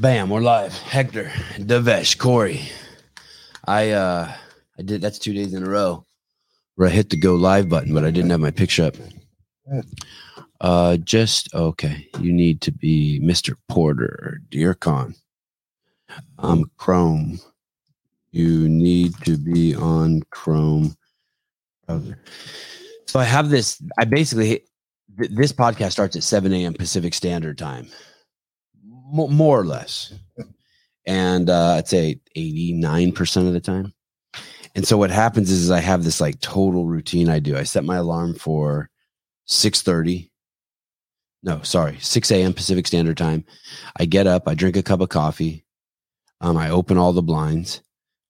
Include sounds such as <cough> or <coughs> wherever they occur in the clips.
Bam, we're live. Hector, Devesh, Corey. I uh I did that's two days in a row where I hit the go live button, but I didn't have my picture up. Uh just okay. You need to be Mr. Porter, Dear Khan. Um Chrome. You need to be on Chrome. So I have this. I basically th- this podcast starts at 7 a.m. Pacific Standard Time, more or less, and uh, I'd say 89 percent of the time. And so what happens is, is I have this like total routine I do. I set my alarm for 6:30. No, sorry, 6 a.m. Pacific Standard Time. I get up, I drink a cup of coffee, um, I open all the blinds.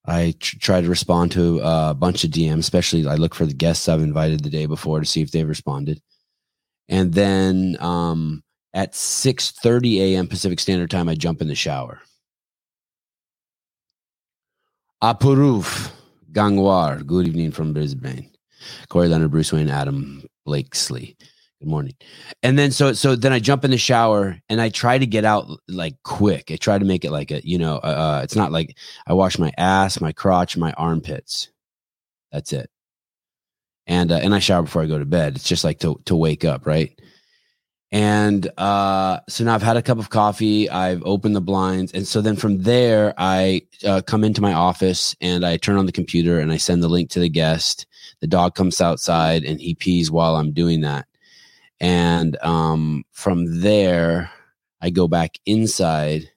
I tr- try to respond to a bunch of DMs, especially I look for the guests I've invited the day before to see if they've responded. And then um, at 6:30 a.m. Pacific Standard Time, I jump in the shower. Apuruf Gangwar, good evening from Brisbane. Corey Leonard, Bruce Wayne, Adam Blakesley. Good morning. And then so so then I jump in the shower and I try to get out like quick. I try to make it like a you know uh, it's not like I wash my ass, my crotch, my armpits. That's it. And uh, and I shower before I go to bed. It's just like to to wake up, right? And uh, so now I've had a cup of coffee. I've opened the blinds, and so then from there I uh, come into my office and I turn on the computer and I send the link to the guest. The dog comes outside and he pees while I'm doing that and um, from there I go back inside.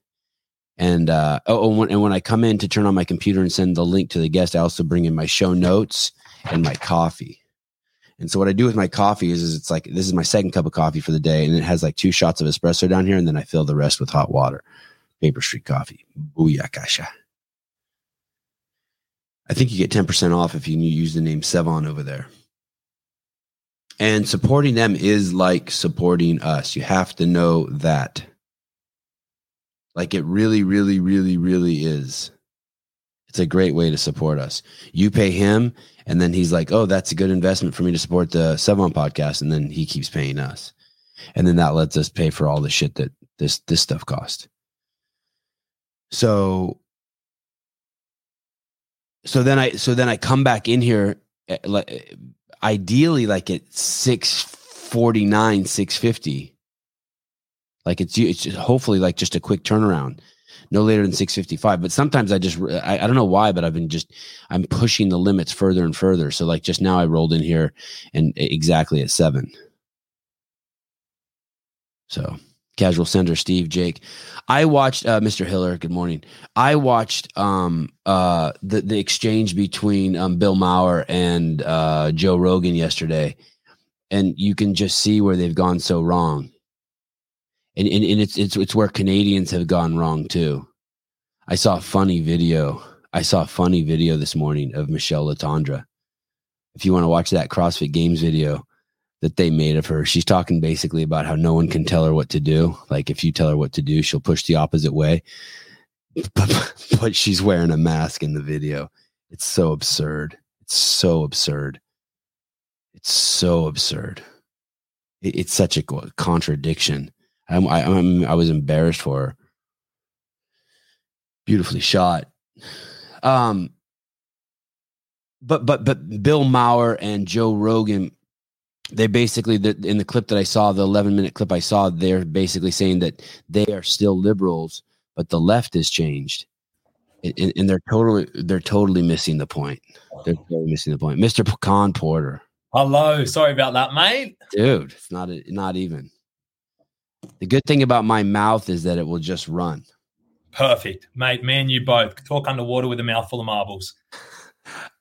And uh, oh, and when, and when I come in to turn on my computer and send the link to the guest, I also bring in my show notes and my coffee. And so what I do with my coffee is, is it's like this is my second cup of coffee for the day, and it has like two shots of espresso down here, and then I fill the rest with hot water. Paper Street Coffee, booyakasha. I think you get ten percent off if you use the name Sevan over there. And supporting them is like supporting us. You have to know that. Like it really really really really is it's a great way to support us. You pay him and then he's like oh that's a good investment for me to support the Sevan podcast and then he keeps paying us. And then that lets us pay for all the shit that this this stuff cost so so then i so then i come back in here eh, like ideally like at 649 650 like it's it's hopefully like just a quick turnaround no later than 655 but sometimes i just I, I don't know why but i've been just i'm pushing the limits further and further. So like just now i rolled in here and exactly at seven. So casual sender steve jake. I watched uh, mr hiller good morning. I watched um uh the the exchange between um bill Maher and uh joe rogan yesterday. And you can just see where they've gone so wrong and, and, and it's it's it's where canadians have gone wrong too i saw a funny video i saw a funny video this morning of michelle letendre if you want to watch that crossfit games video that they made of her. She's talking basically about how no one can tell her what to do. Like if you tell her what to do, she'll push the opposite way. <laughs> But, but she's wearing a mask in the video. It's so absurd. It's so absurd. It's so absurd. It, it's such a contradiction. I'm, I, I'm, I was embarrassed for her. Beautifully shot. Um, but but but Bill Maher and Joe Rogan they basically in the clip that I saw, the 11 minute clip I saw, they're basically saying that they are still liberals, but the left has changed, and, and they're totally they're totally missing the point. They're totally missing the point, Mister Pecan Porter. Hello, sorry about that, mate. Dude, it's not not even. The good thing about my mouth is that it will just run. Perfect, mate. Me and you both talk underwater with a mouthful of marbles. <laughs>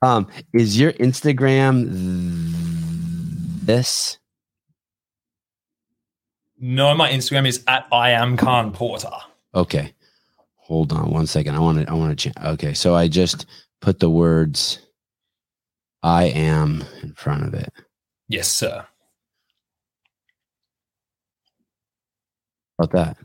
Um, is your Instagram? this? No, my Instagram is at I am Khan Porter. Okay. Hold on one second. I want to I want to change. Okay, so I just put the words I am in front of it. Yes, sir. About that.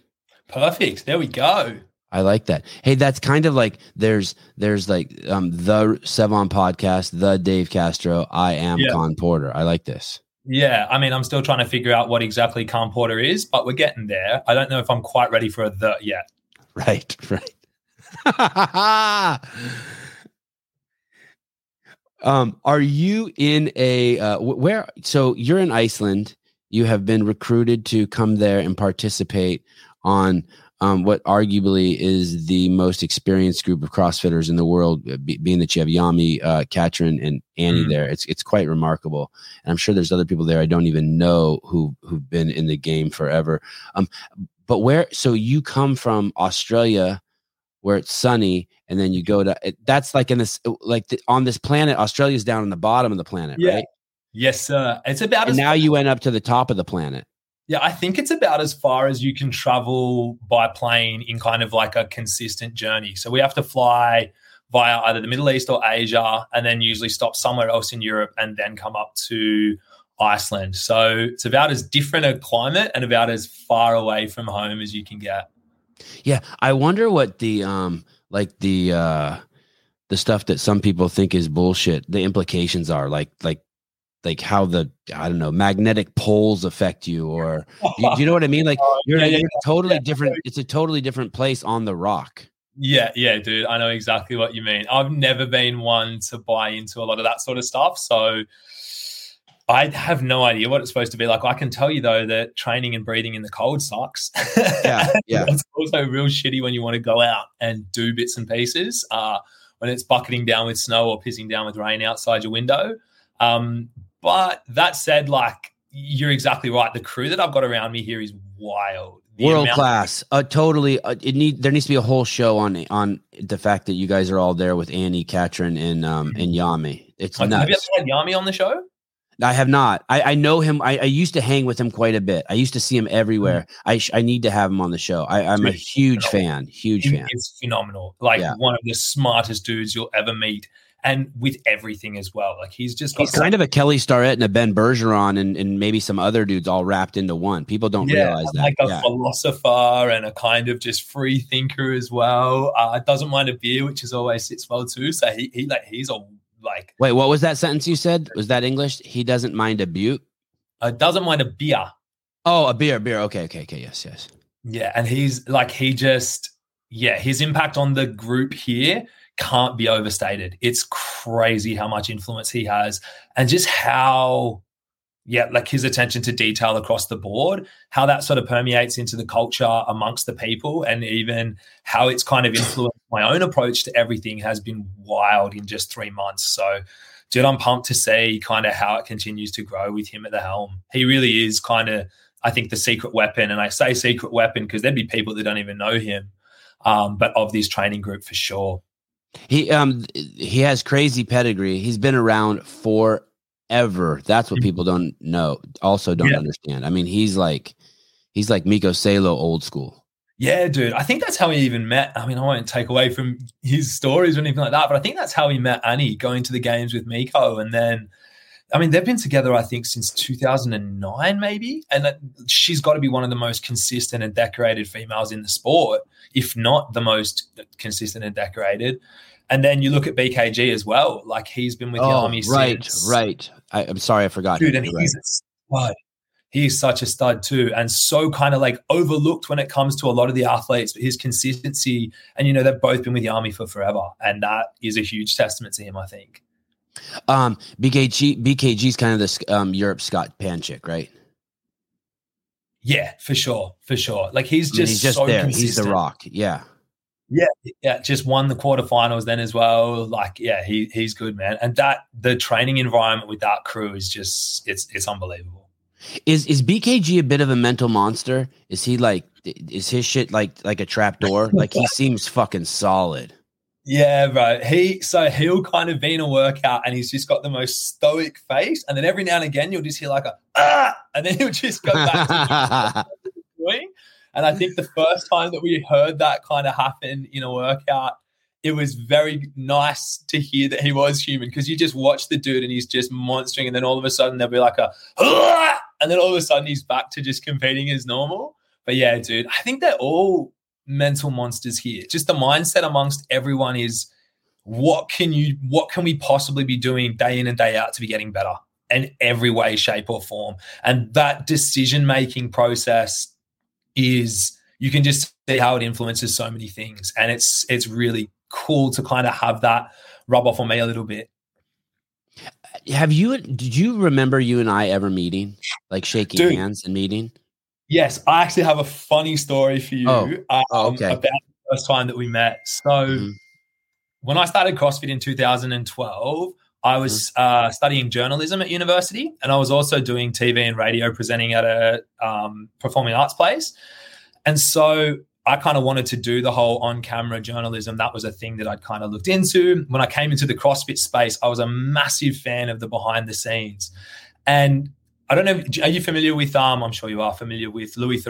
Perfect. There we go. I like that. Hey, that's kind of like there's there's like um the Sevan podcast, the Dave Castro, I am yeah. Khan Porter. I like this. Yeah, I mean, I'm still trying to figure out what exactly Khan Porter is, but we're getting there. I don't know if I'm quite ready for a the yet. <laughs> right, right. <laughs> um, are you in a uh, where? So you're in Iceland. You have been recruited to come there and participate on um, what arguably is the most experienced group of CrossFitters in the world, uh, be, being that you have Jami, uh, Katrin, and Annie Mm. there. It's it's quite remarkable, and I'm sure there's other people there I don't even know who who've been in the game forever. Um, but where? So you come from Australia, where it's sunny, and then you go to it, that's like in this like the, on this planet. Australia's down in the bottom of the planet, Yeah. right? Yes, sir. It's about And as now you went up to the top of the planet. Yeah, I think it's about as far as you can travel by plane in kind of like a consistent journey. So we have to fly via either the Middle East or Asia and then usually stop somewhere else in Europe and then come up to Iceland. So it's about as different a climate and about as far away from home as you can get. Yeah, I wonder what the um like the uh the stuff that some people think is bullshit, the implications are like like like how the I don't know magnetic poles affect you, or you, do you know what I mean? Like <laughs> you're, Yeah, yeah, you're totally yeah. different. It's a totally different place on the rock. Yeah, yeah, dude. I know exactly what you mean. I've never been one to buy into a lot of that sort of stuff. So I have no idea what it's supposed to be like. I can tell you though that training and breathing in the cold sucks. Yeah, <laughs> yeah. it's also real shitty when you want to go out and do bits and pieces. Uh, when it's bucketing down with snow or pissing down with rain outside your window. Um, but that said, like you're exactly right. The crew that I've got around me here is wild. The World class, uh, totally. Uh, it need there needs to be a whole show on on the fact that you guys are all there with Annie, Katrin, and um and Jami. It's Like, have you ever had Jami on the show? I have not. I, I know him. I, I used to hang with him quite a bit. I used to see him everywhere. I sh- I need to have him on the show. I, I'm a huge no. fan. Huge He fan. is phenomenal. Like Yeah. one of the smartest dudes you'll ever meet, and with everything as well. Like he's just got He's kind of a Kelly Starrett and a Ben Bergeron and, and maybe some other dudes all wrapped into one. People don't yeah, realize that. like a yeah. philosopher and a kind of just free thinker as well. Uh, doesn't mind a beer, which is always sits well too. So he he like he's a like Wait, what was that sentence you said? Was that English? He doesn't mind a butte. uh, doesn't mind a beer. Oh, a beer, beer. Okay, okay, okay. Yes, yes. Yeah, and he's like he just yeah, his impact on the group here can't be overstated. It's crazy how much influence he has and just how yeah, like his attention to detail across the board, how that sort of permeates into the culture amongst the people and even how it's kind of influenced my own approach to everything has been wild in just 3 months. So dude, I'm pumped to see kind of how it continues to grow with him at the helm. He really is kind of I think the secret weapon, and I say secret weapon because there'd be people that don't even know him, um, but of this training group for sure. He um he has crazy pedigree. He's been around forever. That's what people don't know. Also don't Yeah. understand. I mean, he's like he's like Mikko Salo old school. Yeah, dude. I think that's how he even met. I mean, I won't take away from his stories or anything like that, but I think that's how he met Annie going to the games with Mikko. And then, I mean, they've been together, I think, since 2009, maybe. And she's got to be one of the most consistent and decorated females in the sport, if not the most consistent and decorated. And then you look at BKG as well. Like he's been with Oh, right, since. right. I, I'm sorry, I forgot. dude, him. and You're he's a stud. He's such a stud too, and so kind of like overlooked when it comes to a lot of the athletes. But his consistency, and you know, they've both been with the army for forever, and that is a huge testament to him. I think. Um, BKG BKG's kind of this um Europe Scott Panchik, right? Yeah, for sure, for sure. Like he's I mean, just, he's just so there. consistent. He's the rock. Yeah. Yeah. Yeah, just won the quarterfinals then as well. Like, yeah, he he's good, man. And that the training environment with that crew is just it's it's unbelievable. Is is BKG a bit of a mental monster? Is he like is his shit like like a trap door? <laughs> Like he seems fucking solid. Yeah, bro. He so he'll kind of be in a workout and he's just got the most stoic face, and then every now and again you'll just hear like a ah, and then he'll just go back to doing. <laughs> And I think the first time that we heard that kind of happen in a workout, it was very nice to hear that he was human because you just watch the dude and he's just monstering, and then all of a sudden there'll be like a ah, and then all of a sudden he's back to just competing as normal. But yeah, dude, I think they're all mental monsters here. Just the mindset amongst everyone is what can you what can we possibly be doing day in and day out to be getting better in every way shape or form and that decision making process is you can just see how it influences so many things, and it's it's really cool to kind of have that rub off on me a little bit. Have you? Did you remember you and I ever meeting, like shaking Dude. hands and meeting? Yes, I actually have a funny story for you Oh. um, Oh, okay. about the first time that we met. So, Mhm. when I started CrossFit in 2012, I was Mm-hmm. uh, studying journalism at university, and I was also doing TV and radio presenting at a um, performing arts place. And so, I kind of wanted to do the whole on-camera journalism. That was a thing that I'd kind of looked into. When I came into the CrossFit space, I was a massive fan of the behind the scenes, and I don't know. Are you familiar with? Um, I'm sure you are familiar with Louis.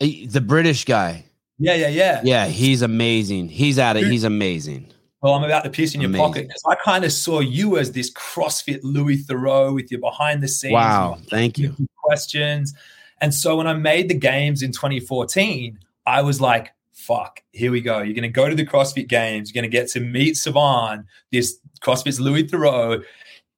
Eh, The British guy. Yeah, yeah, yeah. Yeah, he's amazing. He's at it. He's amazing. Well, I'm about to piss in your Amazing. pocket because I kind of saw you as this CrossFit Louis Theroux with your behind the scenes Wow. Thank you. questions. And so when I made the games in 2014, I was like, fuck, here we go. You're going to go to the CrossFit games. You're going to get to meet Sevan, this CrossFit's Louis Theroux.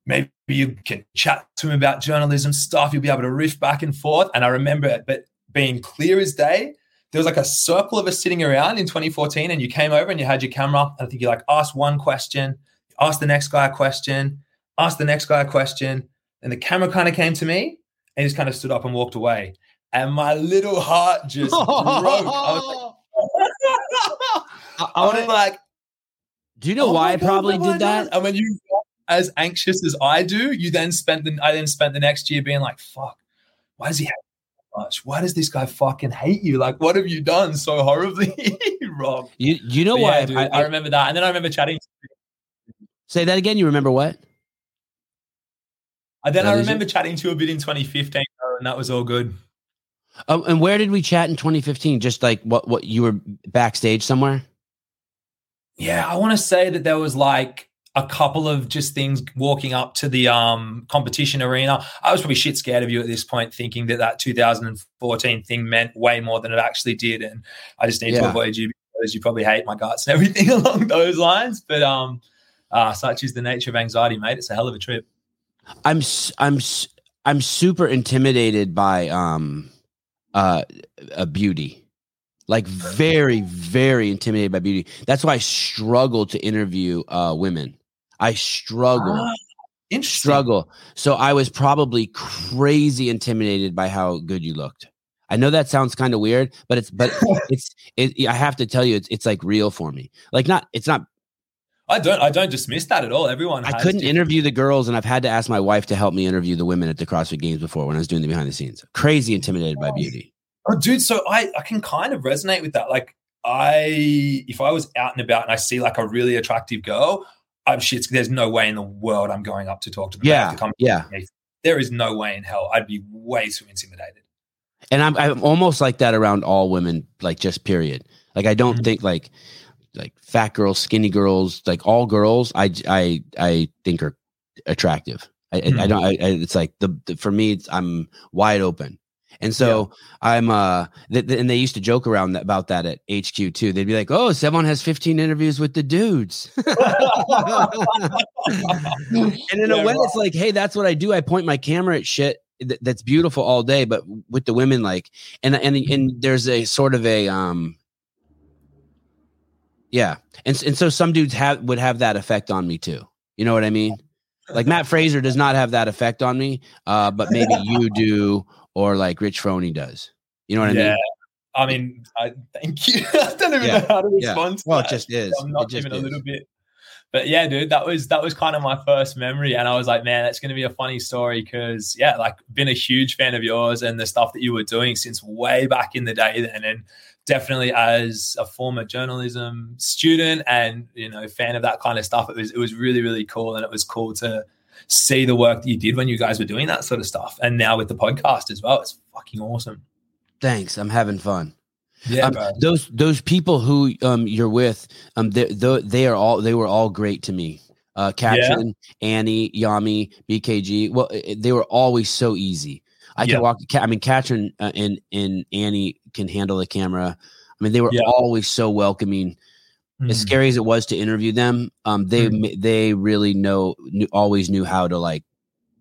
Maybe you can chat to him about journalism stuff. You'll be able to riff back and forth. And I remember it, but being clear as day, there was like a circle of us sitting around in 2014, and you came over and you had your camera. And I think you like asked one question, asked the next guy a question, asked the next guy a question, and the camera kind of came to me and just kind of stood up and walked away. And my little heart just broke. I was like, <laughs> <laughs> I was like, Do you know "Oh why I probably did that? And when you as anxious as I do, you then spent the I then spent the next year being like, fuck, why does he hate you so much? Why does this guy fucking hate you? Like, what have you done so horribly <laughs> wrong? You you know But why yeah, I- dude, I, I, I- remember that. And then I remember chatting. say that again? You remember what? And then That I is it? remember chatting to you a bit in 2015, though, and that was all good. Oh, and where did we chat in 2015? Just like what what you were backstage somewhere? Yeah, I want to say that there was like a couple of just things walking up to the um, competition arena. I was probably shit scared of you at this point, thinking that that 2014 thing meant way more than it actually did, and I just need to avoid you because you probably hate my guts and everything <laughs> along those lines. But um, uh, such is the nature of anxiety, mate. It's a hell of a trip. I'm I'm I'm super intimidated by um uh a beauty. Like very very intimidated by beauty. That's why I struggle to interview uh women. I struggle. Ah, struggle. So I was probably crazy intimidated by how good you looked. I know that sounds kind of weird, but it's but <laughs> it's it, I have to tell you it's it's like real for me. Like not it's not I don't. I don't dismiss that at all. Everyone. I couldn't different- interview the girls and I've had to ask my wife to help me interview the women at the CrossFit Games before when I was doing the behind the scenes. Crazy intimidated by beauty. Oh, dude, so I, I can kind of resonate with that. Like, I if I was out and about and I see like a really attractive girl, shit. There's no way in the world I'm going up to talk to them. Yeah. to come- Yeah. There is no way in hell. I'd be way too intimidated. And I'm I'm almost like that around all women, like just period. Like I don't Mhm. think like like fat girls, skinny girls, like all girls, I I I think are attractive. I, I- I don't. I, I, it's like the, the for me, it's, I'm wide open, and so I'm. Uh, th- th- and they used to joke around that, about that at HQ too. They'd be like, "Oh, Sevan has 15 interviews with the dudes," <laughs> and in a way, right. it's like, "Hey, that's what I do. I point my camera at shit." th- That's beautiful all day, but with the women, like, and and and there's a sort of a um, yeah, and and so some dudes have would have that effect on me too. You know what I mean? Like Matt Fraser does not have that effect on me, uh, but maybe you do, or like Rich Froning does. You know what I yeah. mean? I mean, I thank you. <laughs> I don't even Yeah, know how to yeah. respond to Well, it just is. I'm It not just even a little bit. But yeah, dude, that was that was kind of my first memory, and I was like, man, that's going to be a funny story because yeah, like been a huge fan of yours and the stuff that you were doing since way back in the day then, and definitely as a former journalism student and you know fan of that kind of stuff, it was it was really really cool, and it was cool to see the work that you did when you guys were doing that sort of stuff, and now with the podcast as well, it's fucking awesome. Thanks. I'm having fun. Yeah, Um, those those people who um you're with, um they they are all they were all great to me. Uh, Katrin, Annie, Jami, BKG. Well, they were always so easy. I Yeah. can walk. I mean, Katrin uh, and and Annie can handle the camera. I mean, they were Yeah. always so welcoming. As Mm. scary as it was to interview them, um, they Mhm. they really know knew, always knew how to like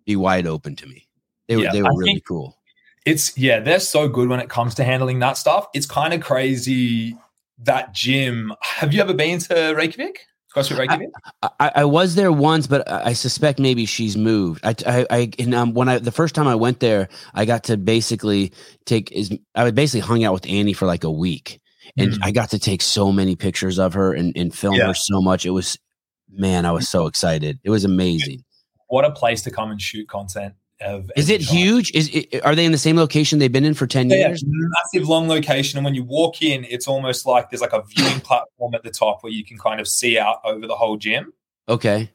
be wide open to me. They were Yeah, they were I really cool. It's yeah, they're so good when it comes to handling that stuff. It's kind of crazy that gym. Have you ever been to Reykjavik? CrossFit Reykjavik? I, I, was there once, but I suspect maybe she's moved. I, I, I and um, when I the first time I went there, I got to basically take is I basically hung out with Annie for like a week, and mm. I got to take so many pictures of her and, and film yeah. her so much. It was man, I was so excited. It was amazing. What a place to come and shoot content. Of is it huge? Is it, are they in the same location they've been in for ten yeah, years? Massive long location, and when you walk in, it's almost like there's like a viewing <clears throat> platform at the top where you can kind of see out over the whole gym. Okay.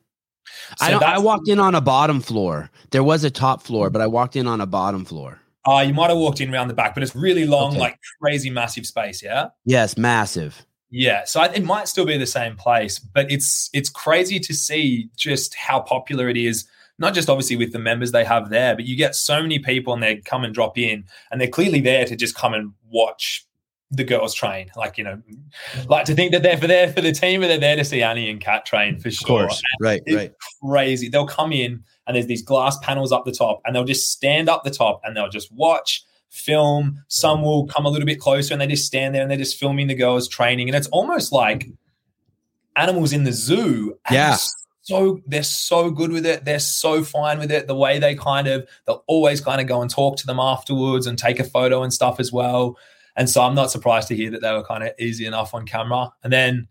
So I, I walked in on a bottom floor. There was a top floor, but I walked in on a bottom floor. Uh, you might have walked in around the back, but it's really long, okay. like crazy massive space. Yeah. Yes, massive. Yeah, so it might still be the same place, but it's it's crazy to see just how popular it is. Not just obviously with the members they have there, but you get so many people and they come and drop in, and they're clearly there to just come and watch the girls train. Like you know, like to think that they're for there for the team, but they're there to see Annie and Kat train for sure. Right, right. Crazy. They'll come in and there's these glass panels up the top, and they'll just stand up the top and they'll just watch film. Some will come a little bit closer and they just stand there and they're just filming the girls training. And it's almost like animals in the zoo. Yeah. So they're so good with it. They're so fine with it. The way they kind of, they'll always kind of go and talk to them afterwards and take a photo and stuff as well. And so I'm not surprised to hear that they were kind of easy enough on camera. And then,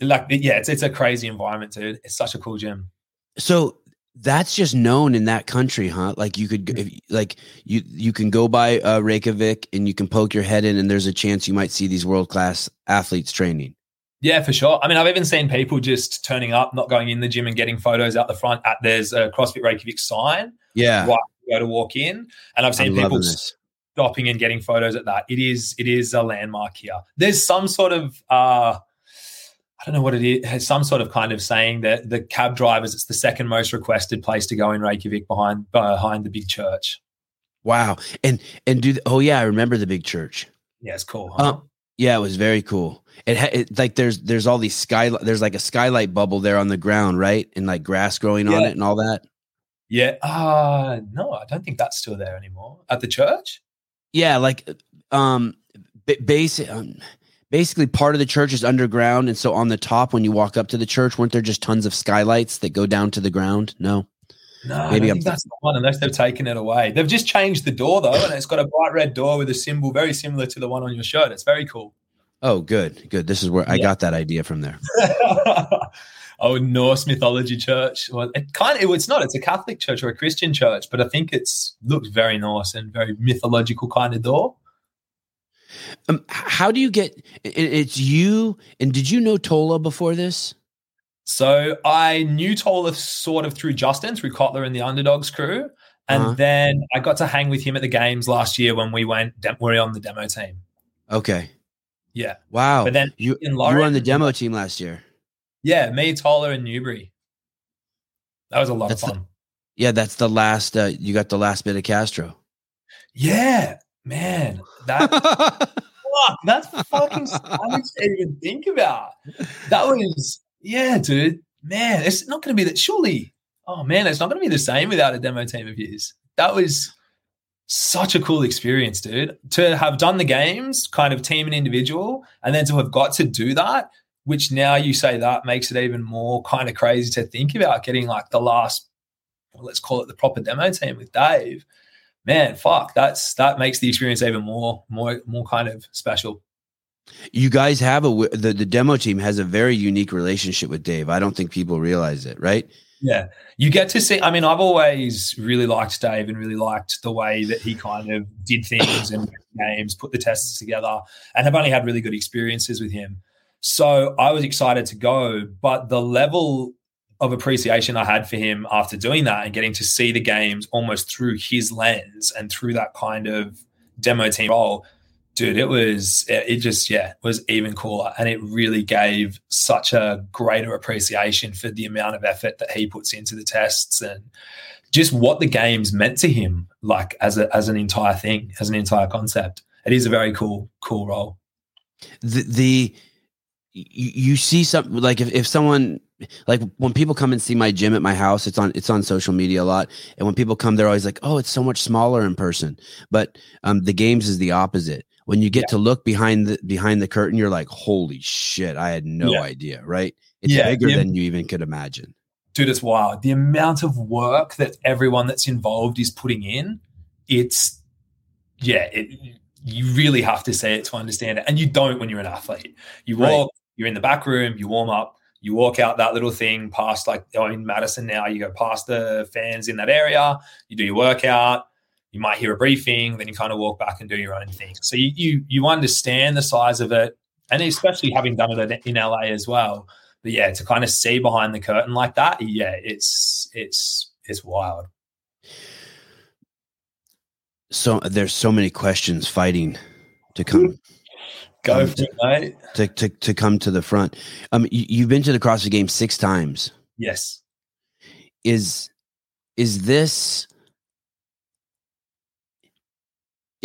like, yeah, it's, it's a crazy environment, dude. It's such a cool gym. So that's just known in that country, huh? Like you could, if, like you you can go by uh, Reykjavik and you can poke your head in, and there's a chance you might see these world class athletes training. Yeah, for sure. I mean, I've even seen people just turning up, not going in the gym and getting photos out the front. At there's a CrossFit Reykjavik sign. Yeah, right. Go to walk in, and I've seen people stopping and getting photos at that. It is it is a landmark here. There's some sort of uh, I don't know what it is, has some sort of kind of saying that the cab drivers, it's the second most requested place to go in Reykjavik behind behind the big church. Wow. And and do oh yeah, I remember the big church. Yeah, it's cool. Huh? Um, yeah, it was very cool. It, it like there's there's all these skylight there's like a skylight bubble there on the ground, right? And like grass growing yeah. on it and all that. Yeah. Uh no, I don't think that's still there anymore. At the church? Yeah, like um basic um, basically part of the church is underground and so on the top when you walk up to the church weren't there just tons of skylights that go down to the ground no no, maybe I'm that's the one unless they've taken it away. They've just changed the door though, and it's got a bright red door with a symbol very similar to the one on your shirt. It's very cool. Oh, good, good. This is where yeah. I got that idea from there. <laughs> oh, Norse mythology church. Well, it kind of it's not. It's a Catholic church or a Christian church, but I think it's looks very Norse and very mythological kind of door. Um, how do you get? It, it's you, and did you know Tola before this? So I knew Tola sort of through Justin, through Cotler and the Underdogs crew, and uh-huh. then I got to hang with him at the games last year when we went. we we're on the demo team. Okay. Yeah. Wow. But then you, Lauren, you were on the demo team last year. Yeah, me, Tola, and Newbury. That was a lot that's of fun. The, yeah, that's the last. Uh, you got the last bit of Castro. Yeah, man, that <laughs> fuck, that's fucking savage to even think about. That was yeah, dude. Man, it's not going to be that. Surely, oh man, it's not going to be the same without a demo team of yours. That was such a cool experience, dude. To have done the games, kind of team and individual, and then to have got to do that, which now you say that makes it even more kind of crazy to think about getting like the last, well, let's call it the proper demo team with Dave man, fuck, that's that makes the experience even more more more kind of special. You guys have a the the demo team has a very unique relationship with Dave. I don't think people realize it, right? Yeah, you get to see. I mean, I've always really liked Dave and really liked the way that he kind of did things and games, put the tests together, and have only had really good experiences with him. So I was excited to go, but the level of appreciation I had for him after doing that and getting to see the games almost through his lens and through that kind of demo team role, dude, it was it just yeah was even cooler, and it really gave such a greater appreciation for the amount of effort that he puts into the tests and just what the games meant to him, like as a as an entire thing, as an entire concept. It is a very cool cool role. The, the you, see something like if, if someone like when people come and see my gym at my house it's on it's on social media a lot and when people come they're always like oh it's so much smaller in person but um the games is the opposite when you get yeah. to look behind the behind the curtain you're like holy shit i had no yeah. idea right it's yeah, bigger than you even could imagine dude it's wild the amount of work that everyone that's involved is putting in it's yeah it, you really have to say it to understand it and you don't when you're an athlete you walk right. you're in the back room you warm up you walk out that little thing past like oh, in Madison now, you go past the fans in that area, you do your workout, you might hear a briefing, then you kind of walk back and do your own thing. So you you you understand the size of it, and especially having done it in LA as well. But yeah, to kind of see behind the curtain like that, yeah, it's it's it's wild. So there's so many questions fighting to come Go um, to, mate. To, to, to come to the front. Um, you, have been to the CrossFit Games six times. Yes. Is is this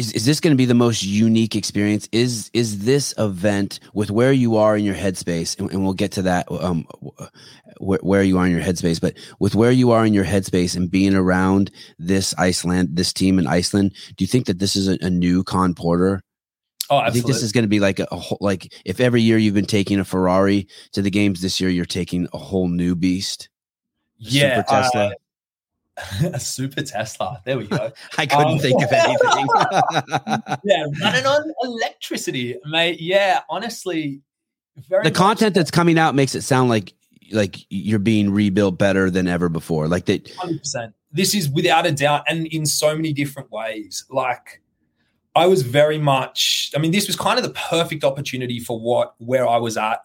is, is this going to be the most unique experience is is this event with where you are in your headspace and, and we'll get to that um where, where you are in your headspace but with where you are in your headspace and being around this iceland this team in iceland do you think that this is a, a new Khan Porter Oh, absolutely. I think this is going to be like a, a, whole, like if every year you've been taking a Ferrari to the games, this year you're taking a whole new beast. Yeah. Uh, <laughs> a super Tesla. There we go. <laughs> I couldn't um, think of anything. <laughs> yeah, running on electricity, mate. Yeah, honestly, very. The content that's coming out makes it sound like like you're being rebuilt better than ever before. Like that. Hundred percent. This is without a doubt, and in so many different ways. Like I was very much, I mean, this was kind of the perfect opportunity for what, where I was at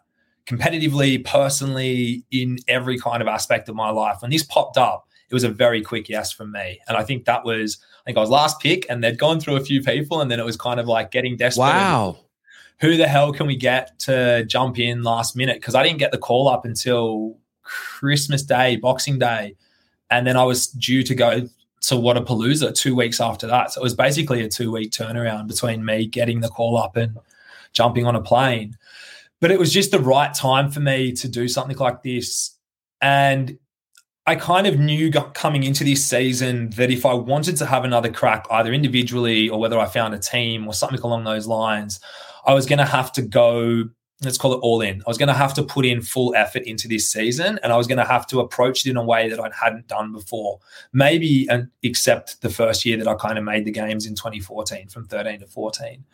competitively, personally, in every kind of aspect of my life. When this popped up, it was a very quick yes from me. And I think that was, I think I was last pick and they'd gone through a few people and then it was kind of like getting desperate. Wow. Who the hell can we get to jump in last minute? Because I didn't get the call up until Christmas Day, Boxing Day. And then I was due to go to Wodapalooza two weeks after that. So it was basically a two week turnaround between me getting the call up and jumping on a plane. But it was just the right time for me to do something like this. And I kind of knew coming into this season that if I wanted to have another crack, either individually or whether I found a team or something along those lines, I was going to have to go let's call it all in. I was going to have to put in full effort into this season and I was going to have to approach it in a way that I hadn't done before. Maybe except the first year that I kind of made the games in 2014 from 13 to 14.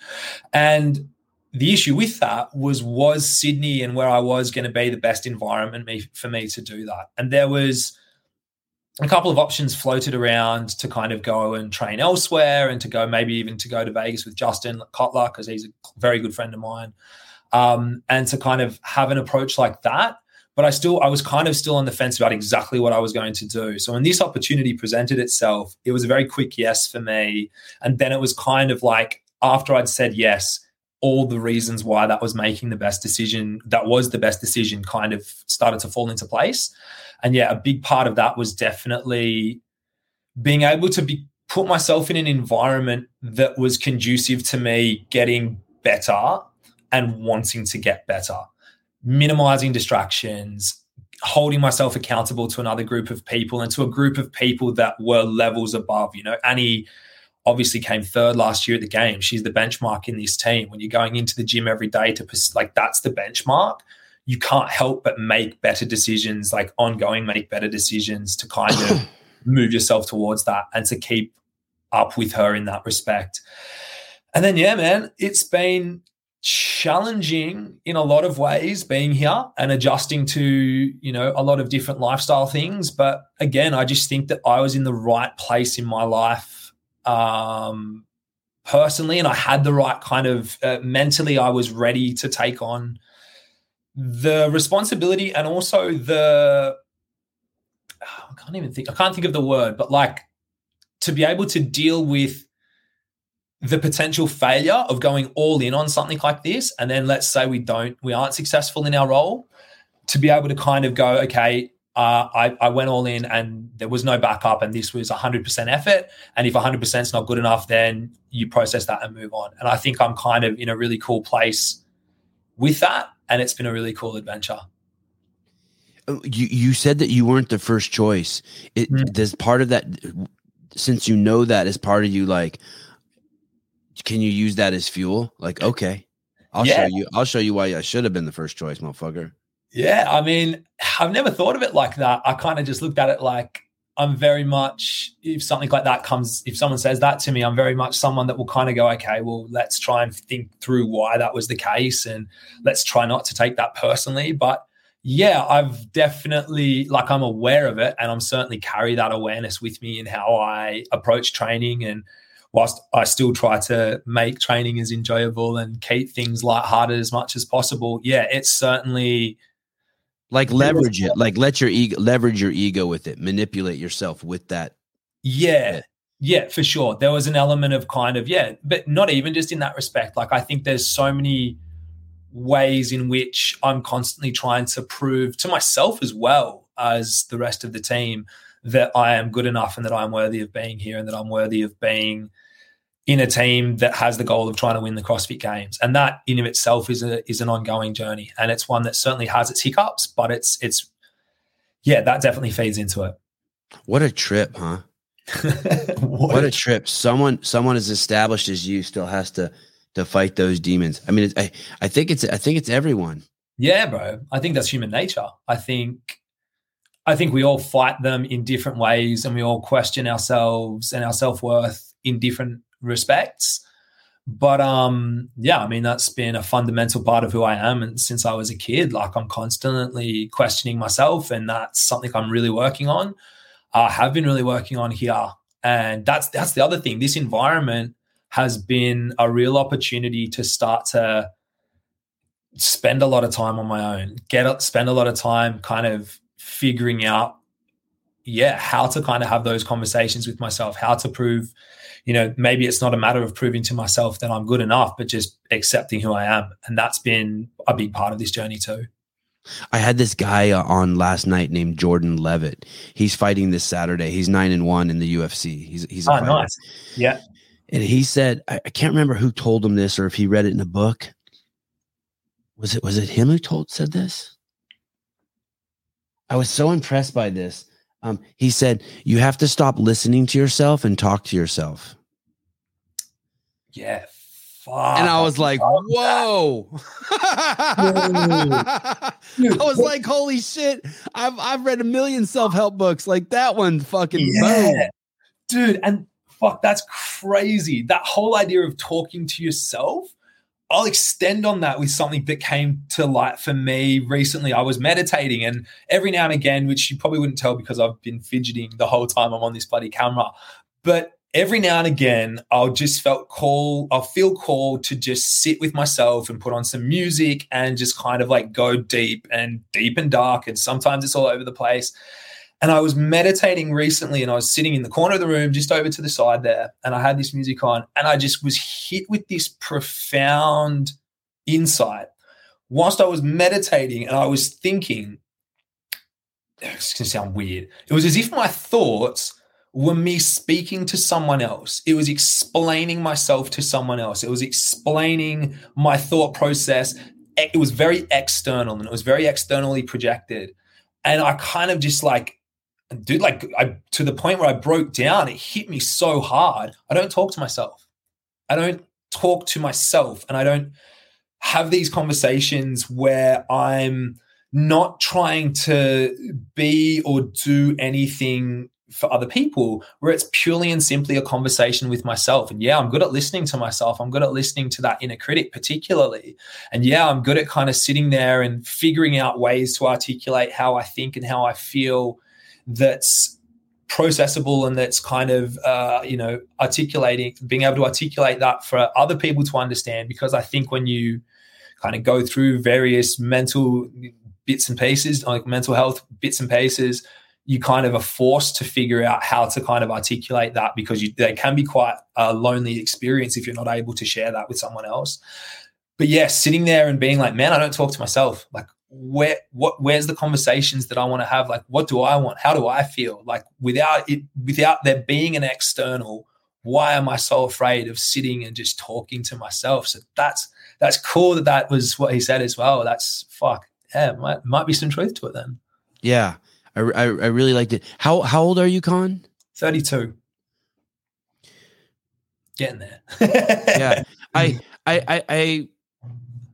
And the issue with that was was Sydney and where I was going to be the best environment me, for me to do that. And there was a couple of options floated around to kind of go and train elsewhere and to go maybe even to go to Vegas with Justin Cotler because he's a very good friend of mine um, and to kind of have an approach like that. But I still, I was kind of still on the fence about exactly what I was going to do. So when this opportunity presented itself, it was a very quick yes for me. And then it was kind of like after I'd said yes, all the reasons why that was making the best decision, that was the best decision, kind of started to fall into place. And yeah, a big part of that was definitely being able to be put myself in an environment that was conducive to me getting better and wanting to get better, minimizing distractions, holding myself accountable to another group of people and to a group of people that were levels above. You know, Annie obviously came third last year at the game. She's the benchmark in this team. When you're going into the gym every day to like that's the benchmark. You can't help but make better decisions, like ongoing, make better decisions to kind of <coughs> move yourself towards that and to keep up with her in that respect. And then, yeah, man, it's been challenging in a lot of ways being here and adjusting to you know a lot of different lifestyle things but again i just think that i was in the right place in my life um personally and i had the right kind of uh, mentally i was ready to take on the responsibility and also the i can't even think i can't think of the word but like to be able to deal with the potential failure of going all in on something like this and then let's say we don't we aren't successful in our role to be able to kind of go okay uh, I, I went all in and there was no backup and this was 100% effort and if 100% is not good enough then you process that and move on and i think i'm kind of in a really cool place with that and it's been a really cool adventure. Oh, You you said that you weren't the first choice. It Mm. does part of that since you know that as part of you like can you use that as fuel? Like, okay, I'll Yeah. show you I'll show you why I should have been the first choice, motherfucker. Yeah, I mean, I've never thought of it like that. I kind of just looked at it like I'm very much, if something like that comes, if someone says that to me, I'm very much someone that will kind of go, okay, well, let's try and think through why that was the case and let's try not to take that personally. But yeah, I've definitely, like, I'm aware of it and I'm certainly carry that awareness with me in how I approach training. And whilst I still try to make training as enjoyable and keep things lighthearted as much as possible, yeah, it's certainly Like leverage it. Like let your ego leverage your ego with it. Manipulate yourself with that. Yeah. Yeah, for sure. There was an element of kind of, yeah, but not even just in that respect. Like, I think there's so many ways in which I'm constantly trying to prove to myself as well as the rest of the team that I am good enough and that I'm worthy of being here and that I'm worthy of being in a team that has the goal of trying to win the CrossFit Games. And that in of itself is a is an ongoing journey. And it's one that certainly has its hiccups, but it's it's yeah, that definitely feeds into it. What a trip, huh? <laughs> What a trip. Someone someone as established as you still has to to fight those demons. I mean, it's, I I think it's I think it's everyone. Yeah, bro. I think that's human nature. I think I think we all fight them in different ways and we all question ourselves and our self-worth in different respects. But um yeah, I mean that's been a fundamental part of who I am and since I was a kid like I'm constantly questioning myself and that's something I'm really working on. I have been really working on here and that's that's the other thing. This environment has been a real opportunity to start to spend a lot of time on my own get up spend a lot of time kind of figuring out yeah how to kind of have those conversations with myself how to prove you know maybe it's not a matter of proving to myself that i'm good enough but just accepting who i am and that's been a big part of this journey too I had this guy on last night named Jordan Leavitt. He's fighting this Saturday. He's nine and one in the UFC. He's he's a oh nice yeah And he said, I, I can't remember who told him this or if he read it in a book. Was it was it him who told said this? I was so impressed by this. Um, he said, You have to stop listening to yourself and talk to yourself. yeah Fuck. And I was like, love Whoa. <laughs> I Dude, was like, Holy shit. I've I've read a million self-help books. Like that one fucking boom. yeah. dude and fuck that's crazy that whole idea of talking to yourself i'll extend on that with something that came to light for me recently. I was meditating and every now and again which you probably wouldn't tell because i've been fidgeting the whole time i'm on this bloody camera but every now and again i'll just felt call i'll feel called to just sit with myself and put on some music and just kind of like go deep and deep and dark and sometimes it's all over the place and I was meditating recently and I was sitting in the corner of the room, just over to the side there. And I had this music on and I just was hit with this profound insight whilst I was meditating and I was thinking, it's going to sound weird. It was as if my thoughts were me speaking to someone else. It was explaining myself to someone else. It was explaining my thought process. It was very external and it was very externally projected. And I kind of just like, dude, like I to the point where I broke down, it hit me so hard. I don't talk to myself. I don't talk to myself and I don't have these conversations where I'm not trying to be or do anything for other people, where it's purely and simply a conversation with myself. And yeah, I'm good at listening to myself. I'm good at listening to that inner critic, particularly. And yeah, I'm good at kind of sitting there and figuring out ways to articulate how I think and how I feel that's processable and that's kind of uh, you know articulating being able to articulate that for other people to understand. Because i think when you kind of go through various mental bits and pieces like mental health bits and pieces you kind of are forced to figure out how to kind of articulate that because you, they can be quite a lonely experience if you're not able to share that with someone else. But yeah sitting there and being like man i don't talk to myself. Like where what where's the conversations that I want to have? Like, what do I want? How do I feel? Like without it, without there being an external, why am I so afraid of sitting and just talking to myself? So that's that's cool that that was what he said as well. That's fuck yeah, might might be some truth to it then. Yeah, I, I, I really liked it. How how old are you, Khan? Thirty two. Getting there. yeah, <laughs> I I I I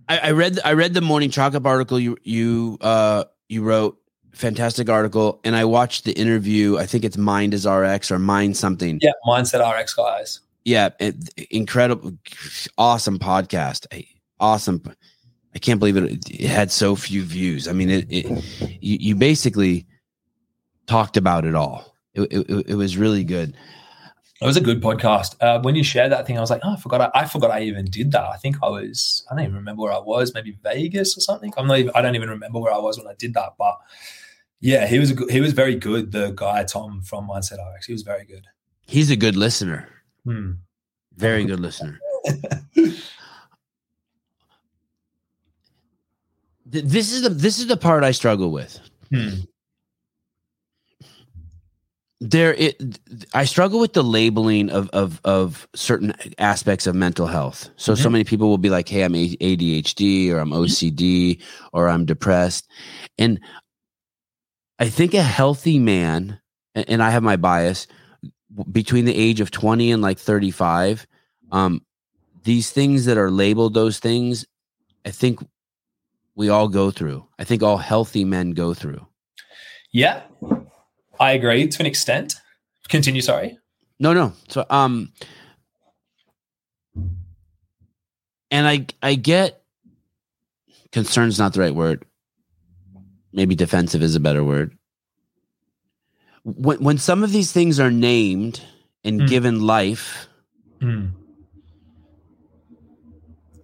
I read I read the morning chalk up article you you uh you wrote fantastic article and I watched the interview. I think it's Mind is RX or Mind something. Yeah, Mindset RX guys. Yeah, it, incredible, awesome podcast. Awesome. I can't believe it. It had so few views. I mean, it, it you, you basically talked about it all. It, it was really good. It was a good podcast. Uh, when you shared that thing, I was like, oh, I forgot. I, I, forgot I even did that. I think I was. I don't even remember where I was. Maybe Vegas or something. I'm not. Even, I don't even remember where I was when I did that. But yeah, he was. A good, he was very good. The guy Tom from Mindset RX. He was very good. He's a good listener. Hmm. Very good listener. <laughs> this is the this is the part I struggle with. Hmm there it i struggle with the labeling of of of certain aspects of mental health. So mm-hmm. so many people will be like hey i'm adhd or i'm ocd or i'm depressed. And i think a healthy man and i have my bias between the age of 20 and like 35 um these things that are labeled those things i think we all go through. I think all healthy men go through. Yeah I agree to an extent. Continue, sorry. No, no. So um and I I get concern's not the right word. Maybe defensive is a better word. When when some of these things are named and mm. given life, mm.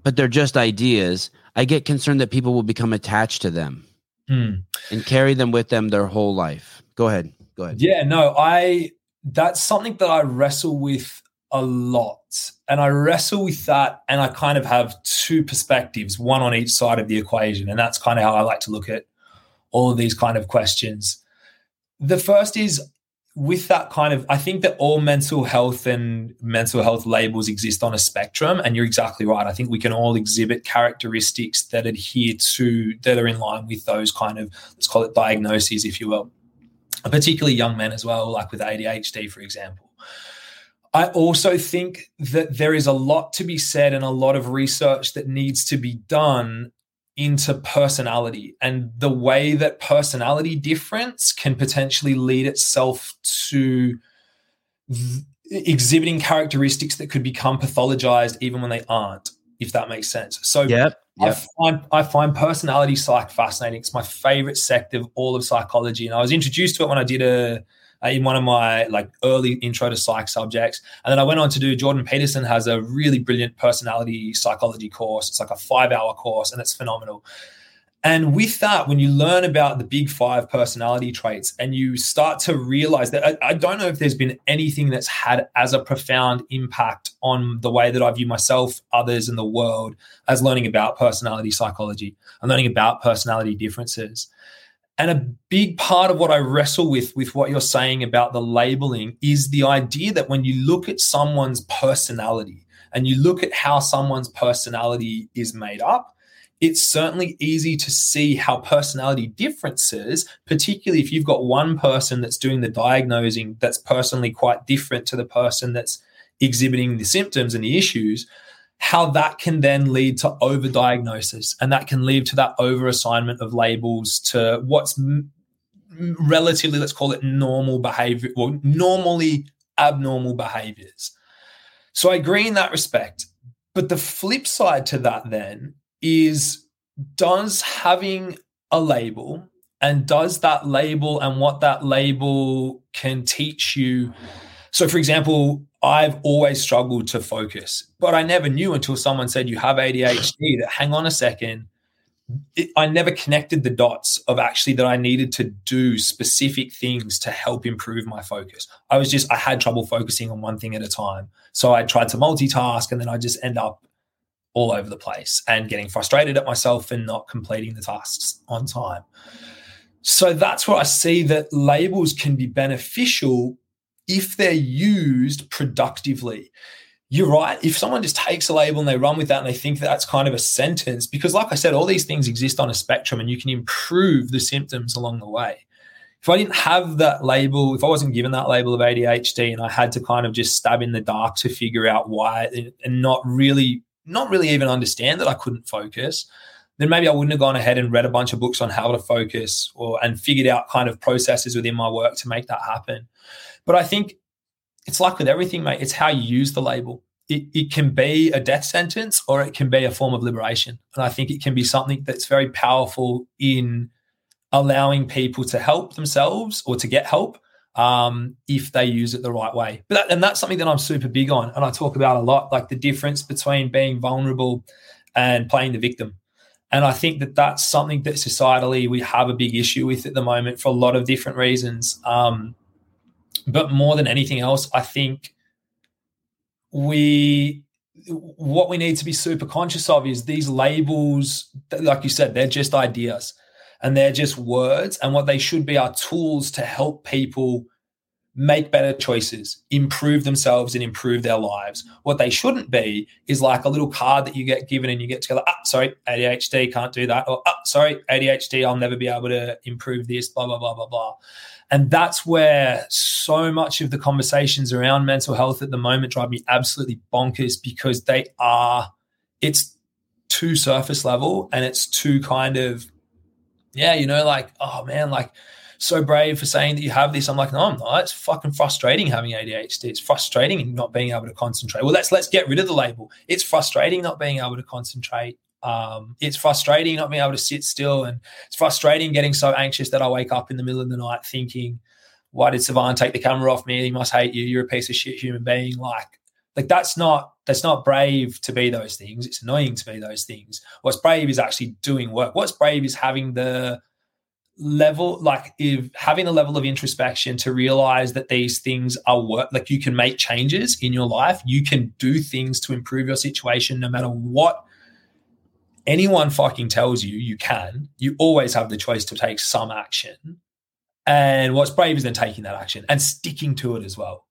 but they're just ideas, I get concerned that people will become attached to them mm. and carry them with them their whole life. Go ahead. Go ahead. Yeah, no, I that's something that I wrestle with a lot. And I wrestle with that and I kind of have two perspectives, one on each side of the equation. And that's kind of how I like to look at all of these kind of questions. The first is with that kind of, I think that all mental health and mental health labels exist on a spectrum. And you're exactly right. I think we can all exhibit characteristics that adhere to, that are in line with those kind of, let's call it diagnoses, if you will particularly young men as well, like with ADHD, for example. I also think that there is a lot to be said and a lot of research that needs to be done into personality and the way that personality difference can potentially lead itself to th- exhibiting characteristics that could become pathologized even when they aren't if that makes sense so yep. Yep. I find I find personality psych fascinating. It's my favorite sector of all of psychology, and I was introduced to it when I did a, a in one of my like early intro to psych subjects, and then I went on to do. Jordan Peterson has a really brilliant personality psychology course. It's like a five hour course, and it's phenomenal. And with that, when you learn about the big five personality traits and you start to realize that I, I, don't know if there's been anything that's had as a profound impact on the way that I view myself, others, and the world as learning about personality psychology and learning about personality differences. And a big part of what I wrestle with, with what you're saying about the labeling, is the idea that when you look at someone's personality and you look at how someone's personality is made up, it's certainly easy to see how personality differences, particularly if you've got one person that's doing the diagnosing that's personally quite different to the person that's exhibiting the symptoms and the issues, how that can then lead to overdiagnosis and that can lead to that overassignment of labels to what's relatively, let's call it normal behavior, well, normally abnormal behaviors. So I agree in that respect. But the flip side to that then is does having a label and does that label and what that label can teach you so for example i've always struggled to focus but i never knew until someone said you have adhd that hang on a second it, i never connected the dots of actually that i needed to do specific things to help improve my focus. I was just i had trouble focusing on one thing at a time. So i tried to multitask and then i just end up all over the place and getting frustrated at myself and not completing the tasks on time. So that's where I see that labels can be beneficial if they're used productively. You're right. If someone just takes a label and they run with that and they think that that's kind of a sentence, because like I said, all these things exist on a spectrum and you can improve the symptoms along the way. If I didn't have that label, if I wasn't given that label of ADHD and I had to kind of just stab in the dark to figure out why and not really, not really even understand that I couldn't focus, then maybe I wouldn't have gone ahead and read a bunch of books on how to focus or and figured out kind of processes within my work to make that happen. But I think it's like with everything, mate. It's how you use the label. It, it can be a death sentence or it can be a form of liberation. And I think it can be something that's very powerful in allowing people to help themselves or to get help um, if they use it the right way. But that, and that's something that I'm super big on, and I talk about a lot, like the difference between being vulnerable and playing the victim. And I think that that's something that societally we have a big issue with at the moment for a lot of different reasons. Um, but more than anything else, I think we what we need to be super conscious of is these labels, like you said, they're just ideas and they're just words. And what they should be are tools to help people make better choices, improve themselves, and improve their lives. What they shouldn't be is like a little card that you get given and you get to go, ah, sorry, ADHD can't do that. Or, ah, sorry, ADHD, I'll never be able to improve this, blah, blah, blah, blah, blah. And that's where so much of the conversations around mental health at the moment drive me absolutely bonkers because they are, it's too surface level and it's too kind of, yeah, you know, like, oh man, like, so brave for saying that you have this. I'm like, no, I'm not. It's fucking frustrating having ADHD. It's frustrating not being able to concentrate. Well, let's let's get rid of the label. It's frustrating not being able to concentrate. Um, it's frustrating not being able to sit still, and it's frustrating getting so anxious that I wake up in the middle of the night thinking, "Why did Sevan take the camera off me? He must hate you. You're a piece of shit human being." Like, like that's not that's not brave to be those things. It's annoying to be those things. What's brave is actually doing work. What's brave is having the level like if having a level of introspection to realize that these things are work like you can make changes in your life you can do things to improve your situation no matter what anyone fucking tells you you can you always have the choice to take some action and what's brave is then taking that action and sticking to it as well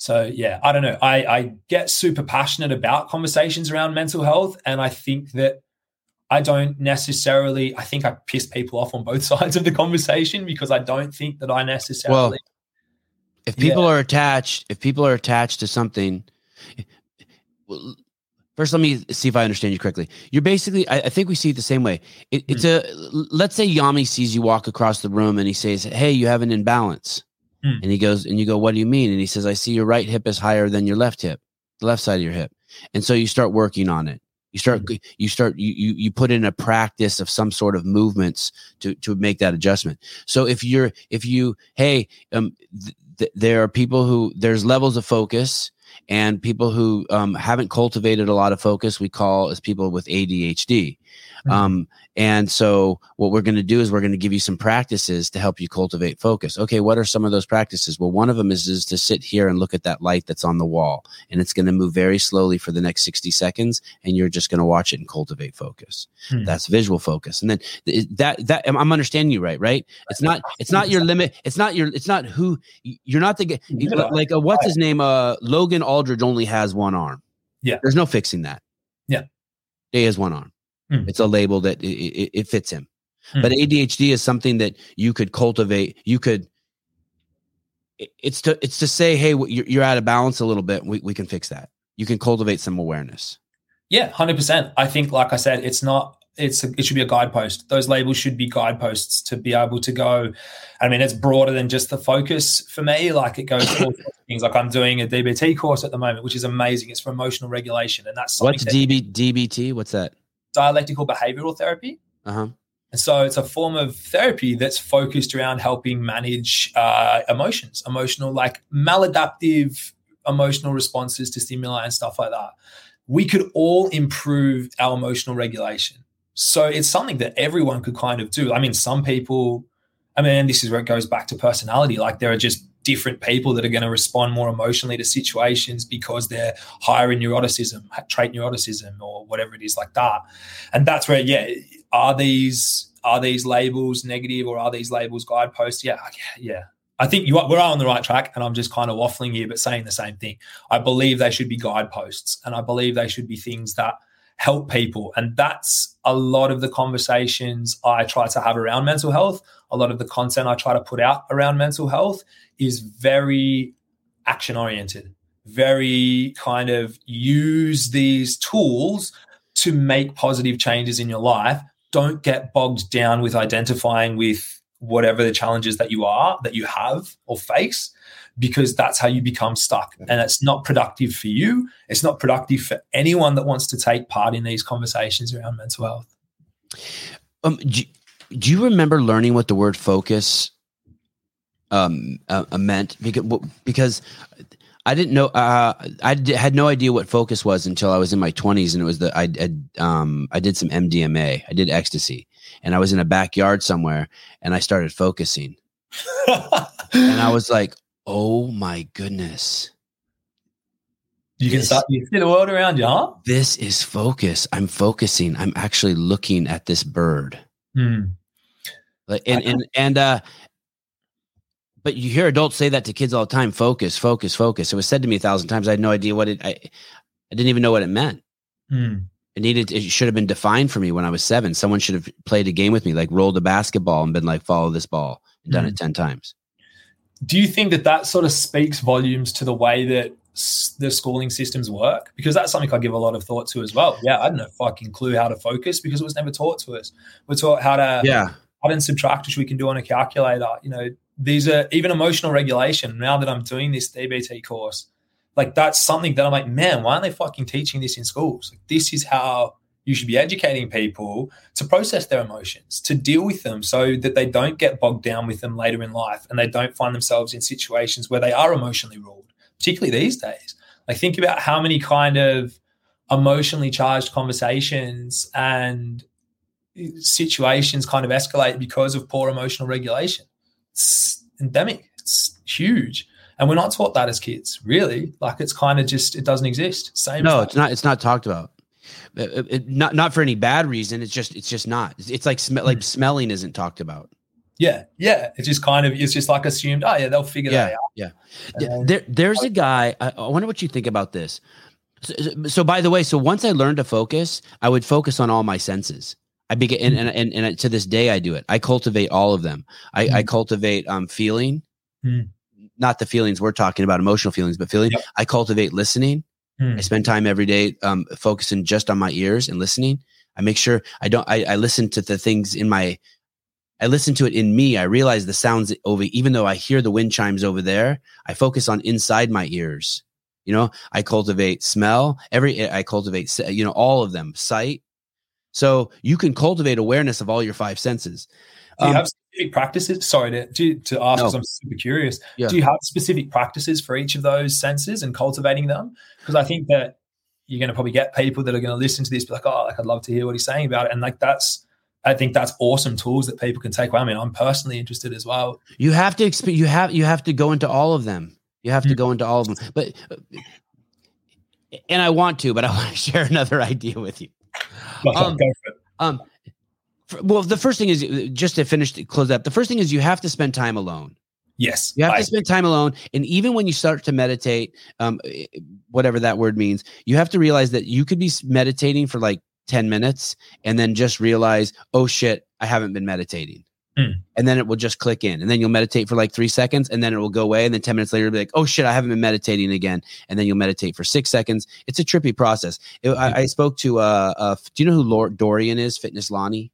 so yeah i don't know i i get super passionate about conversations around mental health and i think that I don't necessarily. I think I piss people off on both <laughs> sides of the conversation because I don't think that I necessarily. Well, if people yeah. are attached, if people are attached to something, first let me see if I understand you correctly. You're basically, I, I think we see it the same way. It, it's mm. a let's say Jami sees you walk across the room and he says, "Hey, you have an imbalance," mm. and he goes, and you go, "What do you mean?" And he says, "I see your right hip is higher than your left hip, the left side of your hip," and so you start working on it you start mm-hmm. you start you, you you put in a practice of some sort of movements to to make that adjustment so if you're if you hey um th- th- there are people who there's levels of focus and people who um, haven't cultivated a lot of focus we call as people with adhd mm-hmm. um, and so what we're going to do is we're going to give you some practices to help you cultivate focus. Okay, what are some of those practices? Well, one of them is, is to sit here and look at that light that's on the wall and it's going to move very slowly for the next 60 seconds and you're just going to watch it and cultivate focus. Hmm. That's visual focus. And then that that I'm understanding you right, right? It's not it's not your limit. It's not your it's not who you're not the like uh, what's his name uh Logan Aldridge only has one arm. Yeah. There's no fixing that. Yeah. He has one arm. Mm. It's a label that it, it, it fits him. Mm. But ADHD is something that you could cultivate. You could. It's to it's to say, hey, you're, you're out of balance a little bit. We we can fix that. You can cultivate some awareness. Yeah, hundred percent. I think, like I said, it's not. It's a, it should be a guidepost. Those labels should be guideposts to be able to go. I mean, it's broader than just the focus for me. Like it goes <coughs> things. Like I'm doing a DBT course at the moment, which is amazing. It's for emotional regulation, and that's what's DB, DBT. What's that? Dialectical behavioral therapy. Uh-huh. And so it's a form of therapy that's focused around helping manage uh, emotions, emotional, like maladaptive emotional responses to stimuli and stuff like that. We could all improve our emotional regulation. So it's something that everyone could kind of do. I mean, some people, I mean, this is where it goes back to personality. Like there are just different people that are going to respond more emotionally to situations because they're higher in neuroticism, trait neuroticism, or whatever it is like that. And that's where, yeah, are these are these labels negative or are these labels guideposts? Yeah, yeah. I think you are, we're on the right track, and I'm just kind of waffling here, but saying the same thing. I believe they should be guideposts, and I believe they should be things that help people. And that's a lot of the conversations I try to have around mental health. A lot of the content I try to put out around mental health is very action oriented, very kind of use these tools to make positive changes in your life. Don't get bogged down with identifying with whatever the challenges that you are, that you have or face because that's how you become stuck. And it's not productive for you. It's not productive for anyone that wants to take part in these conversations around mental health. Um, do, do you remember learning what the word focus um, uh, uh meant? Because, because I didn't know. Uh, I d- had no idea what focus was until I was in my twenties, and it was the I, I um I did some MDMA. I did ecstasy, and I was in a backyard somewhere, and I started focusing, and I was like, oh my goodness. You can start you see the world around you, huh? This is focus. I'm focusing. I'm actually looking at this bird. Hmm. Like and and and uh but you hear adults say that to kids all the time focus focus focus it was said to me a thousand times i had no idea what it i, I didn't even know what it meant hmm. it needed it should have been defined for me when i was seven someone should have played a game with me like rolled a basketball and been like follow this ball and done Hmm. it 10 times Do you think that that sort of speaks volumes to the way that the schooling systems work? Because that's something I give a lot of thought to as well. Yeah, I had no fucking clue how to focus because it was never taught to us. We're taught how to yeah add and subtract, which we can do on a calculator. You know, these are even emotional regulation. Now that I'm doing this DBT course, like that's something that I'm like, man, why aren't they fucking teaching this in schools? Like, this is how you should be educating people to process their emotions, to deal with them so that they don't get bogged down with them later in life and they don't find themselves in situations where they are emotionally ruled, particularly these days. Like, think about how many kind of emotionally charged conversations and situations kind of escalate because of poor emotional regulation. It's endemic. It's huge. And we're not taught that as kids, really. Like it's kind of just it doesn't exist. Same. no it's not it's not talked about It- it- it- not not for any bad reason it's just it's just not it's, it's like sm- Hmm. like smelling isn't talked about yeah, yeah. It's just kind of it's just like assumed. Oh yeah, they'll figure that out. yeah And- there there's a guy I, I wonder what you think about this so, so by the way so once i learned to focus i would focus on all my senses i begin and, and, and, and to this day i do it i cultivate all of them i, I Mm. cultivate um feeling Mm. not the feelings we're talking about emotional feelings but feeling Yep. i cultivate listening Hmm. I spend time every day um, focusing just on my ears and listening. I make sure I don't. I, I listen to the things in my. I listen to it in me. I realize the sounds over. Even though I hear the wind chimes over there, I focus on inside my ears. You know, I cultivate smell. Every I cultivate. You know, all of them. Sight. So you can cultivate awareness of all your five senses. Do you Um, have specific practices? Sorry to, to, to ask because No. I'm super curious. Yeah. Do you have specific practices for each of those senses and cultivating them? Because I think that you're going to probably get people that are going to listen to this, be like, oh, like I'd love to hear what he's saying about it. And like that's, I think that's awesome tools that people can take away. I mean, I'm personally interested as well. You have to exp- you have you have to go into all of them. You have to Mm. go into all of them. But uh, and I want to, but I want to <laughs> share another idea with you. <laughs> Go, Um, for. Um well, the first thing is just to finish to close up. The first thing is you have to spend time alone. Yes. You have I- to spend time alone, and even when you start to meditate, um, eh, whatever that word means, you have to realize that you could be meditating for like ten minutes, and then just realize, oh shit, I haven't been meditating, Hmm. and then it will just click in, and then you'll meditate for like three seconds, and then it will go away, and then ten minutes later, you'll be like, oh shit, I haven't been meditating again, and then you'll meditate for six seconds. It's a trippy process. It- I, I spoke to, uh, uh, do you know who Lord Dorian is? Fitness Lonnie.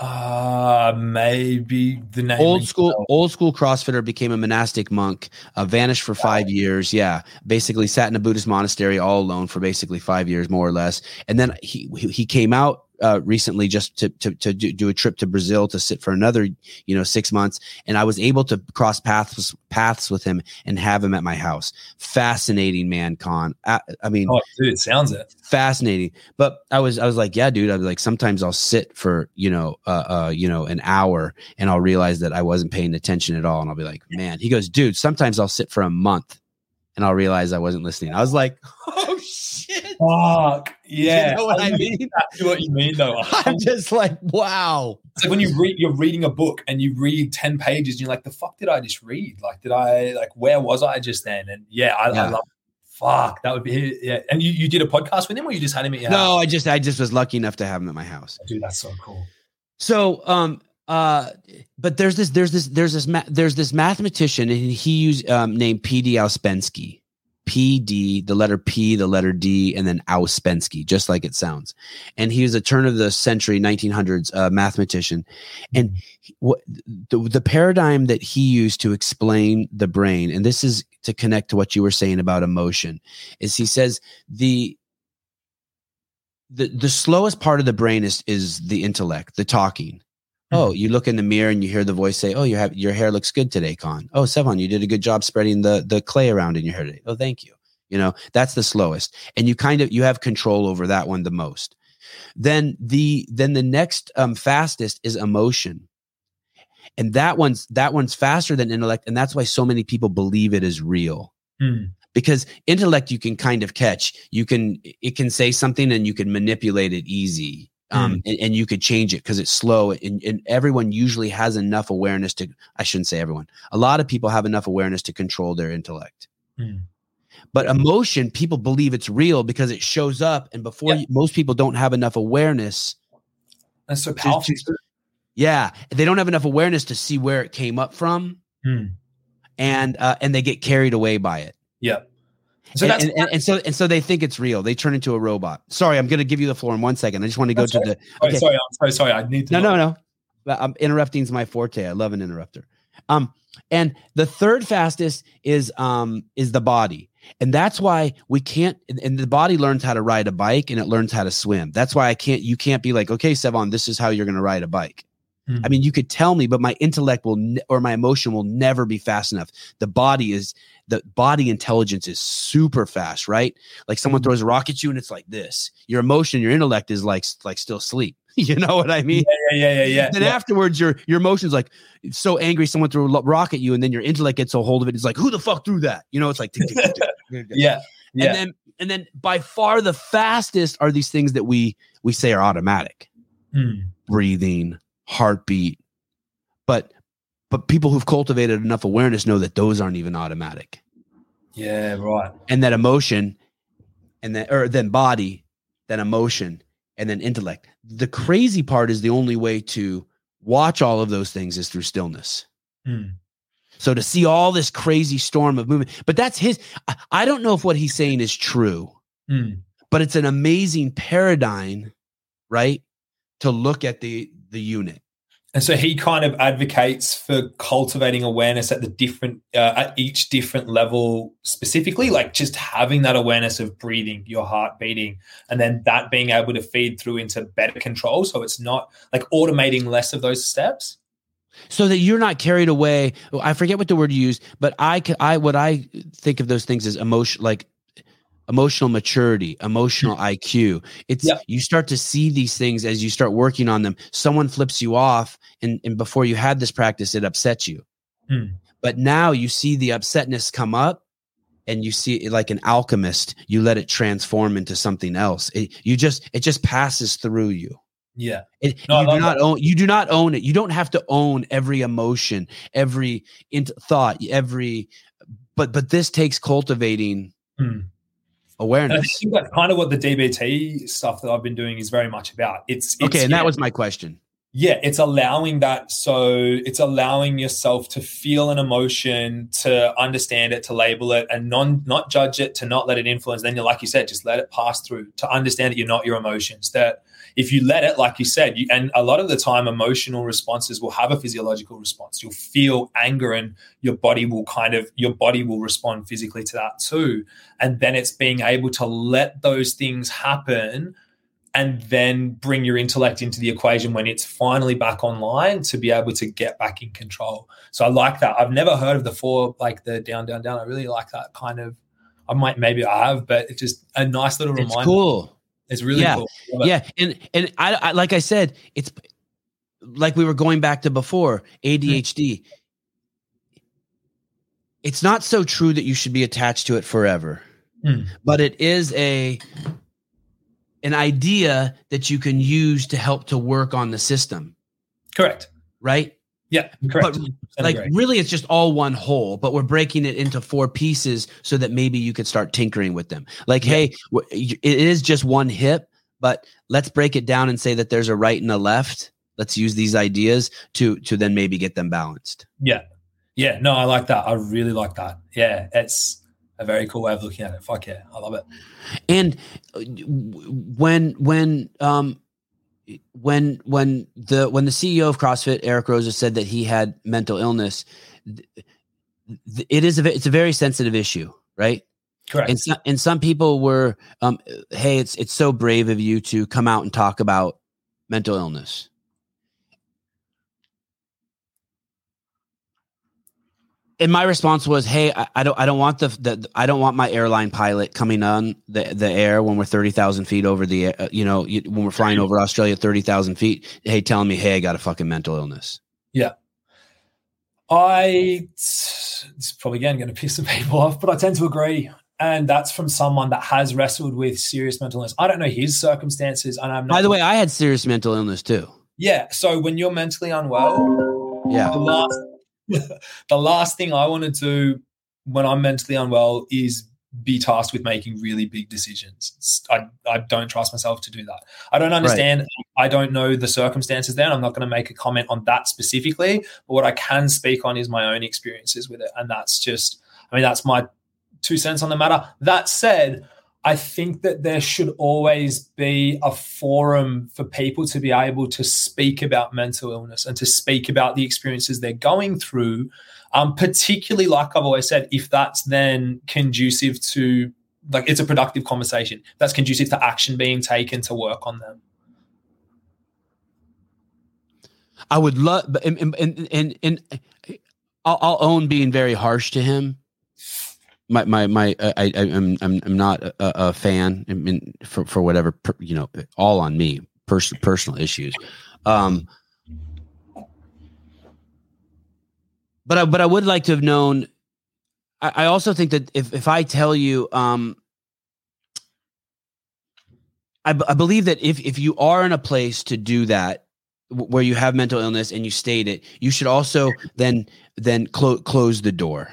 uh, maybe the name. old school bell. old school crossfitter became a monastic monk uh, vanished for five years yeah basically sat in a buddhist monastery all alone for basically five years more or less and then he he he came out uh, recently just to to, to do, do a trip to brazil to sit for another you know six months and i was able to cross paths paths with him and have him at my house fascinating man Khan i, I mean Oh, dude, sounds it. fascinating but i was i was like yeah dude i was like sometimes i'll sit for you know uh, uh you know an hour and i'll realize that i wasn't paying attention at all and i'll be like man he goes dude sometimes i'll sit for a month and I'll realize I wasn't listening. I was like, <laughs> oh shit. Fuck. <laughs> Yeah. You know what I know mean? exactly what you mean though. <laughs> I'm just like, wow. It's like when you read, you're reading a book and you read 10 pages and you're like, the fuck did I just read? Like, did I, like, where was I just then? And yeah, I, Yeah. I love, fuck, that would be, yeah. And you, you did a podcast with him or you just had him at your No, house? I just I just was lucky enough to have him at my house. Dude, that's so cool. So, um, uh, but there's this, there's this, there's this, ma- there's this mathematician, and he used um, named P. D. Ouspensky. P. D. The letter P, the letter D, and then Ouspensky, just like it sounds. And he was a turn of the century, 1900s uh, mathematician. And what the, the paradigm that he used to explain the brain, and this is to connect to what you were saying about emotion, is he says the the the slowest part of the brain is is the intellect, the talking. Oh, you look in the mirror and you hear the voice say, "Oh, you have your hair looks good today, Khan." Oh, Sevan, you did a good job spreading the the clay around in your hair today. Oh, thank you. You know that's the slowest, and you kind of you have control over that one the most. Then the then the next um, fastest is emotion, and that one's that one's faster than intellect, and that's why so many people believe it is real Hmm. because intellect you can kind of catch you can it can say something and you can manipulate it easy um, and, and you could change it because it's slow and, and everyone usually has enough awareness to i shouldn't say everyone a lot of people have enough awareness to control their intellect Hmm. but emotion people believe it's real because it shows up and before Yeah. you, most people don't have enough awareness That's so powerful. to- yeah they don't have enough awareness to see where it came up from Hmm. and uh, and they get carried away by it Yeah. So and, that's and, and, and so and so they think it's real. They turn into a robot. Sorry, I'm going to give you the floor in one second. I just want to go That's to the. sorry, okay. sorry, I'm so sorry. I need to No, know. no, no. Um, interrupting's my forte. I love an interrupter. Um, and the third fastest is um is the body, and that's why we can't. And and the body learns how to ride a bike, and it learns how to swim. That's why I can't. You can't be like, okay, Sevan, this is how you're going to ride a bike. Hmm. I mean, you could tell me, but my intellect will ne- or my emotion will never be fast enough. The body is the body intelligence is super fast, right? Like someone Mhm. throws a rock at you and it's like this. Your emotion, your intellect is like like still asleep. <laughs> you know what I mean? Yeah, yeah, yeah, yeah. then yeah. afterwards, your your emotions like so angry. Someone threw a rock at you, and then your intellect gets a hold of it. It's like, who the fuck threw that? You know, it's like, tick, tick, tick. yeah. Yeah. And then and then by far the fastest are these things that we we say are automatic Hmm. breathing, heartbeat. But but people who've cultivated enough awareness know that those aren't even automatic. Yeah, right. And that emotion and then or then body, then emotion, and then intellect. The crazy part is the only way to watch all of those things is through stillness. Hmm. So to see all this crazy storm of movement, but that's his. I, don't know if what he's saying is true, Hmm. but it's an amazing paradigm, right? To look at the the unit. And so he kind of advocates for cultivating awareness at the different, uh, at each different level specifically, like just having that awareness of breathing, your heart beating, and then that being able to feed through into better control. So it's not like automating less of those steps. so that you're not carried away i forget what the word you use but i i what i think of those things as emotion like emotional maturity emotional iq it's Yeah. you start to see these things as you start working on them someone flips you off and, and before you had this practice it upsets you Hmm. but now you see the upsetness come up and you see it like an alchemist you let it transform into something else it, you just it just passes through you Yeah. it, No, you do not own. You do not own it. You don't have to own every emotion, every int- thought, every. But but this takes cultivating Hmm. And I awareness. think that's kind of what the DBT stuff that I've been doing is very much about. It's, it's Okay, and yeah, that was my question. yeah it's allowing that so it's allowing yourself to feel an emotion to understand it to label it and non not judge it to not let it influence then you're like you said just let it pass through to understand that you're not your emotions that if you let it like you said you, and a lot of the time emotional responses will have a physiological response you'll feel anger and your body will kind of your body will respond physically to that too and then it's being able to let those things happen and then bring your intellect into the equation when it's finally back online to be able to get back in control. So I like that. I've never heard of the four, like the down, down, down. I really like that kind of. I might, maybe I have, but it's just a nice little It's reminder. cool. It's really Yeah. cool. Yeah, and and I, I like I said, it's like we were going back to before ADHD. it's not so true that you should be attached to it forever, Mm. but it is a an idea that you can use to help to work on the system, Correct. right? Yeah, correct. But like really it's just all one whole, but we're breaking it into four pieces so that maybe you could start tinkering with them. Like, Yeah. hey, it is just one hip, but let's break it down and say that there's a right and a left. Let's use these ideas to to then maybe get them balanced. Yeah. Yeah. No, I like that. I really like that. Yeah. It's a very cool way of looking at it. Fuck yeah. I love it. And uh, when when um when when the when the CEO of CrossFit Eric Roza said that he had mental illness, it is a it's a very sensitive issue, right? Correct. And some, and some people were, um, hey, it's it's so brave of you to come out and talk about mental illness. And my response was, "Hey, I, I don't, I don't want the, the, I don't want my airline pilot coming on the, the air when we're thirty thousand feet over the, air, uh, you know, you- when we're flying over Australia thirty thousand feet. Hey, telling me, hey, I got a fucking mental illness. Yeah, I, it's probably again going to piss some people off, but I tend to agree. And that's from someone that has wrestled with serious mental illness. I don't know his circumstances, and I'm not. By the way, I had serious mental illness too. yeah. So when you're mentally unwell, Yeah, the last <laughs> the last thing I want to do when I'm mentally unwell is be tasked with making really big decisions. I, I don't trust myself to do that. I don't understand. I don't know the circumstances there. and I'm not going to make a comment on that specifically. But what I can speak on is my own experiences with it. And that's just, I mean, that's my two cents on the matter. That said, I think that there should always be a forum for people to be able to speak about mental illness and to speak about the experiences they're going through. Um, particularly, like I've always said, if that's then conducive to, like, it's a productive conversation, that's conducive to action being taken to work on them. I would love, and and, and, and I'll, I'll own being very harsh to him. My my my, I, I I'm I'm I'm not a, a fan. I mean, for for whatever per- you know, all on me. Personal personal issues. Um, but I but I would like to have known. I, I also think that if if I tell you, um, I, b- I believe that if if you are in a place to do that where you have mental illness and you state it, you should also then then clo- close the door.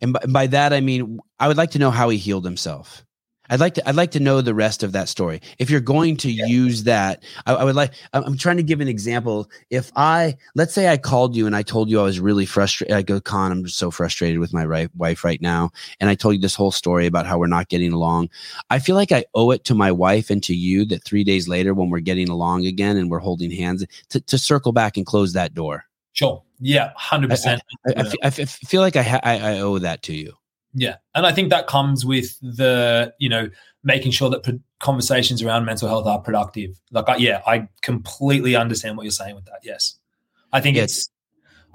And by, by that I mean I would like to know how he healed himself. I'd like to I'd like to know the rest of that story. If you're going to use that, I, I would like. I'm I'm trying to give an example. If I let's say I called you and I told you I was really frustrated. I oh, go, Khan, I'm just so frustrated with my right, wife right now, and I told you this whole story about how we're not getting along. I feel like I owe it to my wife and to you that three days later, when we're getting along again and we're holding hands, to, to circle back and close that door. Sure. Yeah, 100%. I, I, fe- I feel like I, ha- I owe that to you. Yeah, and I think that comes with the you know making sure that pro- conversations around mental health are productive. Like, I, yeah, I completely understand what you're saying with that. Yes, I think Yeah, it's.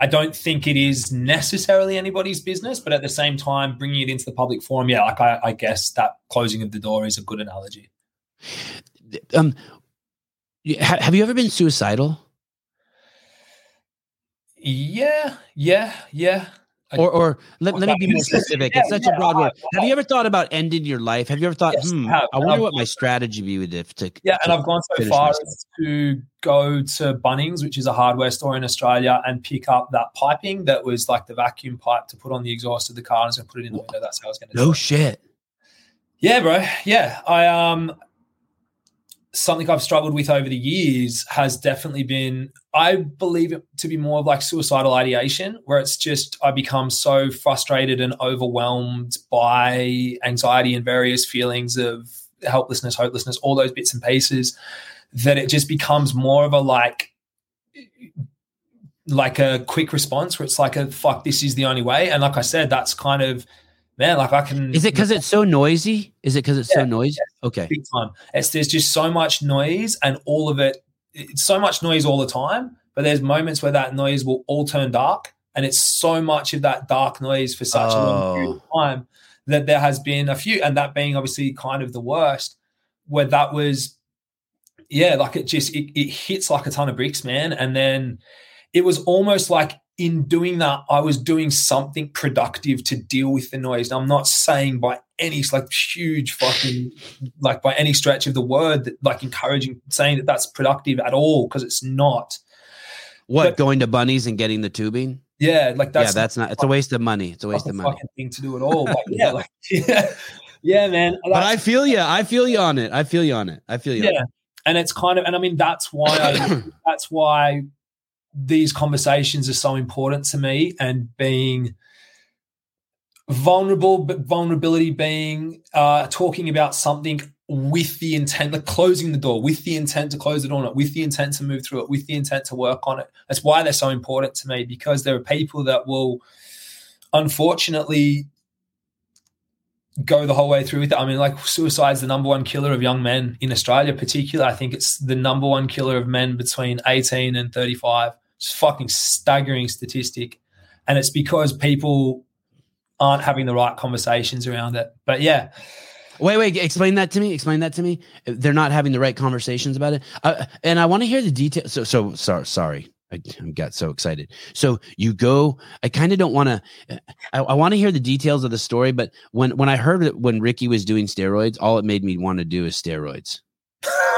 I don't think it is necessarily anybody's business, but at the same time, bringing it into the public forum, yeah, like I, I guess that closing of the door is a good analogy. Um, have you ever been suicidal? Yeah, yeah, yeah. I- Or, or let, let me be more <laughs> Yeah, specific. It's such a yeah, broad word. Have you ever thought about ending your life? Have you ever thought, Yes, I hmm, have. I wonder I've- what my strategy would be with it to Yeah, and I've gone so far myself. as to go to Bunnings, which is a hardware store in Australia, and pick up that piping that was like the vacuum pipe to put on the exhaust of the car and put it in the window. That's how I was going to do No it. shit. Yeah, bro. Yeah, I um something I've struggled with over the years has definitely been I believe it to be more of like suicidal ideation where it's just I become so frustrated and overwhelmed by anxiety and various feelings of helplessness, hopelessness, all those bits and pieces that it just becomes more of a like like a quick response where it's like a fuck this is the only way. And like I said that's kind of man like I can Is it because it's so noisy? Is it because it's so Yeah, noisy? Okay. big time. It's there's just so much noise and all of it. It's so much noise all the time, but there's moments where that noise will all turn dark, and it's so much of that dark noise for such a long period of oh. time that there has been a few, and that being obviously kind of the worst, where that was, yeah, like it just it, it hits like a ton of bricks, man, and then it was almost like in doing that, I was doing something productive to deal with the noise. And I'm not saying by any like huge fucking like by any stretch of the word that like encouraging saying that that's productive at all because it's not. What but, going to bunnies and getting the tubing? Yeah, like that's yeah, that's not. It's a waste of money. It's a waste of money. Thing to do at all. But <laughs> yeah, like <laughs> yeah, yeah, man. But I feel you. I feel you on it. I feel you on it. I feel you. Yeah, and it's kind of, and I mean that's why I, <coughs> that's why these conversations are so important to me and being vulnerable but vulnerability being uh, talking about something with the intent like closing the door with the intent to close door on it with the intent to move through it with the intent to work on it. That's why they're so important to me because there are people that will unfortunately go the whole way through with it. I mean, like suicide is the number one killer of young men in Australia, particularly. I think it's the number one killer of men between 18 and 35. It's fucking staggering statistic. And it's because people aren't having the right conversations around it. But yeah. Wait, wait, explain that to me. Explain that to me. They're not having the right conversations about it. Uh, and I want to hear the details. So, so sorry, sorry. I got so excited. So you go. I kind of don't want to. I, I want to hear the details of the story, but when when I heard it when Ricky was doing steroids, all it made me want to do is steroids.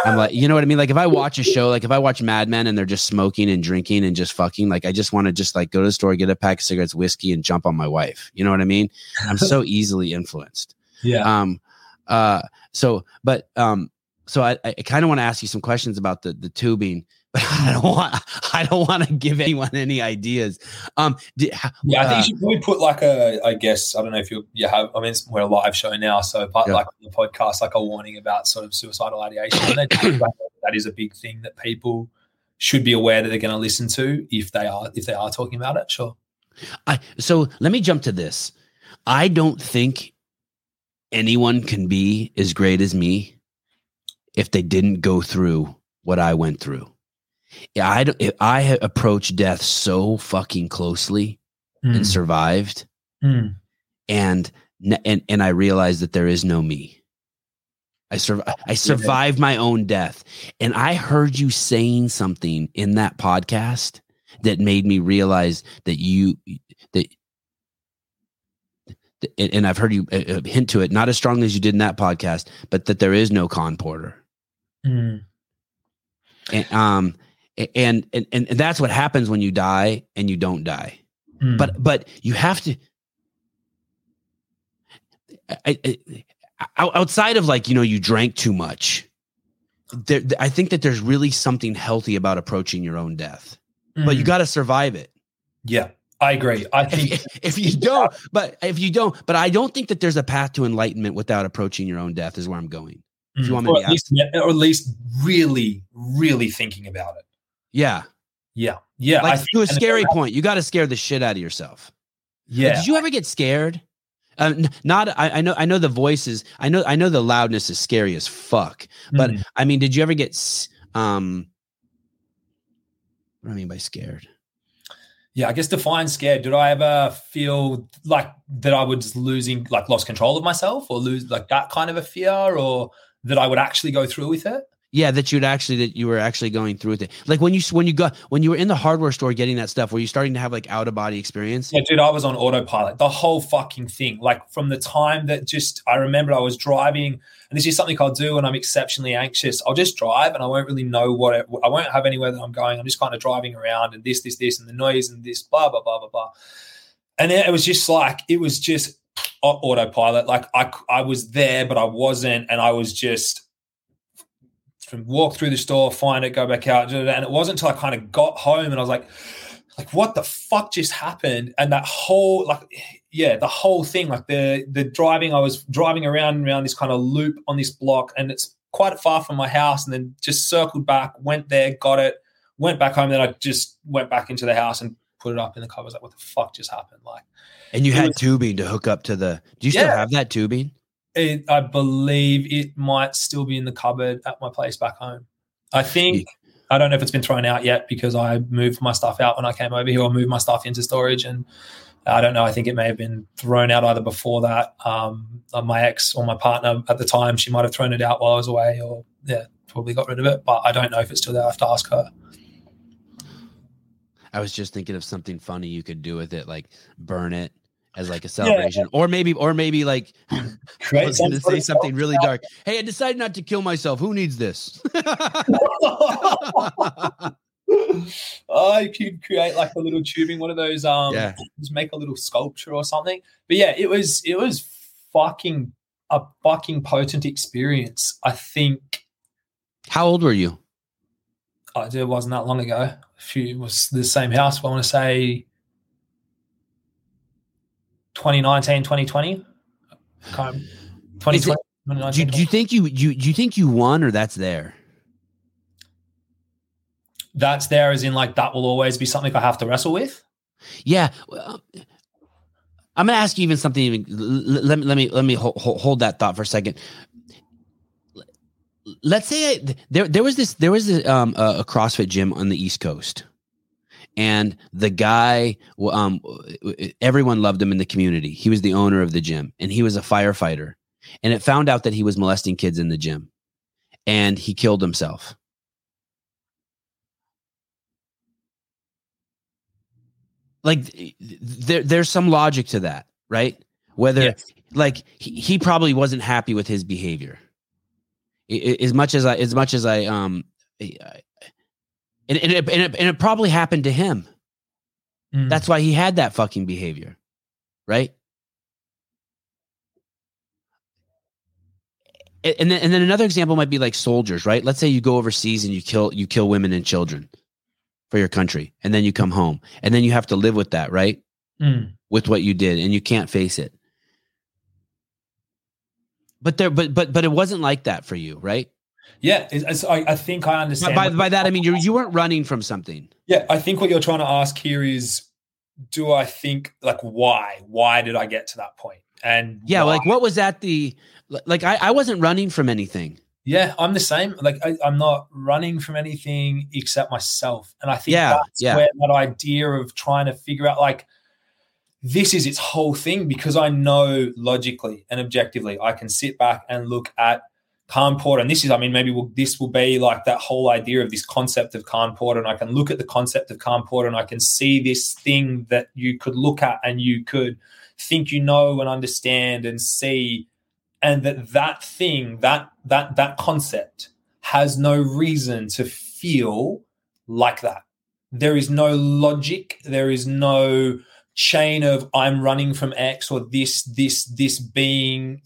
I'm like, you know what I mean? Like if I watch a show, like if I watch Mad Men and they're just smoking and drinking and just fucking, like I just want to just like go to the store, get a pack of cigarettes, whiskey, and jump on my wife. You know what I mean? I'm so <laughs> easily influenced. Yeah. Um. Uh. So, but um. So I, I kind of want to ask you some questions about the the tubing but I don't want I don't want to give anyone any ideas. Um, did, yeah, I think uh, you should probably put like a I guess I don't know if you you have I mean we're a live show now, so but yeah. like the podcast like a warning about sort of suicidal ideation. that is a big thing that people should be aware that they're going to listen to if they are if they are talking about it. Sure. I so let me jump to this. I don't think anyone can be as great as me if they didn't go through what I went through. I I approached death so fucking closely mm. and hmm. survived, mm. and and and I realized that there is no me. I sur- I survived my own death, and I heard you saying something in that podcast that made me realize that you that and I've heard you uh, uh, hint to it, not as strongly as you did in that podcast, but that there is no Khan Porter. Mm. And, um, and and and that's what happens when you die and you don't die mm. but but you have to I, I, outside of like you know you drank too much there i think that there's really something healthy about approaching your own death mm. but you hmm. got to survive it yeah I agree. I think if, <laughs> if, you don't, but if you don't, but I don't think that there's a path to enlightenment without approaching your own death. Is where I'm going. If you hmm. want me or, at least, or at least really, really thinking about it. Yeah. Yeah. Yeah. Like to a scary point, you got to scare the shit out of yourself. Yeah. Like, did you ever get scared? Um, not I, I, know I know the voices I know I know the loudness is scary as fuck but mm. I mean did you ever get um what do I mean by scared yeah I guess define scared did I ever feel like that I was losing like lost control of myself or lose like that kind of a fear or that I would actually go through with it yeah, that you'd actually that you were actually going through with it. Like when you when you got when you were in the hardware store getting that stuff, were you starting to have like out of body experience? Yeah, dude, I was on autopilot. The whole fucking thing. Like from the time that just I remember I was driving, and this is something I'll do when I'm exceptionally anxious. I'll just drive and I won't really know what it, I won't have anywhere that I'm going. I'm just kind of driving around and this, this, this, and the noise and this, blah, blah, blah, blah, blah. And it was just like it was just uh, autopilot. Like I I was there, but I wasn't, and I was just from walk through the store, find it, go back out. And it wasn't until I kind of got home and I was like, like what the fuck just happened? And that whole like yeah, the whole thing, like the the driving, I was driving around and around this kind of loop on this block, and it's quite far from my house, and then just circled back, went there, got it, went back home, then I just went back into the house and put it up in the car. Was Like, what the fuck just happened? Like, and you had was, tubing to hook up to the. Do you yeah. still have that tubing? It, I believe it might still be in the cupboard at my place back home. I think I don't know if it's been thrown out yet because I moved my stuff out when I came over here, or moved my stuff into storage, and I don't know. I think it may have been thrown out either before that. Um, uh, my ex or my partner at the time, she might have thrown it out while I was away, or yeah, probably got rid of it. But I don't know if it's still there. I have to ask her. I was just thinking of something funny you could do with it, like burn it as like a celebration, or maybe, or maybe like I was going to say something really dark. Hey, I decided not to kill myself. Who needs this? <laughs> <laughs> oh, you could create like a little tubing, one of those. Um, Yeah. just make a little sculpture or something. But yeah, it was it was fucking a fucking potent experience. I think How old were you? oh, it wasn't that long ago. It was the same house. I want to say 2019, 2020. Can't- 2020, Do you, do you think you you do you think you won or that's there? that's there as in like that will always be something I have to wrestle with. Yeah. I'm going to ask you even something. Even let me let me let me hold, hold that thought for a second. Let's say I, there there was this there was um, a CrossFit gym on the East Coast, and the guy um everyone loved him in the community. He was the owner of the gym, and he was a firefighter, and it found out that he was molesting kids in the gym, and he killed himself. like there there's some logic to that right whether Yes. like he, he probably wasn't happy with his behavior as much as i as much as i um and, and, it, and, it, and it probably happened to him. Mm. that's why he had that fucking behavior right? And then, and then another example might be like soldiers right? Let's say you go overseas and you kill you kill women and children for your country and then you come home and then you have to live with that right? Mm. with what you did and you can't face it. But there but but but it wasn't like that for you right Yeah, it's, I, I think I understand. by, by that i mean you you weren't running from something Yeah, I think what you're trying to ask here is do I think like why? Why did I get to that point? And yeah why? like what was that the like i i wasn't running from anything yeah, I'm the same. Like I, I'm not running from anything except myself. And I think Yeah, that's yeah. where that idea of trying to figure out like this is its whole thing because I know logically and objectively I can sit back and look at Khan Porter. And this is, I mean, maybe we'll, this will be like that whole idea of this concept of Khan Porter. And I can look at the concept of Khan Porter and I can see this thing that you could look at and you could think you know and understand and see. And that that thing, that that that concept has no reason to feel like that. There is no logic. There is no chain of I'm running from X or this, this, this being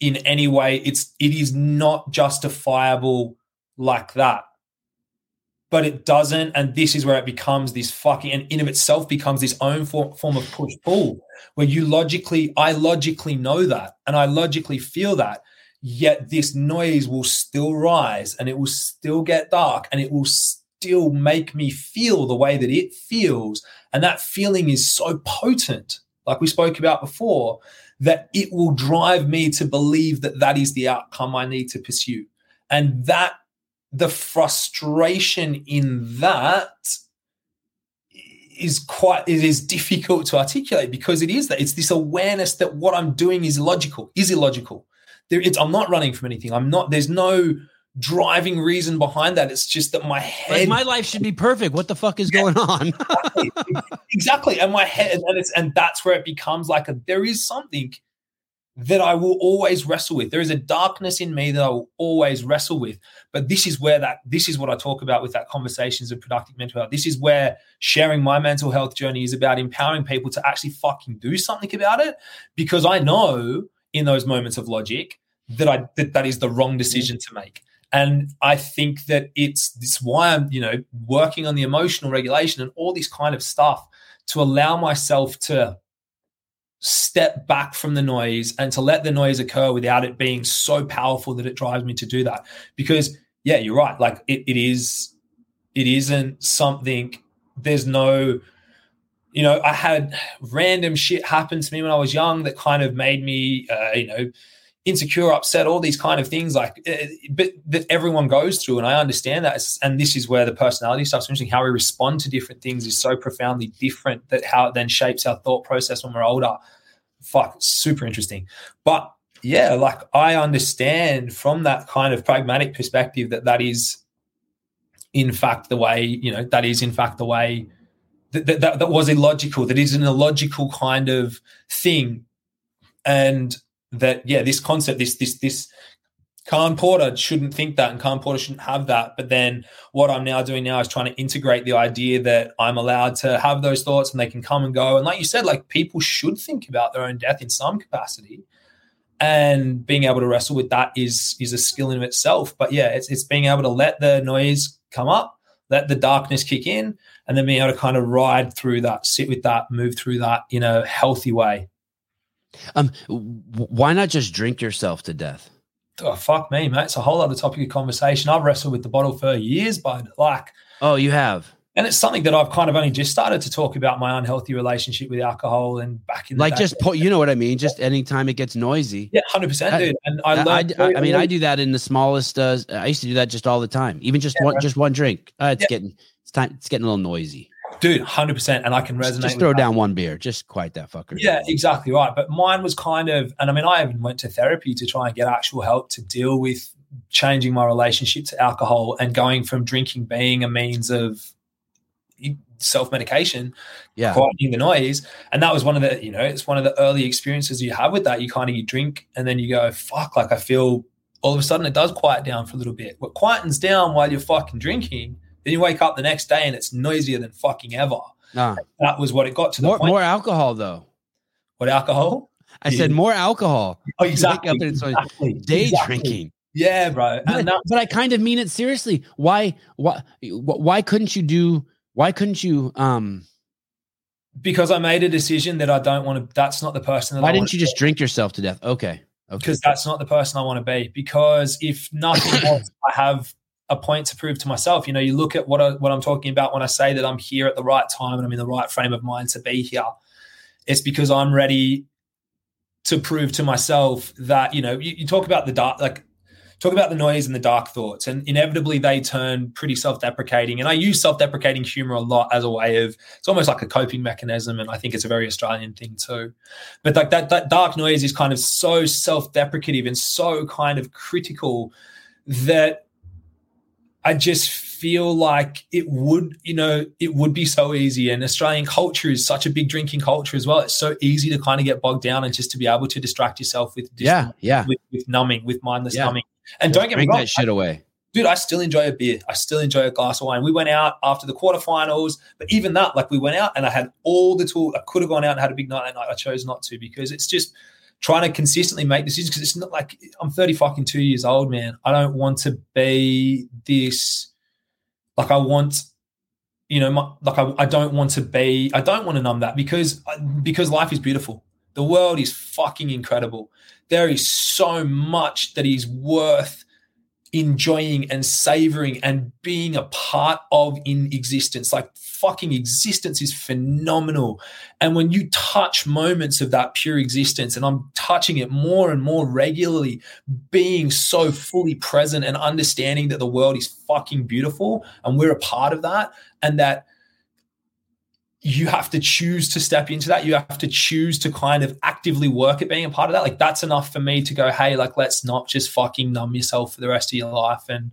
in any way. It's it is not justifiable like that. But it doesn't, and this is where it becomes this fucking and in of itself becomes this own form, form of push pull, where you logically, I logically know that, and I logically feel that, yet this noise will still rise, and it will still get dark, and it will still make me feel the way that it feels, and that feeling is so potent, like we spoke about before, that it will drive me to believe that that is the outcome I need to pursue. And that the frustration in that is quite it is difficult to articulate because it is that it's this awareness that what I'm doing is illogical, is illogical. There, it's, I'm not running from anything. I'm not. There's no driving reason behind that. It's just that my head like my life should be perfect. What the fuck is going on? <laughs> exactly. And my head and it's and that's where it becomes like a there is something that i will always wrestle with. There is a darkness in me that i will always wrestle with. But this is where that this is what i talk about with that conversations of productive mental health. This is where sharing my mental health journey is about empowering people to actually fucking do something about it. Because i know in those moments of logic that i that that is the wrong mm-hmm. decision to make and I think that it's this why I'm, you know, working on the emotional regulation and all this kind of stuff to allow myself to step back from the noise and to let the noise occur without it being so powerful that it drives me to do that. Because yeah, you're right. Like it, it is, it isn't something. There's no, you know, I had random shit happen to me when I was young that kind of made me, uh, you know, insecure, upset, all these kind of things like uh, but that everyone goes through. And I understand that. And this is where the personality stuff's interesting. How we respond to different things is so profoundly different that how it then shapes our thought process when we're older. Fuck, super interesting. But yeah, like I understand from that kind of pragmatic perspective that that is in fact the way, you know, that is in fact the way that, that, that was illogical, that is an illogical kind of thing. And that, yeah, this concept, this, this, this, Khan Porter shouldn't think that and Khan Porter shouldn't have that. But then what I'm now doing now is trying to integrate the idea that I'm allowed to have those thoughts and they can come and go. And like you said, like people should think about their own death in some capacity. And being able to wrestle with that is is a skill in itself. But yeah, it's it's being able to let the noise come up, let the darkness kick in, and then being able to kind of ride through that, sit with that, move through that in a healthy way. Um, why not just drink yourself to death? oh, fuck me, mate. It's a whole other topic of conversation. I've wrestled with the bottle for years, bud. Like, oh, you have. And it's something that I've kind of only just started to talk about my unhealthy relationship with alcohol and back in like just po- you know what I mean. Just anytime it gets noisy. Yeah, hundred percent, dude. And I, I, I, I, mean, I do that in the smallest. Uh, I used to do that just all the time. Even just yeah, one, right. just one drink. Uh, it's yeah. getting it's time. It's getting a little noisy dude 100% and i can resonate just throw down one beer just quiet that fucker. Yeah exactly right but mine was kind of and i mean i even went to therapy to try and get actual help to deal with changing my relationship to alcohol and going from drinking being a means of self-medication yeah. quieting the noise and that was one of the you know it's one of the early experiences you have with that. You kind of you drink and then you go fuck like i feel all of a sudden it does quiet down for a little bit. What quietens down while you're fucking drinking then you wake up the next day and it's noisier than fucking ever. Nah. That was what it got to the more, point. More alcohol though. What alcohol? I yeah. said more alcohol. <laughs> Oh, exactly. exactly. Day exactly. drinking. Yeah, bro. But, but, I kind of mean it seriously. Why? Why? Why couldn't you do? Why couldn't you? Um. Because I made a decision that I don't want to. That's not the person. That why I didn't you just be. drink yourself to death? Okay. Okay. Because that's not the person I want to be. Because if nothing <coughs> else, I have a point to prove to myself. You know, you look at what I, what I'm talking about when I say that I'm here at the right time and I'm in the right frame of mind to be here. It's because I'm ready to prove to myself that you know you, you talk about the dark like talk about the noise and the dark thoughts and inevitably they turn pretty self-deprecating and i use self-deprecating humor a lot as a way of it's almost like a coping mechanism and i think it's a very australian thing too but like that that dark noise is kind of so self-deprecative and so kind of critical that I just feel like it would, you know, it would be so easy. And Australian culture is such a big drinking culture as well. It's so easy to kind of get bogged down and just to be able to distract yourself with yeah, yeah, with, with numbing, with mindless yeah. numbing. And don't get me wrong, that shit away. Dude, I still enjoy a beer. I still enjoy a glass of wine. We went out after the quarterfinals, but even that, like we went out and I had all the tools. I could have gone out and had a big night that night. I chose not to because it's just trying to consistently make decisions because it's not like I'm 30 fucking two years old, man. I don't want to be this. Like I want, you know, my, like I, I don't want to be. I don't want to numb that because uh, because life is beautiful. The world is fucking incredible. There is so much that is worth enjoying and savoring and being a part of in existence. Like fucking existence is phenomenal. And when you touch moments of that pure existence, and I'm touching it more and more regularly, being so fully present and understanding that the world is fucking beautiful and we're a part of that, and that you have to choose to step into that. You have to choose to kind of actively work at being a part of that. Like that's enough for me to go, hey, like let's not just fucking numb yourself for the rest of your life and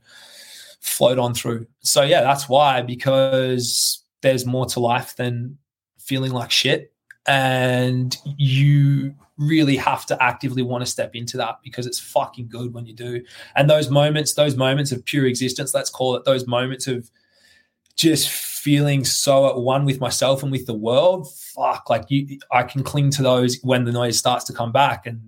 float on through. So yeah, that's why because there's more to life than feeling like shit, and you really have to actively want to step into that because it's fucking good when you do. And those moments, those moments of pure existence, let's call it, those moments of just feeling so at one with myself and with the world, fuck, like you, I can cling to those when the noise starts to come back. And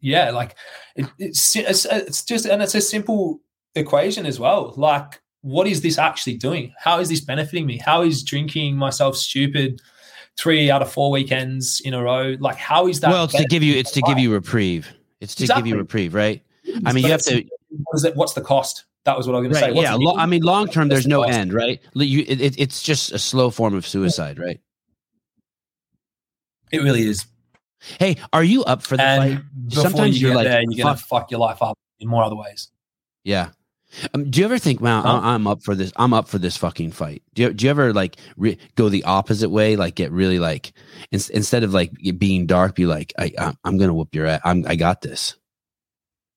yeah, like it, it's, it's, it's just, and it's a simple equation as well. Like, what is this actually doing? How is this benefiting me? How is drinking myself stupid three out of four weekends in a row? Like, how is that? Well, it's to give you, it's to give you reprieve. It's to exactly. give you reprieve, right? I mean, but you have to. What is it, what's the cost? That was what I was going right, to say. What's yeah, lo- I mean, long term, there's no end, right? You, it, it's just a slow form of suicide, right? It really is. Hey, are you up for fight? Sometimes you are like, there, you're gonna fuck your life up in more other ways. Yeah. Um, do you ever think, wow, huh? I'm up for this? I'm up for this fucking fight. Do you, do you ever like re- go the opposite way? Like get really like in, instead of like being dark, be like, I, I'm gonna whoop your ass. I'm, I got this.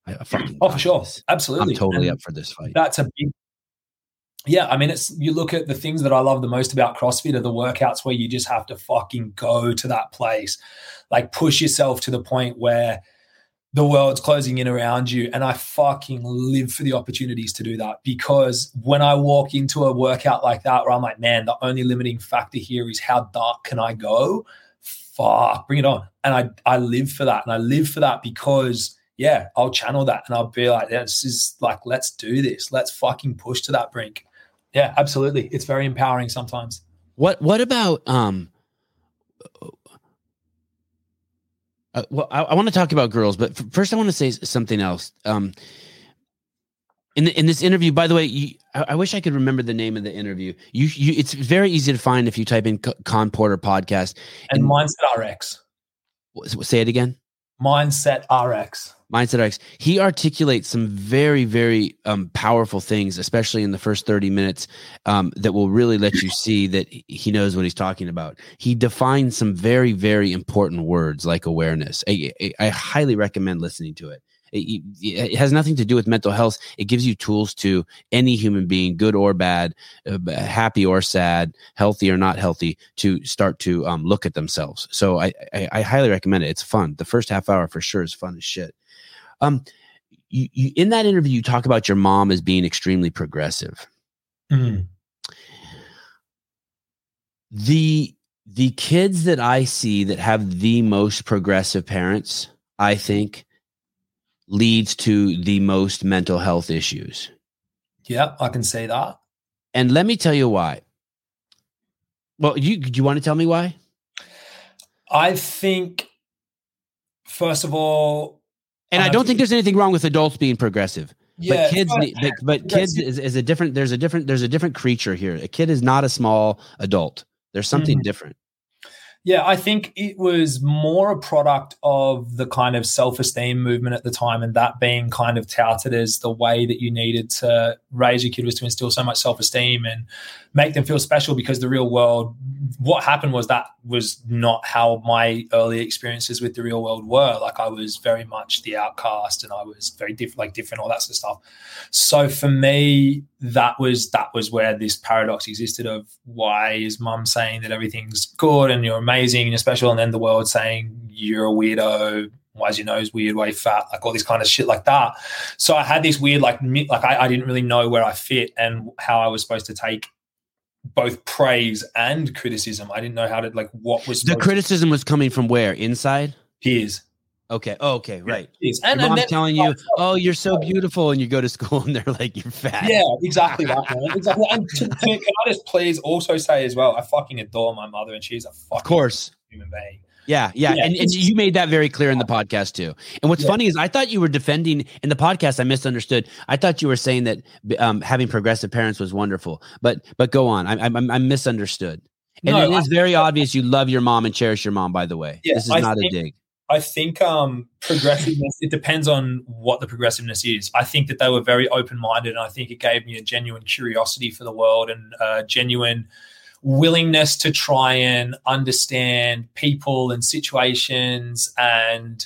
I fucking oh for sure, this. absolutely. I'm totally and up for this fight. That's a big. yeah, I mean, it's you look at the things that I love the most about CrossFit are the workouts where you just have to fucking go to that place, like push yourself to the point where the world's closing in around you. And I fucking live for the opportunities to do that because when I walk into a workout like that, where I'm like, man, the only limiting factor here is how dark can I go? Fuck, bring it on. And I I live for that, and I live for that because yeah, I'll channel that and I'll be like, yeah, this is like, let's do this. Let's fucking push to that brink yeah, absolutely. It's very empowering sometimes. What What about um? Uh, well, I, I want to talk about girls, but first I want to say something else. Um, in the, in this interview, by the way, you, I, I, wish I could remember the name of the interview. You, you, it's very easy to find if you type in Khan Porter podcast and, and Mindset RX. Say it again. Mindset RX. Mindset X, He articulates some very, very um, powerful things, especially in the first 30 minutes, um, that will really let you see that he knows what he's talking about. He defines some very, very important words like awareness. I, I, I highly recommend listening to it. It, it, has nothing to do with mental health. It gives you tools to any human being, good or bad, uh, happy or sad, healthy or not healthy, to start to um, look at themselves. So I, I, I highly recommend it. It's fun. The first half hour for sure is fun as shit. Um, you, you, in that interview, you talk about your mom as being extremely progressive. Mm. The the kids that I see that have the most progressive parents, I think, leads to the most mental health issues. Yeah, I can say that. And let me tell you why. Well, you do you want to tell me why? I think first of all, and I don't think there's anything wrong with adults being progressive. Yeah, but kids, but, but kids is, is, a different. There's a different. There's a different creature here. A kid is not a small adult. There's something mm-hmm. different. Yeah, I think it was more a product of the kind of self esteem movement at the time, and that being kind of touted as the way that you needed to raise your kid was to instill so much self esteem and make them feel special because the real world, what happened was that was not how my early experiences with the real world were. Like I was very much the outcast and I was very different, like different, all that sort of stuff. So for me, that was that was where this paradox existed of why is mum saying that everything's good and you're amazing and you're special and then the world saying you're a weirdo why is your nose weird why you fat like all this kind of shit like that. So i had this weird like like I, I didn't really know where i fit and how i was supposed to take both praise and criticism. I didn't know how to like what was the criticism was coming from where? Inside? Peers Okay. Oh, okay. Right. And, Your mom's then, telling you, "Oh, you're so beautiful," and you go to school <laughs> and they're like, "You're fat." Yeah, exactly that. Man. <laughs> Exactly. And to, to, can I just please also say as well, I fucking adore my mother, and she's a fucking of course human being. Yeah, yeah, yeah and, and you made that very clear in the podcast too. And what's yeah. funny is I thought you were defending in the podcast. I misunderstood. I thought you were saying that um, having progressive parents was wonderful, but but go on. I, I, I misunderstood. And no, it is very I, obvious you love your mom and cherish your mom. By the way, yeah, this is I not think, a dig. I think um, progressiveness, it depends on what the progressiveness is. I think that they were very open minded, and I think it gave me a genuine curiosity for the world and a genuine willingness to try and understand people and situations and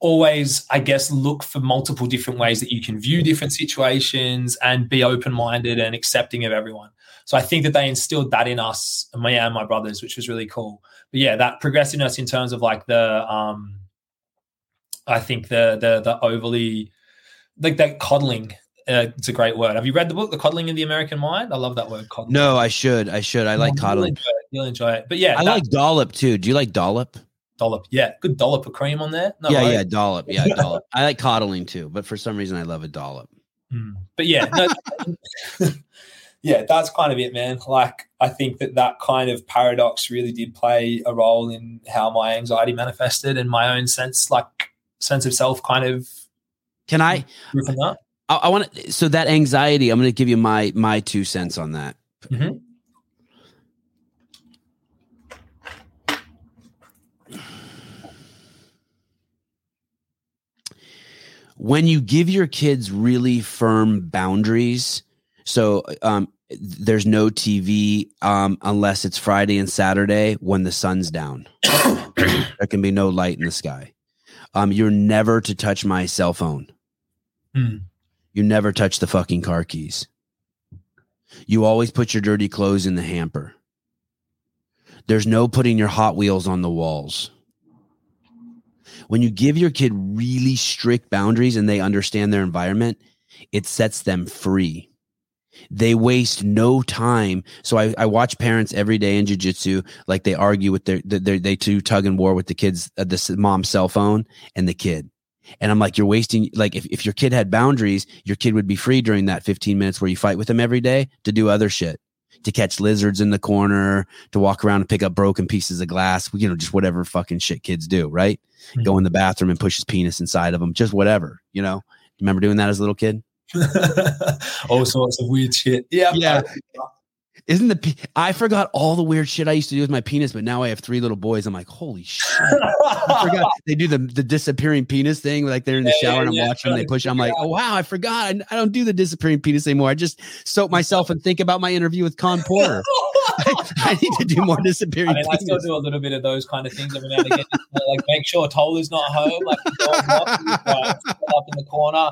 always i guess look for multiple different ways that you can view different situations and be open-minded and accepting of everyone so i think that they instilled that in us me and my brothers which was really cool but yeah, that progressiveness in terms of like the um I think the the the overly like that coddling. Uh, it's a great word. Have you read the book, The Coddling of the American Mind? I love that word. Coddling. No, I should. I should. I like coddling. You'll enjoy, you'll enjoy it. But yeah, I like dollop too. Do you like dollop? Dollop, yeah, good dollop of cream on there. No, yeah, right? yeah, dollop, yeah, dollop. I like coddling too, but for some reason I love a dollop. Mm. But yeah, no, <laughs> <laughs> yeah, that's kind of it, man. Like, I think that that kind of paradox really did play a role in how my anxiety manifested and my own sense, like sense of self, kind of. Can I? I, I want to. So that anxiety, I'm going to give you my my two cents on that. Mm-hmm. When you give your kids really firm boundaries, so um, there's no TV um, unless it's Friday and Saturday when the sun's down. <coughs> there can be no light in the sky. Um, you're never to touch my cell phone. Mm. You never touch the fucking car keys. You always put your dirty clothes in the hamper. There's no putting your Hot Wheels on the walls. When you give your kid really strict boundaries and they understand their environment, it sets them free. They waste no time. So I, I watch parents every day in jujitsu, like they argue with their, their, they two tug and war with the kids, uh, the mom's cell phone and the kid. And I'm like, you're wasting, like, if, if your kid had boundaries, your kid would be free during that 15 minutes where you fight with them every day to do other shit to catch lizards in the corner, to walk around and pick up broken pieces of glass, you know, just whatever fucking shit kids do, right? Mm-hmm. Go in the bathroom and push his penis inside of them, just whatever, you know. Remember doing that as a little kid? All sorts of weird shit. Yeah. Yeah. Isn't the I forgot all the weird shit I used to do with my penis, but now I have three little boys. I'm like, holy shit! I <laughs> forgot they do the the disappearing penis thing. Like they're in the shower yeah, and I'm yeah, watching them. They push. I'm like, oh wow, I forgot. I, I, don't do the disappearing penis anymore. I just soak myself and think about my interview with Khan Porter. I, <laughs> <laughs> I, need to do more disappearing. I, mean, I still do a little bit of those kind of things every now and again. like make sure Tolu's not home. Like up, uh, up in the corner.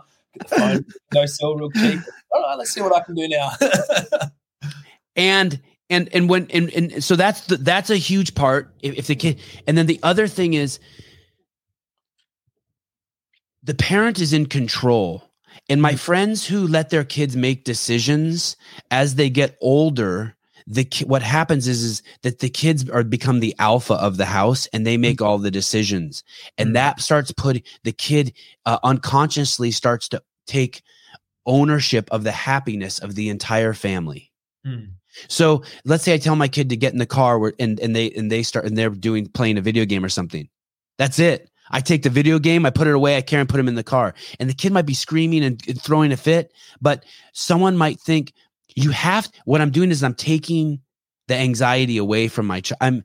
Phone, go sell real cheap. All right, let's see what I can do now. <laughs> And and and when and, and so that's the, that's a huge part. If, if the kid and then the other thing is the parent is in control. And my mm-hmm. friends who let their kids make decisions as they get older the what happens is is that the kids are become the alpha of the house and they make all the decisions and mm-hmm. that starts put the kid uh, unconsciously starts to take ownership of the happiness of the entire family mm. So let's say I tell my kid to get in the car where, and, and they and they start and they're doing playing a video game or something. That's it. I take the video game, I put it away, I care and put him in the car. And the kid might be screaming and, and throwing a fit, but someone might think you have what I'm doing is I'm taking the anxiety away from my child. I'm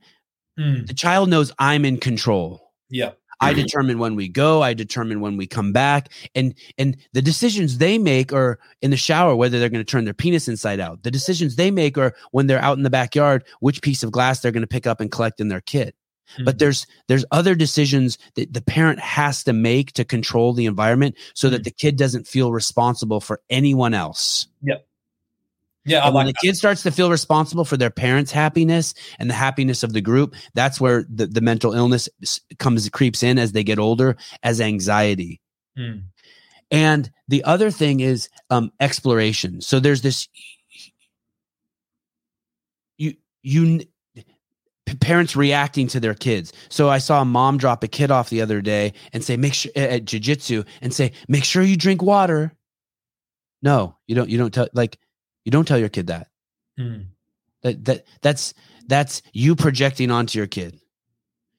mm. the child knows I'm in control. Yeah. I determine when we go. I determine when we come back, and and the decisions they make are in the shower whether they're going to turn their penis inside out. The decisions they make are when they're out in the backyard which piece of glass they're going to pick up and collect in their kit. Mm-hmm. But there's there's other decisions that the parent has to make to control the environment so mm-hmm. that the kid doesn't feel responsible for anyone else. Yep. Yeah, like when the that. kid starts to feel responsible for their parents' happiness and the happiness of the group, that's where the, the mental illness comes creeps in as they get older as anxiety. Hmm. And the other thing is um, exploration. So there's this you you parents reacting to their kids. So I saw a mom drop a kid off the other day and say, make sure at jujitsu and say, make sure you drink water. No, you don't. You don't tell like you don't tell your kid that. Mm. That that that's that's you projecting onto your kid.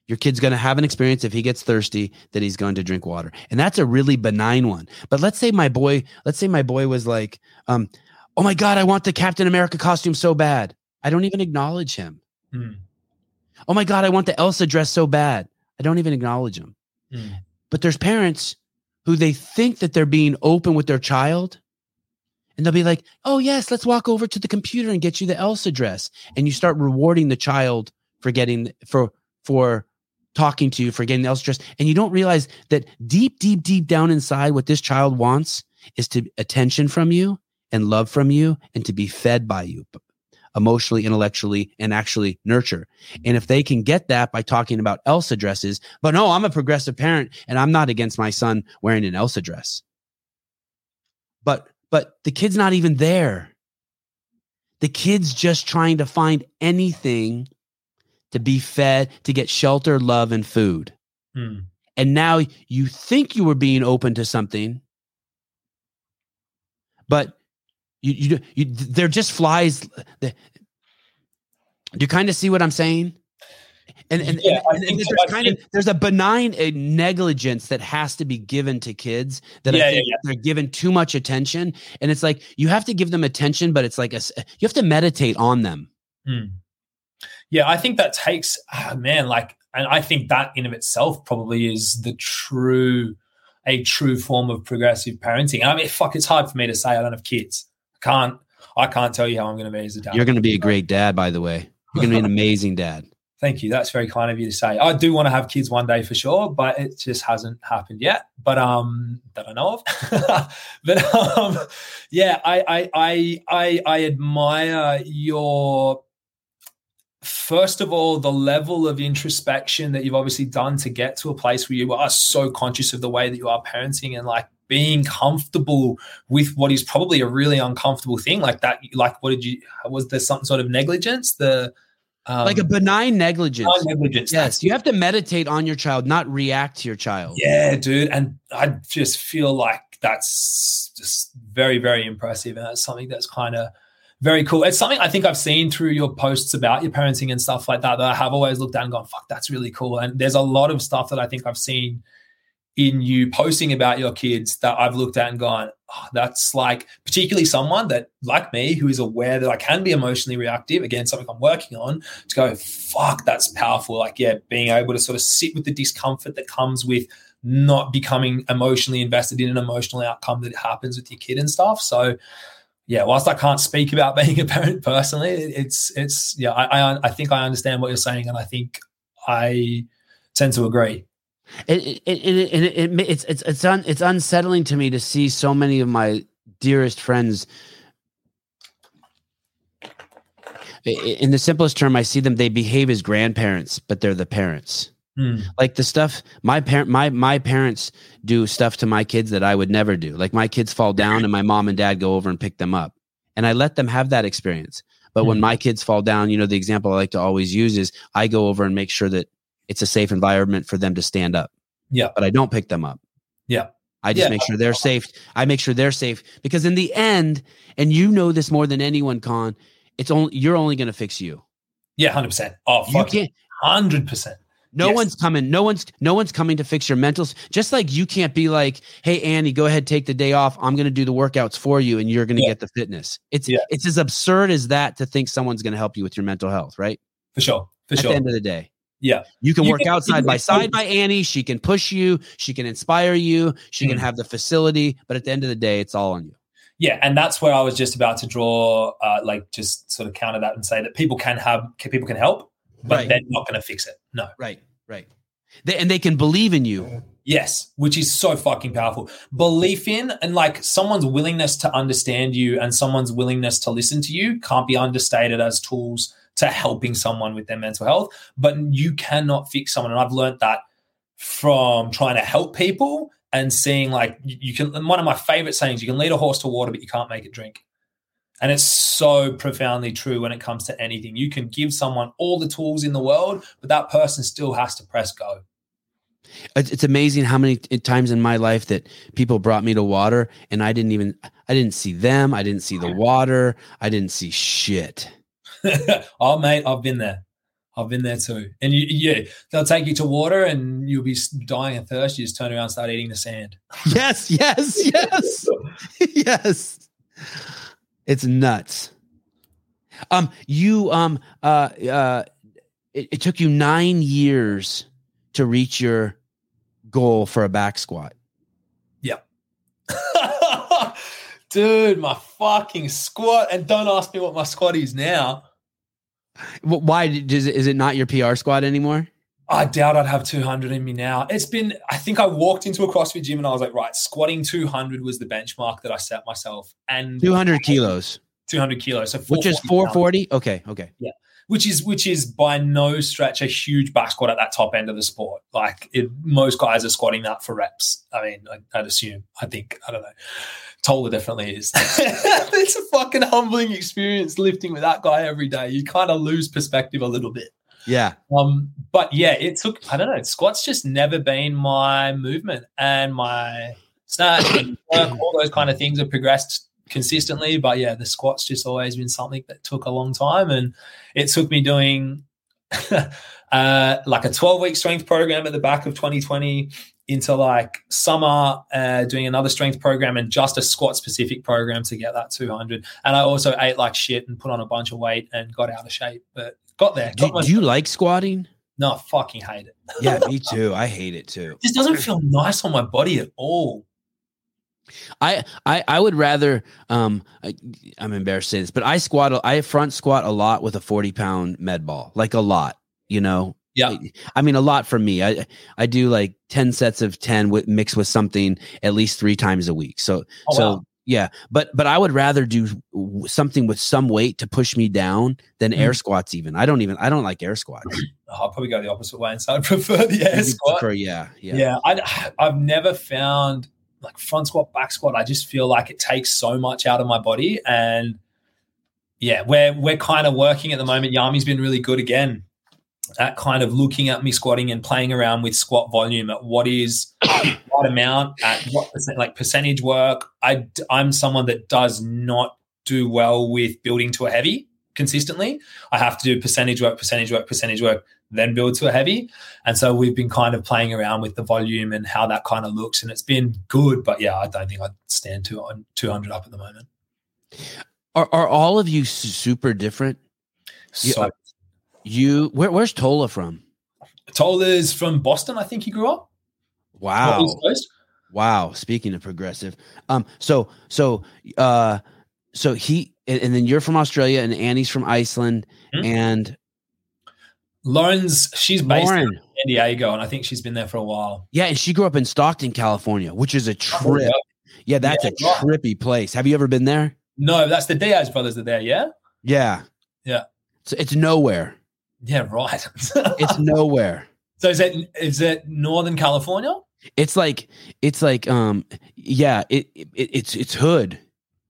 Your kid's going to have an experience if he gets thirsty that he's going to drink water. And that's a really benign one. But let's say my boy, let's say my boy was like, um, "Oh my god, I want the Captain America costume so bad." I don't even acknowledge him. Mm. Oh my god, I want the Elsa dress so bad. I don't even acknowledge him. Mm. But there's parents who they think that they're being open with their child and they'll be like, "Oh yes, let's walk over to the computer and get you the Elsa dress." And you start rewarding the child for getting for for talking to you for getting the Elsa dress, and you don't realize that deep, deep, deep down inside, what this child wants is to attention from you and love from you, and to be fed by you emotionally, intellectually, and actually nurture. And if they can get that by talking about Elsa dresses, but no, I'm a progressive parent and I'm not against my son wearing an Elsa dress. But but the kid's not even there. The kid's just trying to find anything to be fed, to get shelter, love, and food. Hmm. And now you think you were being open to something, but you, you, you they're just flies. Do you kind of see what I'm saying? And and, yeah, and, and, and there's kind of there's a benign a negligence that has to be given to kids that yeah, I think yeah, they're given too much attention, and it's like you have to give them attention, but it's like a, uh, you have to meditate on them. Hmm. Yeah, I think that takes oh man, like, and I think that in of itself probably is the true a true form of progressive parenting. I mean, fuck, it's hard for me to say. I don't have kids. I can't. I can't tell you how I'm going to be as a dad. You're going to be a great dad, by the way. You're going to be an <laughs> amazing dad. Thank you. That's very kind of you to say. I do want to have kids one day for sure, but it just hasn't happened yet. But um, that I know of. <laughs> but um, yeah, I I I I, I admire your first of all, the level of introspection that you've obviously done to get to a place where you are so conscious of the way that you are parenting and like being comfortable with what is probably a really uncomfortable thing like that. Like, what did you, was there some sort of negligence? The, um, like a benign negligence. Benign negligence. Yes, you have to meditate on your child, not react to your child. Yeah, dude. And I just feel like that's just very, very impressive. And that's something that's kind of very cool. It's something I think I've seen through your posts about your parenting and stuff like that that I have always looked at and gone, fuck, that's really cool. And there's a lot of stuff that I think I've seen in you posting about your kids that I've looked at and gone, oh, that's like particularly someone that like me who is aware that I can be emotionally reactive. Again, something I'm working on to go, fuck, that's powerful. Like, yeah, being able to sort of sit with the discomfort that comes with not becoming emotionally invested in an emotional outcome that happens with your kid and stuff. So yeah, whilst I can't speak about <laughs> being a parent personally, it's it's yeah, I, I, I think I understand what you're saying, and I think I tend to agree. It it it, it, it it's it's it's un, it's unsettling to me to see so many of my dearest friends. In the simplest term, I see them. They behave as grandparents, but they're the parents. Mm. Like the stuff my parent my my parents do stuff to my kids that I would never do. Like my kids fall down and my mom and dad go over and pick them up. And I let them have that experience. But mm. when my kids fall down, you know, the example I like to always use is I go over and make sure that it's a safe environment for them to stand up. Yeah. But I don't pick them up. Yeah. I just yeah. make sure they're safe. I make sure they're safe because in the end, and you know this more than anyone, Khan, it's only you're only going to fix you. Yeah, hundred percent. Oh, fuck you can't. Hundred percent. No yes. one's coming. No one's no one's coming to fix your mentals. Just like you can't be like, "Hey Annie, go ahead, take the day off. I'm going to do the workouts for you, and you're going to yeah. get the fitness." It's yeah. it's as absurd as that to think someone's going to help you with your mental health, right? For sure. For At sure. At the end of the day, yeah, you can you work can, out side by <laughs> side by Annie. She can push you. She can inspire you. She mm-hmm. can have the facility. But at the end of the day, it's all on you. Yeah, and that's where I was just about to draw, uh, like, just sort of counter that and say that people can have people can help, but right. they're not going to fix it. No. Right. Right. They, and they can believe in you. Yes, which is so fucking powerful. Belief in and like someone's willingness to understand you and someone's willingness to listen to you can't be understated as tools to helping someone with their mental health. But you cannot fix someone. And I've learned that from trying to help people and seeing like you can one of my favorite sayings, you can lead a horse to water, but you can't make it drink. And it's so profoundly true when it comes to anything. You can give someone all the tools in the world, but that person still has to press go. It's amazing how many times in my life that people brought me to water and I didn't even I didn't see them, I didn't see the water, I didn't see shit. <laughs> oh mate, I've been there. I've been there too. And you, yeah, they'll take you to water and you'll be dying of thirst. You just turn around and start eating the sand. <laughs> Yes, yes, yes, <laughs> yes. It's nuts. Um, you um uh uh, it, it took you nine years to reach your goal for a back squat. Yep. Dude, my fucking squat, and don't ask me what my squat is now. Why is it, is it not your PR squat anymore? I doubt I'd have 200 in me now. It's been, I think I walked into a CrossFit gym and I was like, right, squatting 200 was the benchmark that I set myself. And 200 kilos. 200 kilos. So which is 440. Okay. Okay. Yeah. Which is which is by no stretch a huge back squat at that top end of the sport. Like it, most guys are squatting that for reps. I mean, I, would assume. I think I don't know. Tola definitely is. <laughs> <laughs> it's a fucking humbling experience lifting with that guy every day. You kind of lose perspective a little bit. Yeah. Um, but yeah, it took, I don't know, squats just never been my movement and my snatch and work, all those kind of things have progressed consistently. But yeah, the squats just always been something that took a long time. And it took me doing <laughs> uh, like a 12 week strength program at the back of 2020 into like summer uh, doing another strength program and just a squat specific program to get that 200 and i also ate like shit and put on a bunch of weight and got out of shape but got there. Got do, do you like squatting? No, I fucking hate it. <laughs> yeah, me too. I hate it too. this doesn't feel nice on my body at all. I, I I would rather um I, am embarrassed to say this, but I squat I front squat a lot with a 40 pound med ball, like a lot. you know. Yeah. I mean, a lot for me. I I do like ten sets of ten with mixed with something at least three times a week. So Oh, so wow. yeah, but but I would rather do something with some weight to push me down than air Mm. squats. Even I don't even I don't like air squats. <laughs> I'll probably go the opposite way and so I prefer the air squat. prefer- yeah, yeah, Yeah, I, I've never found like front squat, back squat. I just feel like it takes so much out of my body, and yeah, we're we're kind of working at the moment. Jami's been really good again at kind of looking at me squatting and playing around with squat volume at what is the <coughs> right amount at what percent, like percentage work. I I'm someone that does not do well with building to a heavy consistently. I have to do percentage work, percentage work, percentage work, then build to a heavy. And so we've been kind of playing around with the volume and how that kind of looks, and it's been good. But yeah, I don't think I'd stand to on 200 up at the moment. Are are all of you super different? Yeah, So You where, where's Tola from? Tola's from Boston, I think he grew up. Wow. Wow. Speaking of progressive, um, so so uh, so he and, and then you're from Australia and Annie's from Iceland Mhm. and Lauren's she's based Lauren. in San Diego, and I think she's been there for a while. Yeah, and she grew up in Stockton, California, which is a trip. Yeah, that's Yeah, a right. trippy place. Have you ever been there? No, that's the Diaz brothers are there. Yeah, Yeah. Yeah. So it's nowhere. Yeah, right. It's nowhere. so is it is it Northern California? It's like it's like um yeah, it, it it's it's hood.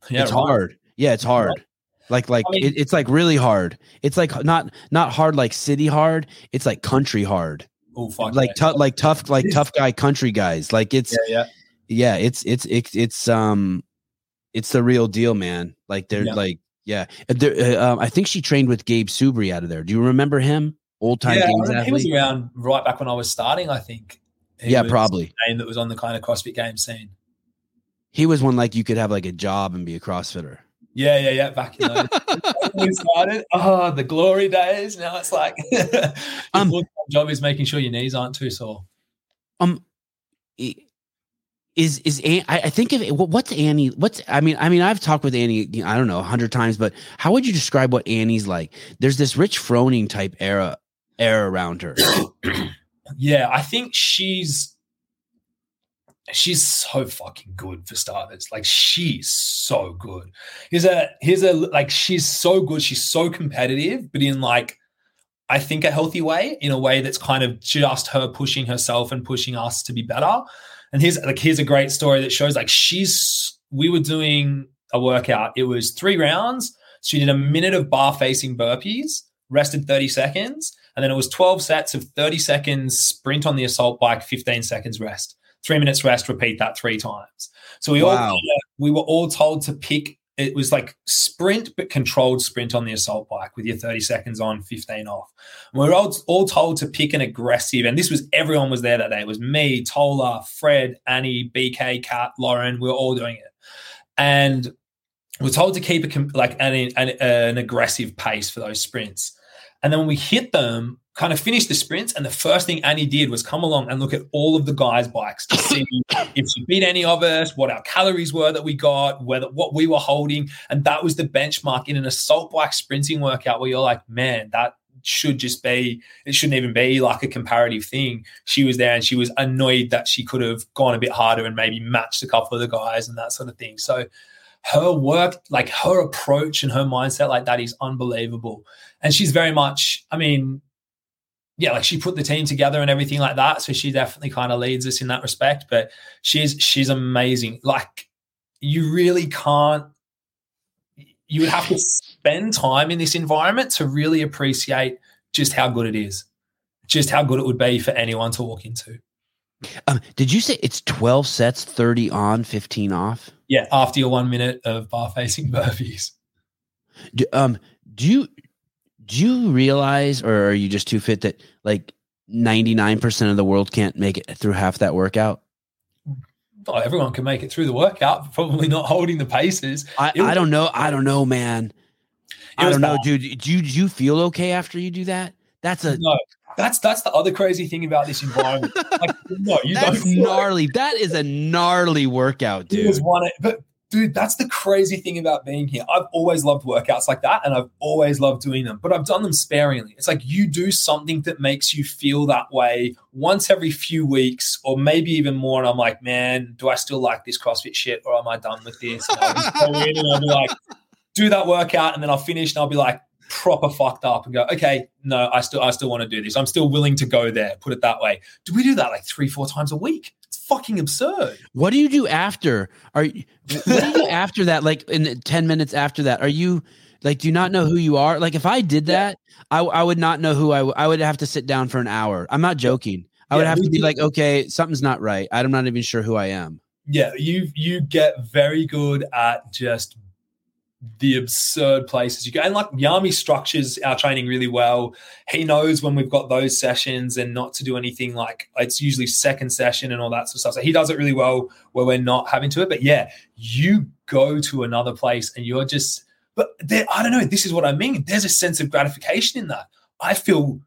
Yeah, it's right. hard. Yeah, it's hard. Like like I mean- it, it's like really hard. It's like not not hard like city hard. It's like country hard. Oh fuck, like tough like tough like tough guy country guys. Like it's yeah, yeah. yeah, it's it's it's it's um it's the real deal, man. Like they're Yeah. like yeah. There- uh, um, I think she trained with Gabe Subry out of there. Do you remember him? Old time Yeah, games remember he was around right back when I was starting. I think. He Yeah, probably. Name that was on the kind of CrossFit game scene. He was one like you could have like a job and be a CrossFitter. Yeah, yeah, yeah. Back in those <laughs> when we started. Oh, the glory days. Now it's like your <laughs> Um, job is making sure your knees aren't too sore. Um, is is An- I, think what- what's Annie? What's I mean? I mean, I've talked with Annie. I don't know a hundred times, but how would you describe what Annie's like? There's this Rich Froning type era air around her. <clears throat> Yeah, I think she's she's so fucking good for starters. Like she's so good. Here's a here's a like she's so good. She's so competitive, but in like I think a healthy way, in a way that's kind of just her pushing herself and pushing us to be better. And here's like here's a great story that shows like she's we were doing a workout. It was three rounds. She did a minute of bar facing burpees, rested 30 seconds, and then it was 12 sets of 30 seconds sprint on the assault bike, 15 seconds rest. Three minutes rest, repeat that three times. So we all Wow. kinda- we were all told to pick it was like sprint, but controlled sprint on the assault bike with your 30 seconds on, 15 off. And we were all, all told to pick an aggressive, and this was everyone was there that day. It was me, Tola, Fred, Annie, BK, Kat, Lauren. We were all doing it. And we're told to keep a like an, an, an aggressive pace for those sprints. And then when we hit them, kind of finished the sprints, and the first thing Annie did was come along and look at all of the guys' bikes to see if she beat any of us, what our calories were that we got, whether what we were holding, and that was the benchmark in an assault bike sprinting workout where you're like, man, that should just be it shouldn't even be like a comparative thing. She was there and she was annoyed that she could have gone a bit harder and maybe matched a couple of the guys and that sort of thing. So her work, like her approach and her mindset like that is unbelievable. And she's very much, I mean, yeah, like she put the team together and everything like that. So she definitely kind of leads us in that respect. But she's she's amazing. Like you really can't you would have to <laughs> spend time in this environment to really appreciate just how good it is. Just how good it would be for anyone to walk into. Um, did you say it's 12 sets, 30 on, 15 off? Yeah, after your one minute of bar facing <laughs> burpees. Do, um, do you do you realize, or are you just too fit that like 99% of the world can't make it through half that workout? Not everyone can make it through the workout, probably not holding the paces. I, was- I don't know. I don't know, man. I don't know, bad. dude. Do you, do you feel okay after you do that? That's a No, that's that's the other crazy thing about this environment. <laughs> Like, no, you that's don't. feel it. gnarly. That is a gnarly workout, It was dude. one, but dude, that's the crazy thing about being here. I've always loved workouts like that and I've always loved doing them, but I've done them sparingly. It's like you do something that makes you feel that way once every few weeks or maybe even more. And I'm like, man, do I still like this CrossFit shit or am I done with this? And I'll, and I'll be like, do that workout and then I'll finish and I'll be like, proper fucked up and go, okay, no, I still I still want to do this. I'm still willing to go there. Put it that way. Do we do that like three, four times a week? Fucking absurd. What do you do after? Are you what do you do <laughs> after that? Like in ten minutes after that, are you like do you not know who you are? Like if I did that, I I would not know who I w- I would have to sit down for an hour. I'm not joking. I would Yeah, have to be too. like, okay, something's not right. I'm not even sure who I am. Yeah, you you get very good at just the absurd places you go. And like Jami structures our training really well. He knows when we've got those sessions and not to do anything like it's usually second session and all that sort of stuff. So he does it really well where we're not having to it. But yeah, you go to another place and you're just but there, I don't know, this is what I mean. There's a sense of gratification in that. I feel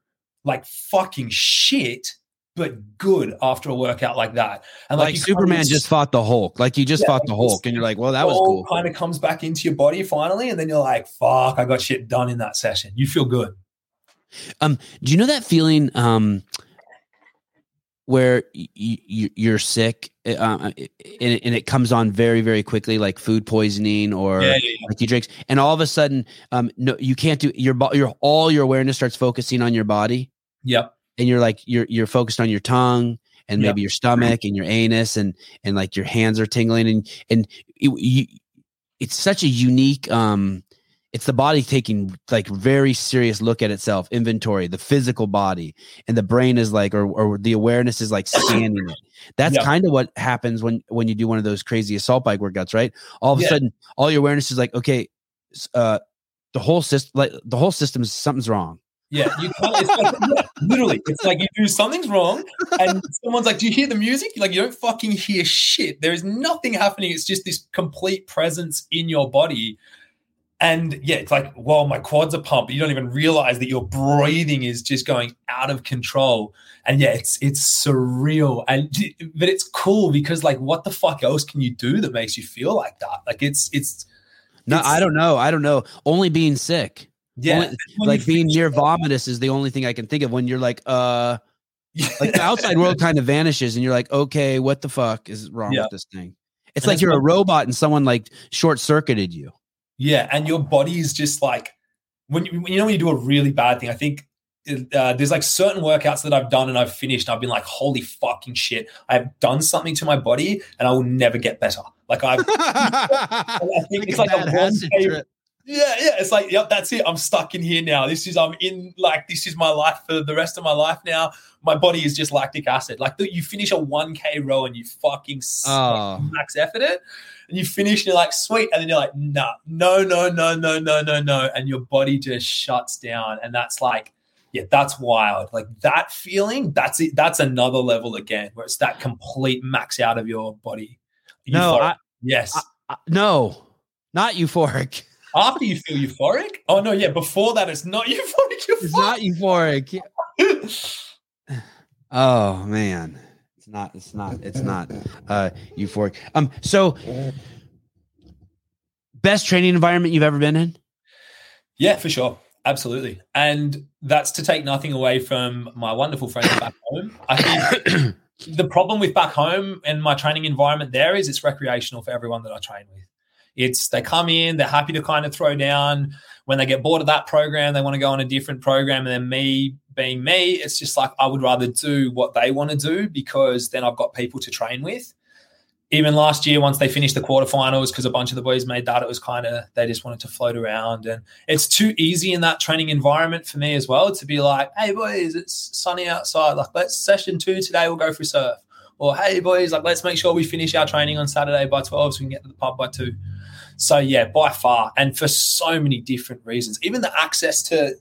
like fucking shit, but good after a workout like that. And Like, you kind Superman of- just fought the Hulk. Like you just Yeah, fought the Hulk, and you're like, well, that was cool. kind of comes back into your body finally, and then you're like, "Fuck, I got shit done in that session." You feel good. Do you know that feeling um where y- y- you're sick uh, and, and it comes on very very quickly like food poisoning or yeah, yeah, yeah. like you drinks and all of a sudden um no you can't do your your all your awareness starts focusing on your body Yep. And you're like you're you're focused on your tongue and Yeah. maybe your stomach and your anus and and like your hands are tingling and and it, you, it's such a unique um it's the body taking like very serious look at itself inventory the physical body and the brain is like or, or the awareness is like scanning it that's Yeah. kind of what happens when when you do one of those crazy assault bike workouts right all of a sudden all your awareness is like okay uh the whole system like the whole system is something's wrong Yeah, you can't, it's like, literally, it's like you do something's wrong, and someone's like, "Do you hear the music?" You're like, "You don't fucking hear shit. There is nothing happening. It's just this complete presence in your body." And yeah, it's like, "Whoa, my quads are pumped." You don't even realize that your breathing is just going out of control. And yeah, it's it's surreal, and but it's cool because like, what the fuck else can you do that makes you feel like that? Like, it's it's no It's- i don't know i don't know only being sick yeah, Only- like being near it. vomitus is the only thing I can think of when you're like, uh, like the outside world kind of vanishes and you're like, okay, what the fuck is wrong Yeah. with this thing? It's And like you're a robot and someone like short circuited you. Yeah, and your body is just like when you, when you know when you do a really bad thing. I think uh, there's like certain workouts that I've done and I've finished. And I've been like, holy fucking shit! I've done something to my body and I will never get better. Like I've, <laughs> <laughs> I think it's like a one day- trip. Yeah, yeah. It's like, yep, that's it. I'm stuck in here now. This is I'm in like this is my life for the rest of my life now. My body is just lactic acid. Like the, you finish a 1k row and you fucking Oh. max effort it, and you finish and you're like sweet, and then you're like nah, no, no, no, no, no, no, no, and your body just shuts down, and that's like. Yeah, that's wild. Like that feeling, that's it. That's another level again, where it's that complete max out of your body. No, I, yes. I- no, not euphoric. <laughs> After you feel euphoric? Oh no, yeah. Before that, it's not <laughs> euphoric. You're It's not euphoric. <laughs> Oh man, it's not. It's not. It's not uh, euphoric. Um. So, best training environment you've ever been in? yeah, for sure, absolutely. And that's to take nothing away from my wonderful friends back <coughs> home. I think <coughs> the problem with back home and my training environment there is it's recreational for everyone that I train with. It's they come in, they're happy to kind of throw down. When they get bored of that program, they want to go on a different program. And then me being me, it's just like I would rather do what they want to do because then I've got people to train with. Even last year, once they finished the quarterfinals, because a bunch of the boys made that, it was kind of they just wanted to float around. And it's too easy in that training environment for me as well to be like, hey boys, it's sunny outside. Like, let's session two today, we'll go for surf. Or hey boys, like let's make sure we finish our training on Saturday by 12 so we can get to the pub by two. So yeah, by far, and for so many different reasons, even the access to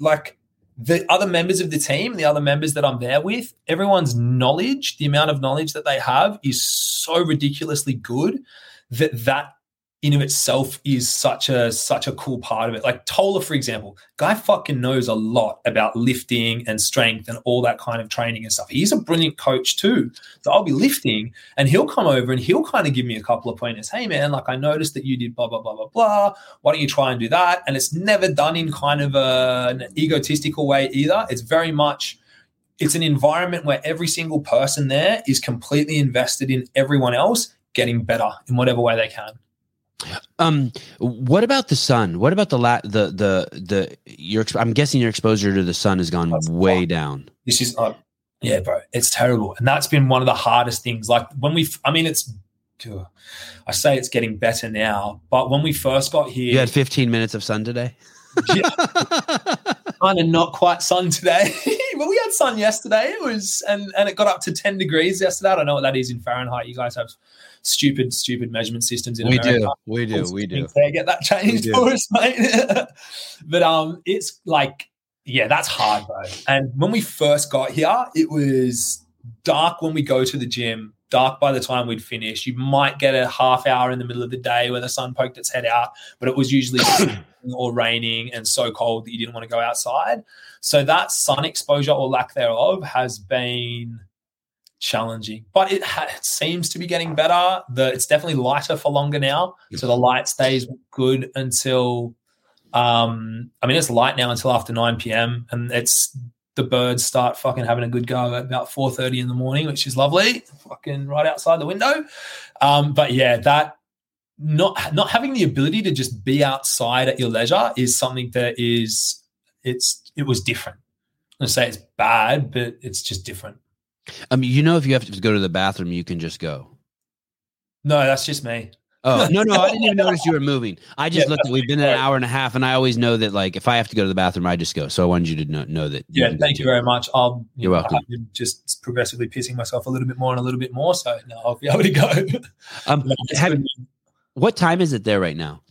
like the other members of the team, the other members that I'm there with, everyone's knowledge, the amount of knowledge that they have is so ridiculously good that that in of itself is such a such a cool part of it. Like Tola, for example, guy fucking knows a lot about lifting and strength and all that kind of training and stuff. He's a brilliant coach too. So I'll be lifting and he'll come over and he'll kind of give me a couple of pointers. Hey man, like I noticed that you did blah blah blah blah blah. Why don't you try and do that? And it's never done in kind of a, an egotistical way either. It's very much it's an environment where every single person there is completely invested in everyone else getting better in whatever way they can. Um, what about the sun? What about the la- the the the your? I'm guessing your exposure to the sun has gone that's way down. This is, uh, yeah, bro, it's terrible, and that's been one of the hardest things. Like when we, I mean, it's. I say it's getting better now, but when we first got here, you had 15 minutes of sun today. Yeah, <laughs> kind of not quite sun today. <laughs> well, we had sun yesterday. It was, and and it got up to 10 degrees yesterday. I don't know what that is in Fahrenheit. You guys have stupid, stupid measurement systems in we America. Do. We do. We do. They get that changed for us, mate. <laughs> but um, it's like, yeah, that's hard, bro. And when we first got here, it was dark when we go to the gym. Dark by the time we'd finish. You might get a half hour in the middle of the day where the sun poked its head out, but it was usually <coughs> or raining and so cold that you didn't want to go outside. So that sun exposure or lack thereof has been challenging, but it, ha- it, seems to be getting better. The it's definitely lighter for longer now, so the light stays good until. Um, I mean, it's light now until after nine p.m. and it's the birds start fucking having a good go at about four thirty in the morning, which is lovely. Fucking right outside the window. Um, but yeah, that not not having the ability to just be outside at your leisure is something that is it's it was different. I'm gonna say it's bad, but it's just different. I mean, you know, if you have to go to the bathroom, you can just go. No, that's just me. Oh no, no, I didn't even <laughs> notice you were moving. I just yeah, looked. At, we've been an hour and a half, and I always know that like if I have to go to the bathroom, I just go. So I wanted you to know, know that. Yeah, you thank you very much. I'll. You are welcome. I'm just progressively pissing myself a little bit more and a little bit more, so now I'll be able to go. <laughs> Um, have, what time is it there right now?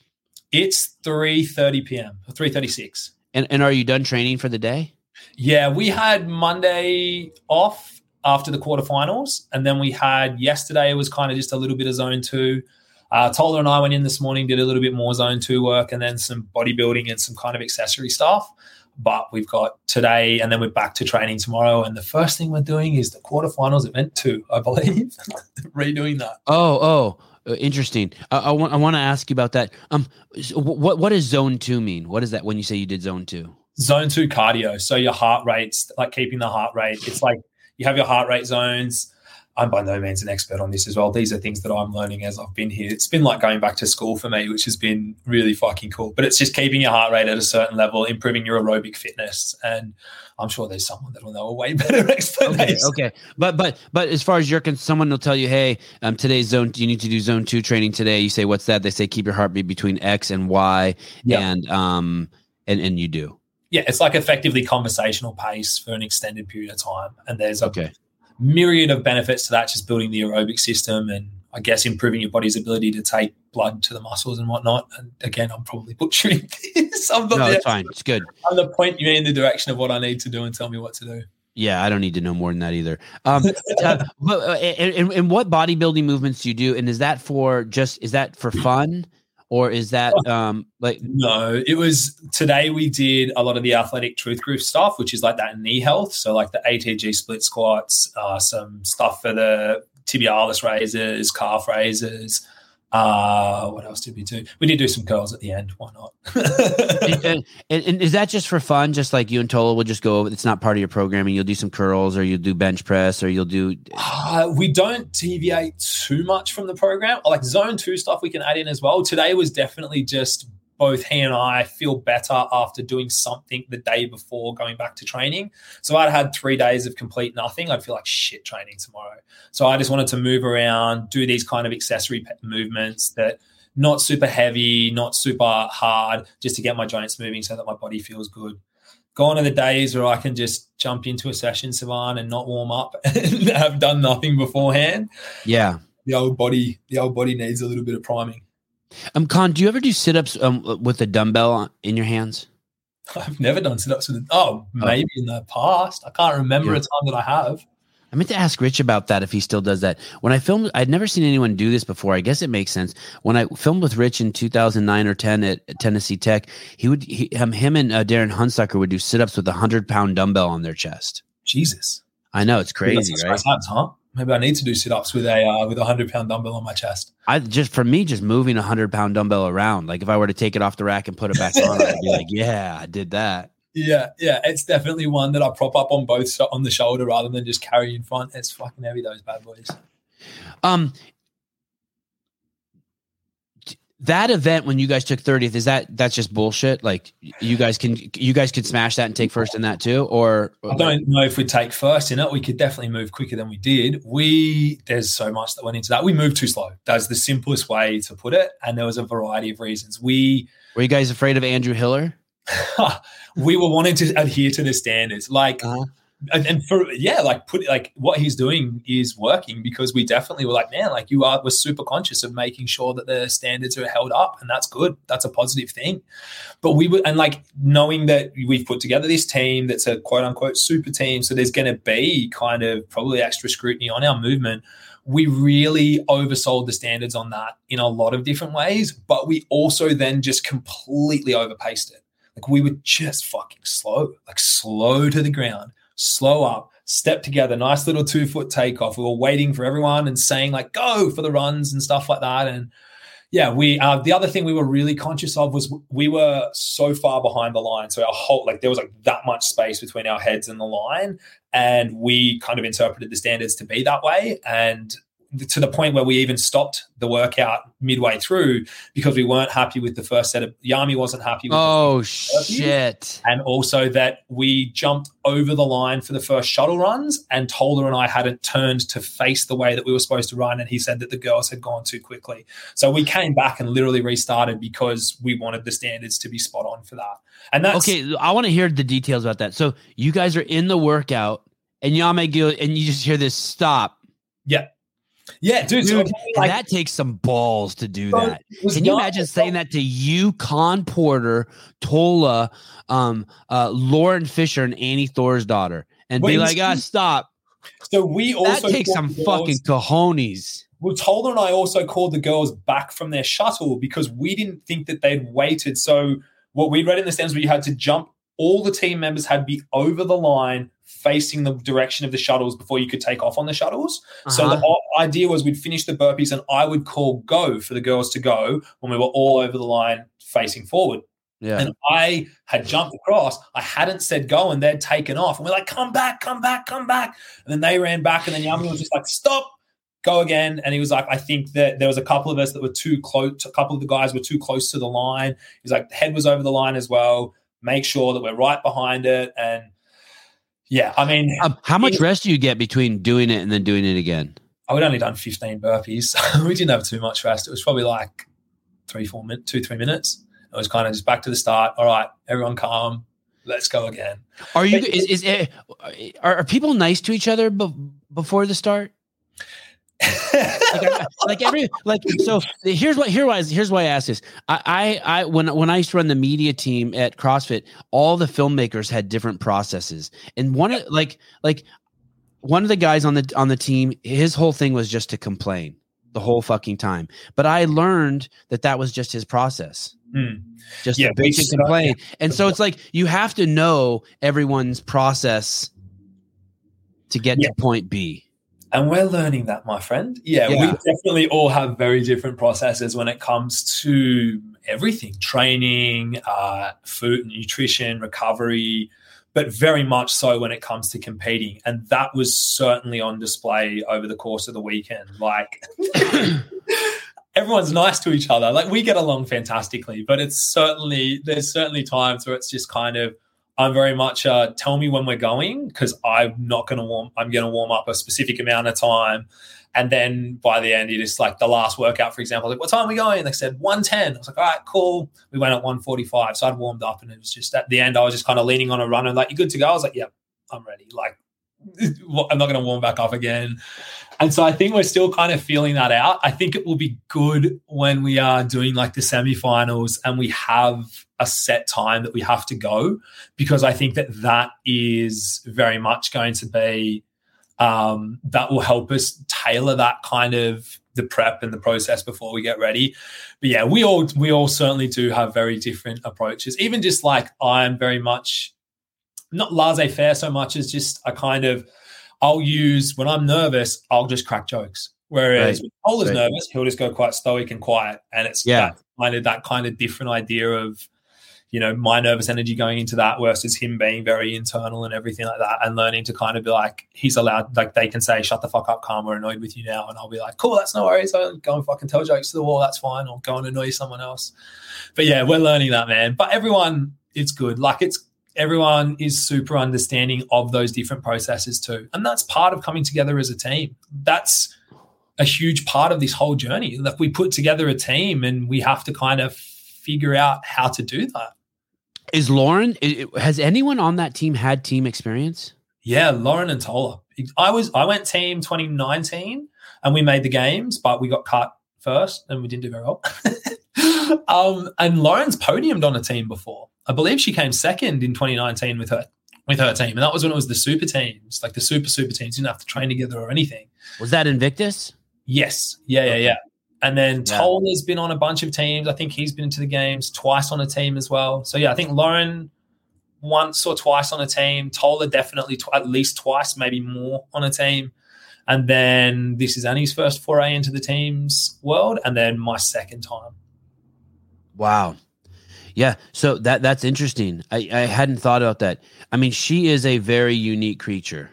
It's three thirty p.m. Three thirty six. And and are you done training for the day? Yeah, we had Monday off after the quarterfinals. And then we had yesterday, it was kind of just a little bit of zone two. Uh, Tola and I went in this morning, did a little bit more zone two work, and then some bodybuilding and some kind of accessory stuff. But we've got today, and then we're back to training tomorrow. And the first thing we're doing is the quarterfinals event two, I believe, <laughs> redoing that. Oh, oh, uh, interesting. I, I want I want to ask you about that. Um, what what does zone two mean? What is that when you say you did zone two? Zone two cardio. So your heart rates, like keeping the heart rate. It's like you have your heart rate zones. I'm by no means an expert on this as well. These are things that I'm learning as I've been here. It's been like going back to school for me, which has been really fucking cool. But it's just keeping your heart rate at a certain level, improving your aerobic fitness, and I'm sure there's someone that will know a way <laughs> better explanation. Okay, okay, but but but as far as you're concerned, someone will tell you, hey, um, today's zone, you need to do zone two training today. You say, what's that? They say keep your heartbeat between X and Y, and um, and and you do. Yeah, it's like effectively conversational pace for an extended period of time, and there's a okay myriad of benefits to that, just building the aerobic system and I guess improving your body's ability to take blood to the muscles and whatnot. And again, I'm probably butchering <laughs> this. I'm no, it's fine. It's good. I'm the point you in the direction of what I need to do and tell me what to do. Yeah, I don't need to know more than that either. Um, <laughs> uh, but, uh, and, and, what bodybuilding movements do you do? And is that for just is that for fun? Or is that um like no it was today we did a lot of the athletic truth group stuff which is like that knee health. So like the atg split squats uh, some stuff for the tibialis raises calf raises uh, what else did we do? We did do some curls at the end. Why not? <laughs> and, and, is that just for fun? Just like you and Tola will just go. It's not part of your programming. You'll do some curls, or you'll do bench press, or you'll do. Uh, we don't deviate too much from the program. Like zone two stuff, we can add in as well. Today was definitely just both he and I feel better after doing something the day before going back to training. So I'd had three days of complete nothing. I'd feel like shit training tomorrow. So I just wanted to move around, do these kind of accessory movements that not super heavy, not super hard, just to get my joints moving so that my body feels good. Gone are the days where I can just jump into a session, Sevan, and not warm up <laughs> and have done nothing beforehand. Yeah. The old body, the old body needs a little bit of priming. Um, Khan, do you ever do sit ups um, with a dumbbell in your hands? I've never done sit ups with. Oh, maybe oh. in the past. I can't remember yeah. a time that I have. I meant to ask Rich about that if he still does that. When I filmed, I'd never seen anyone do this before. I guess it makes sense. When I filmed with Rich in 2009 or 10 at Tennessee Tech, he would he, um, him and uh, Darren Hunsucker would do sit ups with a hundred pound dumbbell on their chest. Jesus, I know it's crazy, right? Times, huh? Maybe I need to do sit ups with a uh, with a hundred pound dumbbell on my chest. I just for me, just moving a hundred pound dumbbell around. Like if I were to take it off the rack and put it back on, I'd be like, yeah, I did that. Yeah, yeah, it's definitely one that I prop up on both on the shoulder rather than just carry in front. It's fucking heavy, those bad boys. Um, that event when you guys took 30th is that that's just bullshit? Like you guys can you guys could smash that and take first in that too or i don't know if we take first in it. We could definitely move quicker than we did. We there's so much that went into that. We moved too slow. That's the simplest way to put it. And there was a variety of reasons. We were you guys afraid of andrew hiller? <laughs> We were wanting to adhere to the standards. Like, uh-huh. And, and, for yeah, like put like what he's doing is working because we definitely were like, man, like you are we're super conscious of making sure that the standards are held up, and that's good. That's a positive thing. But we were and like knowing that we've put together this team that's a quote unquote super team, so there's going to be kind of probably extra scrutiny on our movement we really oversold the standards on that in a lot of different ways, but we also then just completely overpaced it. Like we were just fucking slow, like slow to the ground, slow up, step together, nice little two foot takeoff. We were waiting for everyone and saying like go for the runs and stuff like that. And yeah, we uh, the other thing we were really conscious of was we were so far behind the line, so our whole like there was like that much space between our heads and the line, and we kind of interpreted the standards to be that way. And to the point where we even stopped the workout midway through because we weren't happy with the first set of Jami wasn't happy with Oh shit. And also that we jumped over the line for the first shuttle runs and Tola and I hadn't turned to face the way that we were supposed to run and he said that the girls had gone too quickly. So we came back and literally restarted because we wanted the standards to be spot on for that. And that's Okay, I want to hear the details about that. So you guys are in the workout and Jami and you just hear this stop. Yeah yeah, dude. dude so like, that takes some balls to do so that. Can you imagine saying that to you, Khan Porter, Tola, um, uh, Lauren Fisher, and Annie Thorisdottir, and Wait, be like, ah, stop. So we also that takes some girls, fucking cojones. Well, Tola and I also called the girls back from their shuttle because we didn't think that they'd waited. So what we read in the stands where you had to jump, all the team members had to be over the line facing the direction of the shuttles before you could take off on the shuttles. Uh-huh. So the idea was we'd finish the burpees and I would call go for the girls to go when we were all over the line facing forward. Yeah. And I had jumped across. I hadn't said go, and they'd taken off. And we're like, come back, come back, come back. And then they ran back, and then Jami was just like, stop, go again. And he was like, I think that there was a couple of us that were too close. A couple of the guys were too close to the line. He's like, the head was over the line as well. Make sure that we're right behind it. And yeah, I mean, um, how much rest do you get between doing it and then doing it again? I would only done 15 burpees. <laughs> we didn't have too much rest. It was probably like three, four minutes, two, three minutes. It was kind of just back to the start. All right, everyone calm. Let's go again. Are you, is, is it, are, are people nice to each other before the start? Like, like, every like so here's what here why here's why I ask this. I, I I when when I used to run the media team at CrossFit, all the filmmakers had different processes. And one of like like one of the guys on the on the team, his whole thing was just to complain the whole fucking time. But I learned that that was just his process. Mm. Just yeah, to bitch and complain. And so it's like you have to know everyone's process to get yeah. to point B. And we're learning that, my friend. Yeah, yeah, we definitely all have very different processes when it comes to everything training, uh, food, and nutrition, recovery, but very much so when it comes to competing. And that was certainly on display over the course of the weekend. Like, <coughs> everyone's nice to each other. Like, we get along fantastically, but it's certainly, there's certainly times where it's just kind of, I'm very much uh, tell me when we're going because I'm not going to warm. I'm going to warm up a specific amount of time, and then by the end, it is like the last workout, for example. Like, what time are we going? They said 110. I was like, all right, cool. We went at 145, so I'd warmed up, and it was just at the end. I was just kind of leaning on a runner, like, you're good to go? I was like, yep, I'm ready. Like, <laughs> I'm not going to warm back up again. And so I think we're still kind of feeling that out. I think it will be good when we are doing like the semifinals and we have a set time that we have to go because I think that that is very much going to be um, that will help us tailor that kind of the prep and the process before we get ready. But yeah, we all we all certainly do have very different approaches. Even just like I'm very much not laissez faire so much as just a kind of I'll use when I'm nervous, I'll just crack jokes. Whereas right. when Paul is right. nervous, he'll just go quite stoic and quiet. And it's yeah. kind of that kind of different idea of you know, my nervous energy going into that versus him being very internal and everything like that, and learning to kind of be like, he's allowed, like they can say, shut the fuck up, calm, we're annoyed with you now. And I'll be like, cool, that's no worries. I'll go and fucking tell jokes to the wall, that's fine. Or go and annoy someone else. But yeah, we're learning that, man. But everyone, it's good. Like it's, everyone is super understanding of those different processes too. And that's part of coming together as a team. That's a huge part of this whole journey. Like we put together a team and we have to kind of figure out how to do that. Is Lauren? Has anyone on that team had team experience? Yeah, Lauren and Tola. I was I went team 2019 and we made the games, but we got cut first and we didn't do very well. <laughs> um, and Lauren's podiumed on a team before. I believe she came second in 2019 with her with her team, and that was when it was the super teams, like the super super teams. You didn't have to train together or anything. Was that Invictus? Yes. Yeah, yeah, yeah. And then yeah. has been on a bunch of teams. I think he's been into the games twice on a team as well. So yeah, I think Lauren once or twice on a team. Tola definitely tw- at least twice, maybe more on a team. And then this is Annie's first foray into the teams world, and then my second time. Wow. Yeah, so that that's interesting. I, I hadn't thought about that. I mean, she is a very unique creature.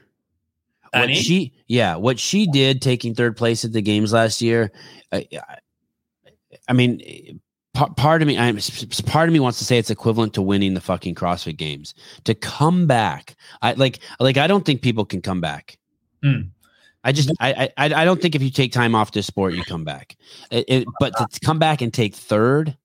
What Annie? she, yeah, what she did taking third place at the games last year. I, I mean, part, part of me, I'm part of me wants to say it's equivalent to winning the fucking CrossFit Games. To come back, I like, like I don't think people can come back. Mm. I just, I, I, I don't think if you take time off this sport, you come back. It, it, but to come back and take third,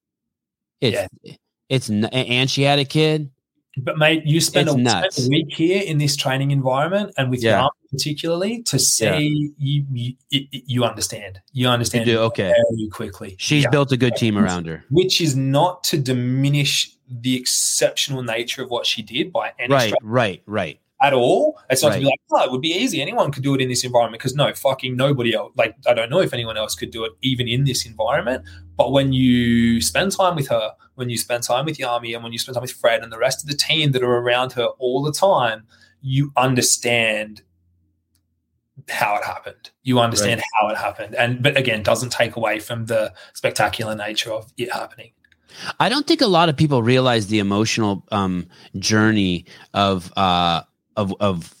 it's, yeah. It's, and she had a kid. But mate, you spend a, spent a, week here in this training environment and with yeah. your particularly to see yeah. you, you, you understand. You understand. You do, okay. Very quickly. She's yeah. built a good team around her. Which is not to diminish the exceptional nature of what she did by any right, right, right at all. It's not right. to be like, oh, it would be easy. Anyone could do it in this environment because no, fucking nobody else. Like, I don't know if anyone else could do it even in this environment. But when you spend time with her, when you spend time with Jami, and when you spend time with Fred and the rest of the team that are around her all the time, you understand how it happened. You understand right. how it happened. And but again, doesn't take away from the spectacular nature of it happening. I don't think a lot of people realize the emotional um, journey of uh, of of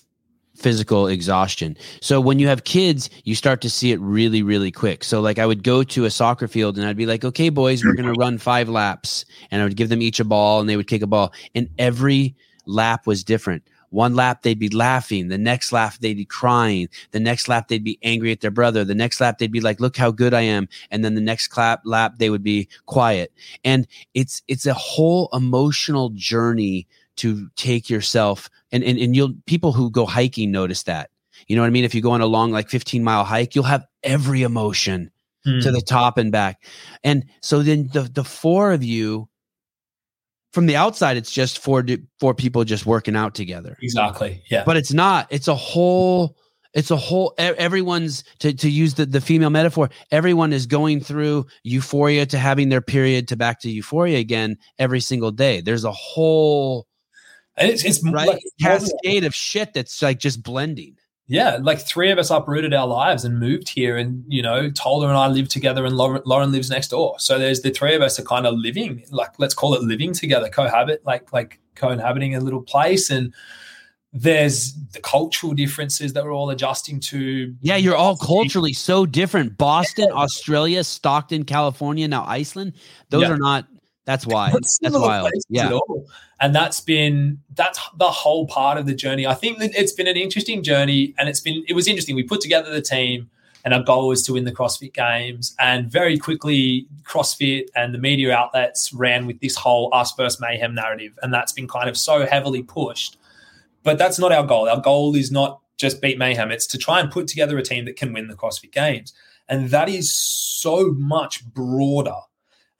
physical exhaustion. So when you have kids, you start to see it really, really quick. So like I would go to a soccer field and I'd be like, okay, boys, we're going to run five laps. And I would give them each a ball and they would kick a ball. And every lap was different. One lap they'd be laughing. The next lap they'd be crying. The next lap they'd be angry at their brother. The next lap they'd be like, "Look how good I am." And then the next clap lap they would be quiet. And it's it's a whole emotional journey to take yourself and and, and you'll people who go hiking notice that. You know what I mean? If you go on a long like 15 mile hike, you'll have every emotion to hmm. the top and back. And so then the the four of you from the outside it's just four four people just working out together exactly yeah but it's not it's a whole it's a whole everyone's to, to use the, the female metaphor everyone is going through euphoria to having their period to back to euphoria again every single day there's a whole it's, it's right? like cascade of shit that's like just blending yeah, like three of us uprooted our lives and moved here, and you know, Tola and I live together, and Lauren, Lauren lives next door. So there's the three of us are kind of living, like let's call it living together, cohabit, like like co-inhabiting a little place, and there's the cultural differences that we're all adjusting to. Yeah, you're all culturally so different. Boston. Australia, Stockton, California, now Iceland. Those yeah. are not. That's why. That's, that's wild. Yeah. and that's been that's the whole part of the journey. I think that it's been an interesting journey and it's been it was interesting. We put together the team and our goal was to win the crossfit games and very quickly crossfit and the media outlets ran with this whole us versus mayhem narrative and that's been kind of so heavily pushed. But that's not our goal. Our goal is not just beat mayhem. It's to try and put together a team that can win the crossfit games. And that is so much broader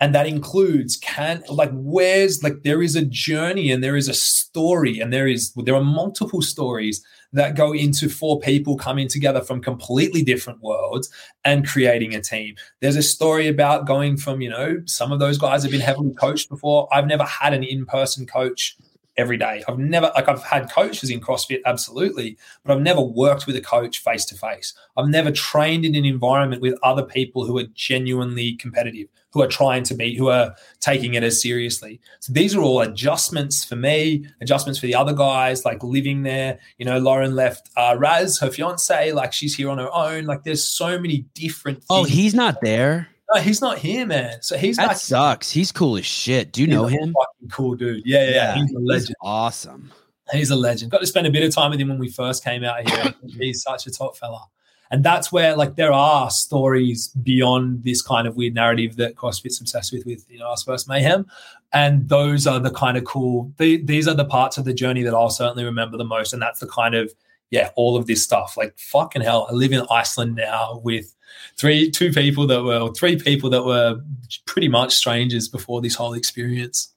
and that includes can like where's like there is a journey and there is a story and there is there are multiple stories that go into four people coming together from completely different worlds and creating a team. There's a story about going from, you know, some of those guys have been heavily coached before. I've never had an in person coach every day. I've never like I've had coaches in CrossFit, absolutely, but I've never worked with a coach face to face. I've never trained in an environment with other people who are genuinely competitive, who are trying to be, who are taking it as seriously. So these are all adjustments for me, adjustments for the other guys, like living there. You know, Lauren left uh, Raz, her fiance, like she's here on her own. Like there's so many different. Oh, he's not there. No, he's not here, man. So he's that back- sucks. He's cool as shit. Do you he's know a him? Fucking cool dude. Yeah, yeah, yeah. He's a legend. awesome. He's a legend. Got to spend a bit of time with him when we first came out here. He's such a top fella. And that's where like there are stories beyond this kind of weird narrative that CrossFit's obsessed with, with you know, us first mayhem. And those are the kind of cool. The, these are the parts of the journey that I'll certainly remember the most. And that's the kind of yeah, all of this stuff. Like fucking hell, I live in Iceland now with three, two people that were, or three people that were pretty much strangers before this whole experience.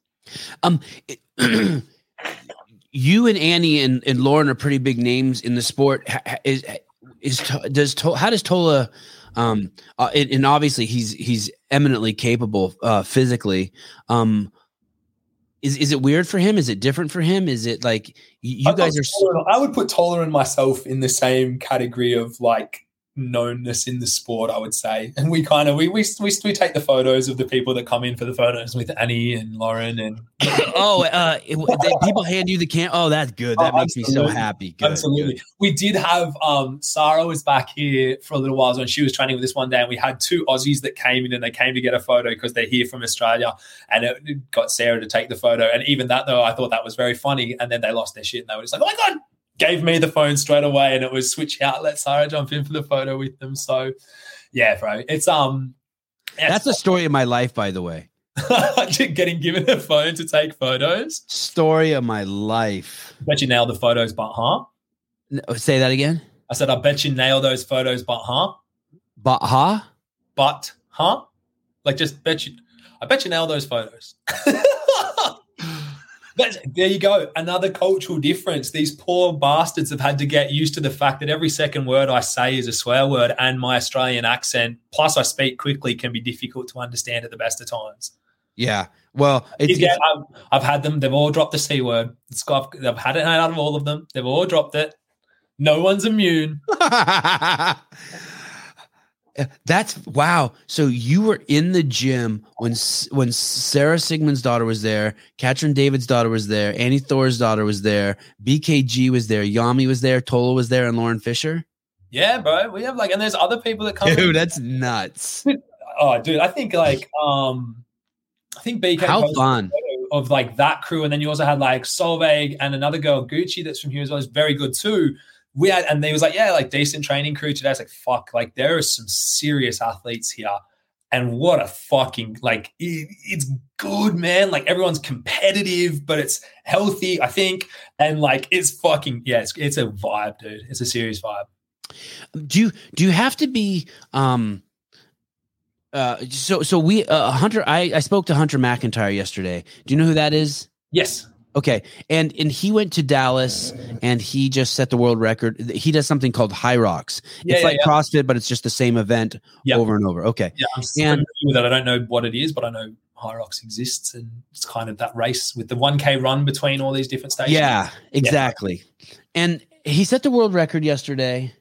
Um, it, <clears throat> you and Annie and, and Lauren are pretty big names in the sport. Is is does how does Tola? Um, uh, and, and obviously he's he's eminently capable uh, physically. Um, is is it weird for him? Is it different for him? Is it like you I guys are? Tola, I would put Tola and myself in the same category of like knownness in the sport, I would say. And we kind of we, we we we take the photos of the people that come in for the photos with Annie and Lauren and <coughs> oh, uh, it, people hand you the can. Oh, that's good. That Oh, makes me so happy. Good, Absolutely. good. We did have um Sara was back here for a little while when she was training with us one day, and we had two Aussies that came in and they came to get a photo because they're here from Australia, and it got Sara to take the photo. And even that though, I thought that was very funny. And then they lost their shit and they were just like, "Oh my god!" Gave me the phone straight away, and it was switch out, let Sara jump in for the photo with them. So, yeah, bro, it's um, That's a story of my life, by the way. <laughs> getting given a phone to take photos. Story of my life. Bet you nailed the photos, but huh? N- Say that again. I said, I bet you nail those photos, but huh? But huh? but huh? Like just bet you I bet you nail those photos. <laughs> But there you go. Another cultural difference. These poor bastards have had to get used to the fact that every second word I say is a swear word, and my Australian accent, plus I speak quickly, can be difficult to understand at the best of times. Yeah. Well, it's, Yeah, I've, I've had them. They've all dropped the c word. It's got, I've had it out of all of them. They've all dropped it. No one's immune. <laughs> That's wow. So you were in the gym when when Sara Sigmundsdottir was there, Katrin Davidsdottir was there, Annie Thorisdottir was there, BKG was there, Jami was there, Tola was there, and Lauren Fisher. Yeah, bro. We have like, and there's other people that come. in. Dude, that's nuts. Oh, dude, I think like um, I think BK How fun. of like that crew, and then you also had like Solveig and another girl Gucci that's from here as well. Is very good too. We had, and they was like, yeah, like decent training crew today. It's like fuck, like there are some serious athletes here, and what a fucking like it, it's good, man. Like everyone's competitive, but it's healthy, I think, and like it's fucking yeah, it's it's a vibe, dude. It's a serious vibe. Do you do you have to be um uh so so we uh Hunter I I spoke to Hunter McIntyre yesterday. Do you know who that is? Yes, Okay, and and he went to Dallas and he just set the world record. He does something called Hyrox. Yeah, it's yeah, like yeah. CrossFit, but it's just the same event over and over. Okay, Yeah, I'm And- with that. I don't know what it is, but I know Hyrox exists, and it's kind of that race with the 1K run between all these different stations. yeah, exactly. And he set the world record yesterday.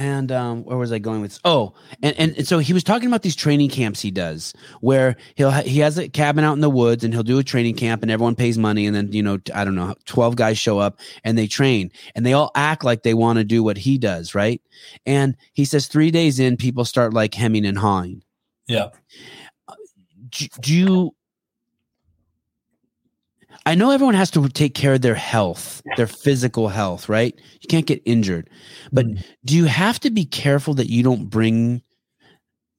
And um, where was I going with? Oh, and, and and so he was talking about these training camps he does, where he'll ha- he has a cabin out in the woods, and he'll do a training camp, and everyone pays money, and then you know I don't know, twelve guys show up and they train, and they all act like they want to do what he does, right? And he says three days in, people start like hemming and hawing. Yeah. do, do you I know everyone has to take care of their health, their physical health, right? You can't get injured. But Mm. do you have to be careful that you don't bring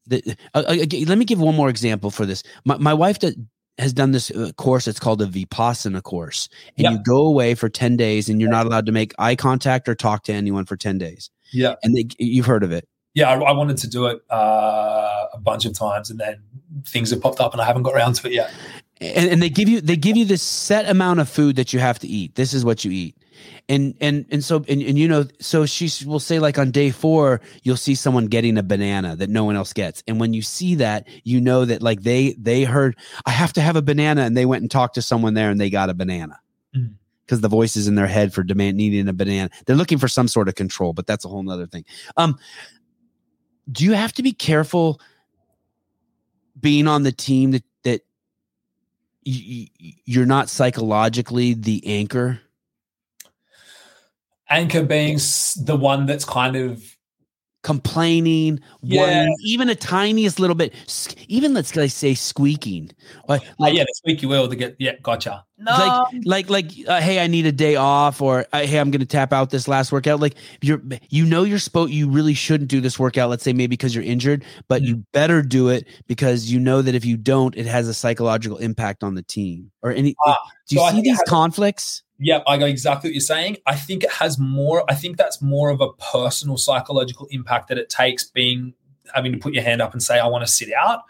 the uh, uh, let me give one more example for this. My my wife that has done this uh, course it's called a Vipassana course. And Yep. you go away for 10 days and you're not allowed to make eye contact or talk to anyone for 10 days. Yeah. And they, you've heard of it. yeah, I, I wanted to do it uh, a bunch of times, and then things have popped up, and I haven't got around to it yet. And, and they give you they give you this set amount of food that you have to eat. This is what you eat. And and and so and, and you know so she will say like on day four you'll see someone getting a banana that no one else gets and when you see that you know that like they they heard I have to have a banana and they went and talked to someone there and they got a banana Mm. because the voice is in their head for demand needing a banana. They're looking for some sort of control, but that's a whole nother thing. Um, do you have to be careful being on the team that that y- y- you're not psychologically the anchor? Anchor being the one that's kind of complaining, Yeah. whining, even a tiniest little bit, even let's say squeaking, like like, like yeah, the squeaky wheel to get yeah, gotcha. No, like like like uh, hey i need a day off or uh, hey i'm gonna tap out this last workout like you're you know you're supposed you really shouldn't do this workout let's say maybe because you're injured but you better do it because you know that if you don't it has a psychological impact on the team or any Ah, do you so see these has- conflicts Yeah, I go exactly what you're saying. I think it has more. I think that's more of a personal psychological impact that it takes being having to put your hand up and say, "I want to sit out,"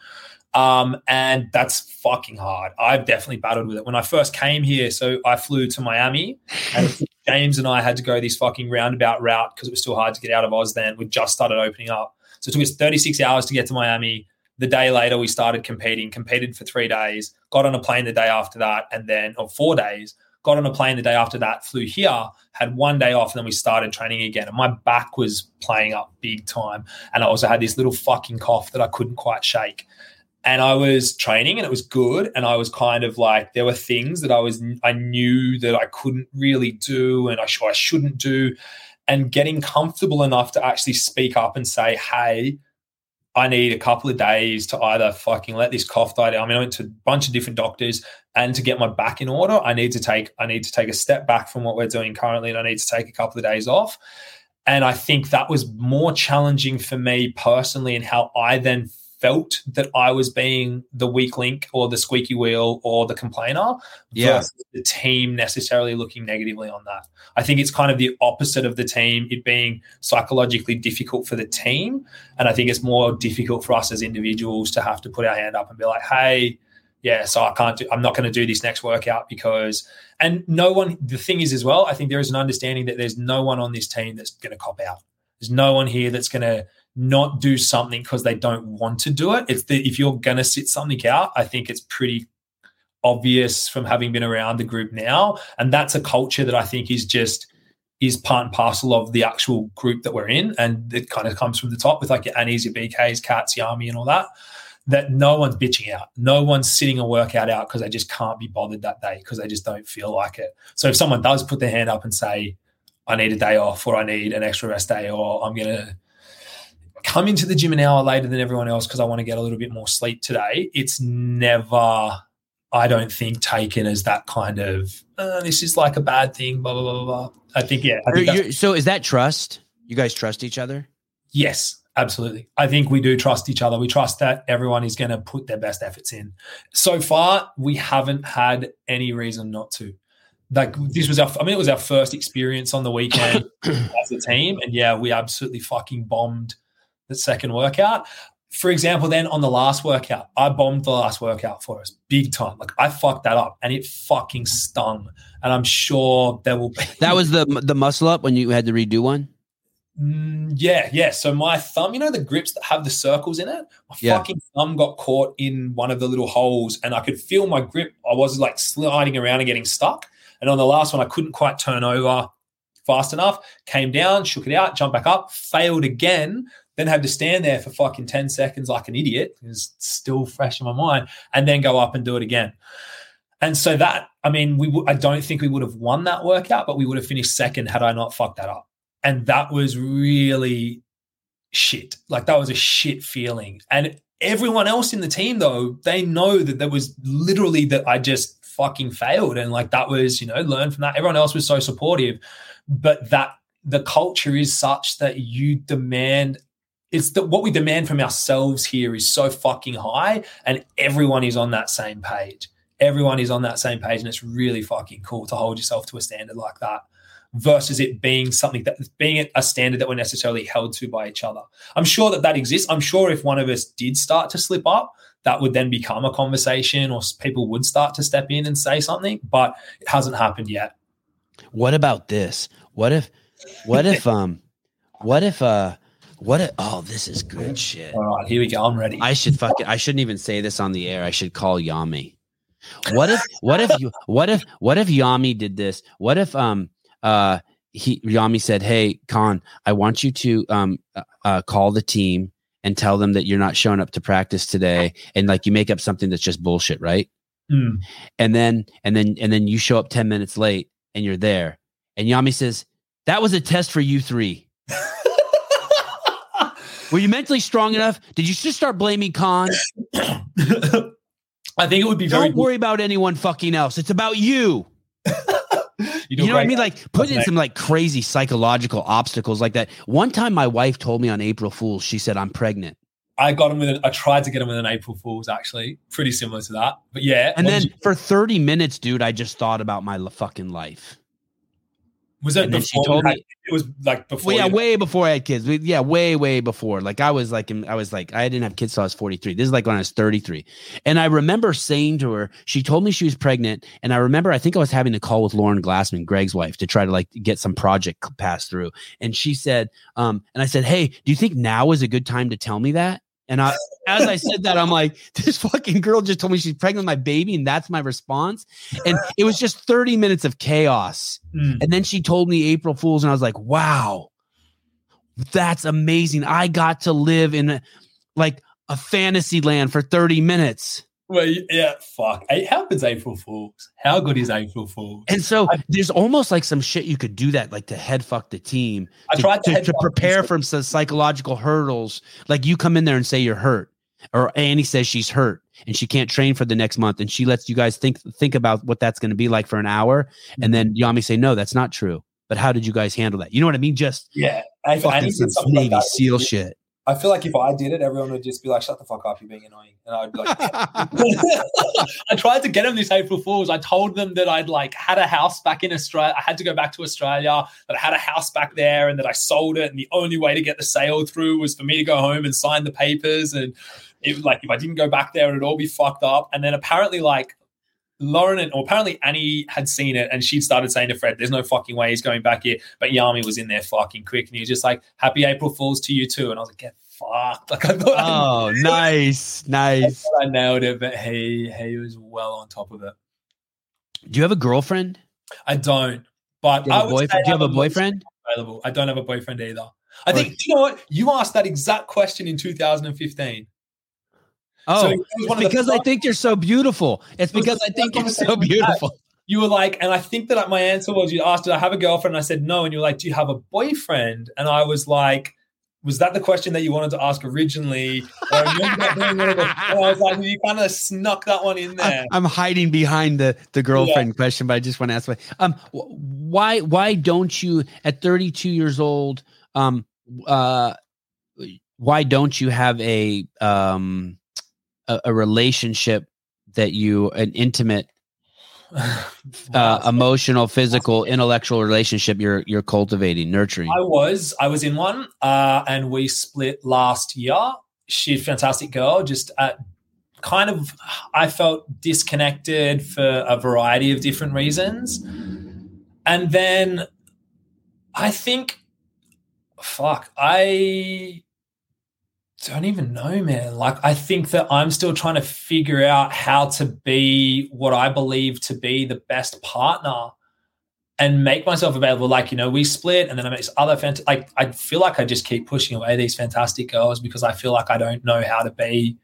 um, and that's fucking hard. I've definitely battled with it when I first came here. So I flew to Miami, and <laughs> James and I had to go this fucking roundabout route because it was still hard to get out of Oz. Then we just started opening up, so it took us 36 hours to get to Miami. The day later, we started competing. Competed for three days. Got on a plane the day after that, and then or four days got on a plane the day after that, flew here, had one day off, and then we started training again. And my back was playing up big time. And I also had this little fucking cough that I couldn't quite shake. And I was training and it was good. And I was kind of like, there were things that I was, I knew that I couldn't really do and I, sh- I shouldn't do. And getting comfortable enough to actually speak up and say, hey, I need a couple of days to either fucking let this cough die down. I mean, I went to a bunch of different doctors and to get my back in order, I need to take I need to take a step back from what we're doing currently, and I need to take a couple of days off. And I think that was more challenging for me personally, and how I then felt that I was being the weak link or the squeaky wheel or the complainer Yeah. the team necessarily looking negatively on that. I think it's kind of the opposite of the team, it being psychologically difficult for the team. And I think it's more difficult for us as individuals to have to put our hand up and be like, hey, yeah, so I can't do, I'm not going to do this next workout because, and no one, the thing is as well, I think there is an understanding that there's no one on this team that's going to cop out. There's no one here that's going to not do something because they don't want to do it. It's the, if you're going to sit something out, I think it's pretty obvious from having been around the group now. And that's a culture that I think is just, is part and parcel of the actual group that we're in. And it kind of comes from the top with like your Annies, your BKs, Cats, Jami, and all that that no one's bitching out. No one's sitting a workout out because they just can't be bothered that day because they just don't feel like it. So if someone does put their hand up and say, I need a day off or I need an extra rest day or I'm going to come into the gym an hour later than everyone else because I want to get a little bit more sleep today, it's never, I don't think, taken as that kind of, uh, this is like a bad thing, blah, blah, blah, blah. I think, yeah. I think you're- so is that trust you guys trust each other Yes, absolutely. I think we do trust each other. We trust that everyone is going to put their best efforts in. So far, we haven't had any reason not to. Like this was our, I mean, it was our first experience on the weekend <coughs> as a team, and yeah, we absolutely fucking bombed the second workout. For example, then on the last workout, I bombed the last workout for us big time. Like I fucked that up, and it fucking stung. And I'm sure there will be that was the the muscle up when you had to redo one Mm, yeah, yeah. So my thumb, you know, the grips that have the circles in it, my Yeah. fucking thumb got caught in one of the little holes, and I could feel my grip. I was like sliding around and getting stuck. And on the last one, I couldn't quite turn over fast enough. Came down, shook it out, jumped back up, failed again. Then had to stand there for fucking ten seconds like an idiot. It was still fresh in my mind, and then go up and do it again. And so that, I mean, we w- I don't think we would have won that workout, but we would have finished second had I not fucked that up and that was really shit. Like that was a shit feeling. And everyone else in the team, though, they know that there was literally that I just fucking failed, and like that was, you know, learn from that. Everyone else was so supportive, but that the culture is such that you demand. It's that what we demand from ourselves here is so fucking high, and everyone is on that same page. everyone is on that same page and it's really fucking cool to hold yourself to a standard like that versus it being something that being a standard that we're necessarily held to by each other. I'm sure that that exists. I'm sure if one of us did start to slip up, that would then become a conversation or people would start to step in and say something, but it hasn't happened yet. What about this? What if, what if, <laughs> um, what if, uh, what if, oh, this is good shit. All right, here we go. I'm ready. I should fucking, I shouldn't even say this on the air. I should call Jami. What if, what if you, what if, what if Jami did this? What if, um, uh, he Jami said, "Hey, Khan, I want you to um uh, uh, call the team and tell them that you're not showing up to practice today, and like you make up something that's just bullshit, right? Mm. And then and then and then you show up ten minutes late and you're there, and Jami says that was a test for you three. <laughs> Were you mentally strong enough? Did you just start blaming Khan? <coughs> I think it would be very. Don't worry about anyone fucking else. It's about you. <laughs> You, You know what I mean? Like putting in some like crazy psychological obstacles like that. One time my wife told me on April Fools, she said, I'm pregnant. I got him with. An, I tried to get him with an April Fool's actually, pretty similar to that. But yeah, And then you- for 30 minutes, dude, I just thought about my fucking life. Was that and then she before? told had- me- it was like before. Well, yeah, you- way before I had kids. We- Yeah, way, way before. Like I was like, I was like, I didn't have kids till I was 43. This is like when I was 33. And I remember saying to her, she told me she was pregnant. And I remember, I think I was having a call with Lauren Glassman, Greg's wife, to try to like get some project passed through. And she said, um, and I said, Hey, do you think now is a good time to tell me that? And I, as I said that, I'm like, <laughs> this fucking girl just told me she's pregnant with my baby, and that's my response. And it was just 30 minutes of chaos. Mm. And then she told me April Fools, and I was like, wow, that's amazing. I got to live in a, like a fantasy land for 30 minutes. Well, yeah, fuck. How good's April Fools? How good is April Fools? And so there's almost like some shit you could do that, like to head fuck the team, I to, tried to to, to prepare from some psychological hurdles. Like you come in there and say you're hurt, or Annie says she's hurt and she can't train for the next month, and she lets you guys think think about what that's going to be like for an hour, and then mm-hmm. Jami say, no, that's not true. But how did you guys handle that? You know what I mean? Just yeah, I, I fucking need some something like Navy. SEAL shit. I feel like if I did it, everyone would just be like, "Shut the fuck up, you're being annoying," and I'd be like. <laughs> <laughs> I tried to get them this April Fools. I told them that I'd like had a house back in Australia. I had to go back to Australia, that I had a house back there and that I sold it. And the only way to get the sale through was for me to go home and sign the papers. And it was like, if I didn't go back there, it'd all be fucked up. And then apparently, like, Lauren and or apparently Annie had seen it and she started saying to Fred, There's no fucking way he's going back here. But Jami was in there fucking quick and he was just like, Happy April Fools to you too. And I was like, Get <laughs> Like I thought I Oh, <laughs> nice, nice. I nailed it, but he he was well on top of it. Do you have a girlfriend? I don't, but Do you have I a boyfriend? Do you have a boyfriend? Available. I don't have a boyfriend either. I Or- think you know what you asked that exact question in 2015. Oh, was it's one of the because I think you're so beautiful. It's because I think you're so conversation we had. beautiful. You were like, and I think that my answer was you asked, "Did I have a girlfriend?" And I said no, and you're like, "Do you have a boyfriend?" And I was like. Was that the question that you wanted to ask originally? Or I that being one of the- I was like, you kind of snuck that one in there. I- I'm hiding behind the the girlfriend question, but I just want to ask why. Um, why why don't you at 32 years old? Um, uh, why don't you have a um a, a relationship that you an intimate uh, emotional, physical, intellectual relationship you're you're cultivating, nurturing. I was. I was in one, uh, and we split last year. She's a fantastic girl. Just uh, kind of, I felt disconnected for a variety of different reasons, and then I think, fuck, I don't even know, man. Like, I think that I'm still trying to figure out how to be what I believe to be the best partner and make myself available. Like, you know, we split and then I met this other fantastic, like, I feel like I just keep pushing away these fantastic girls because I feel like I don't know how to be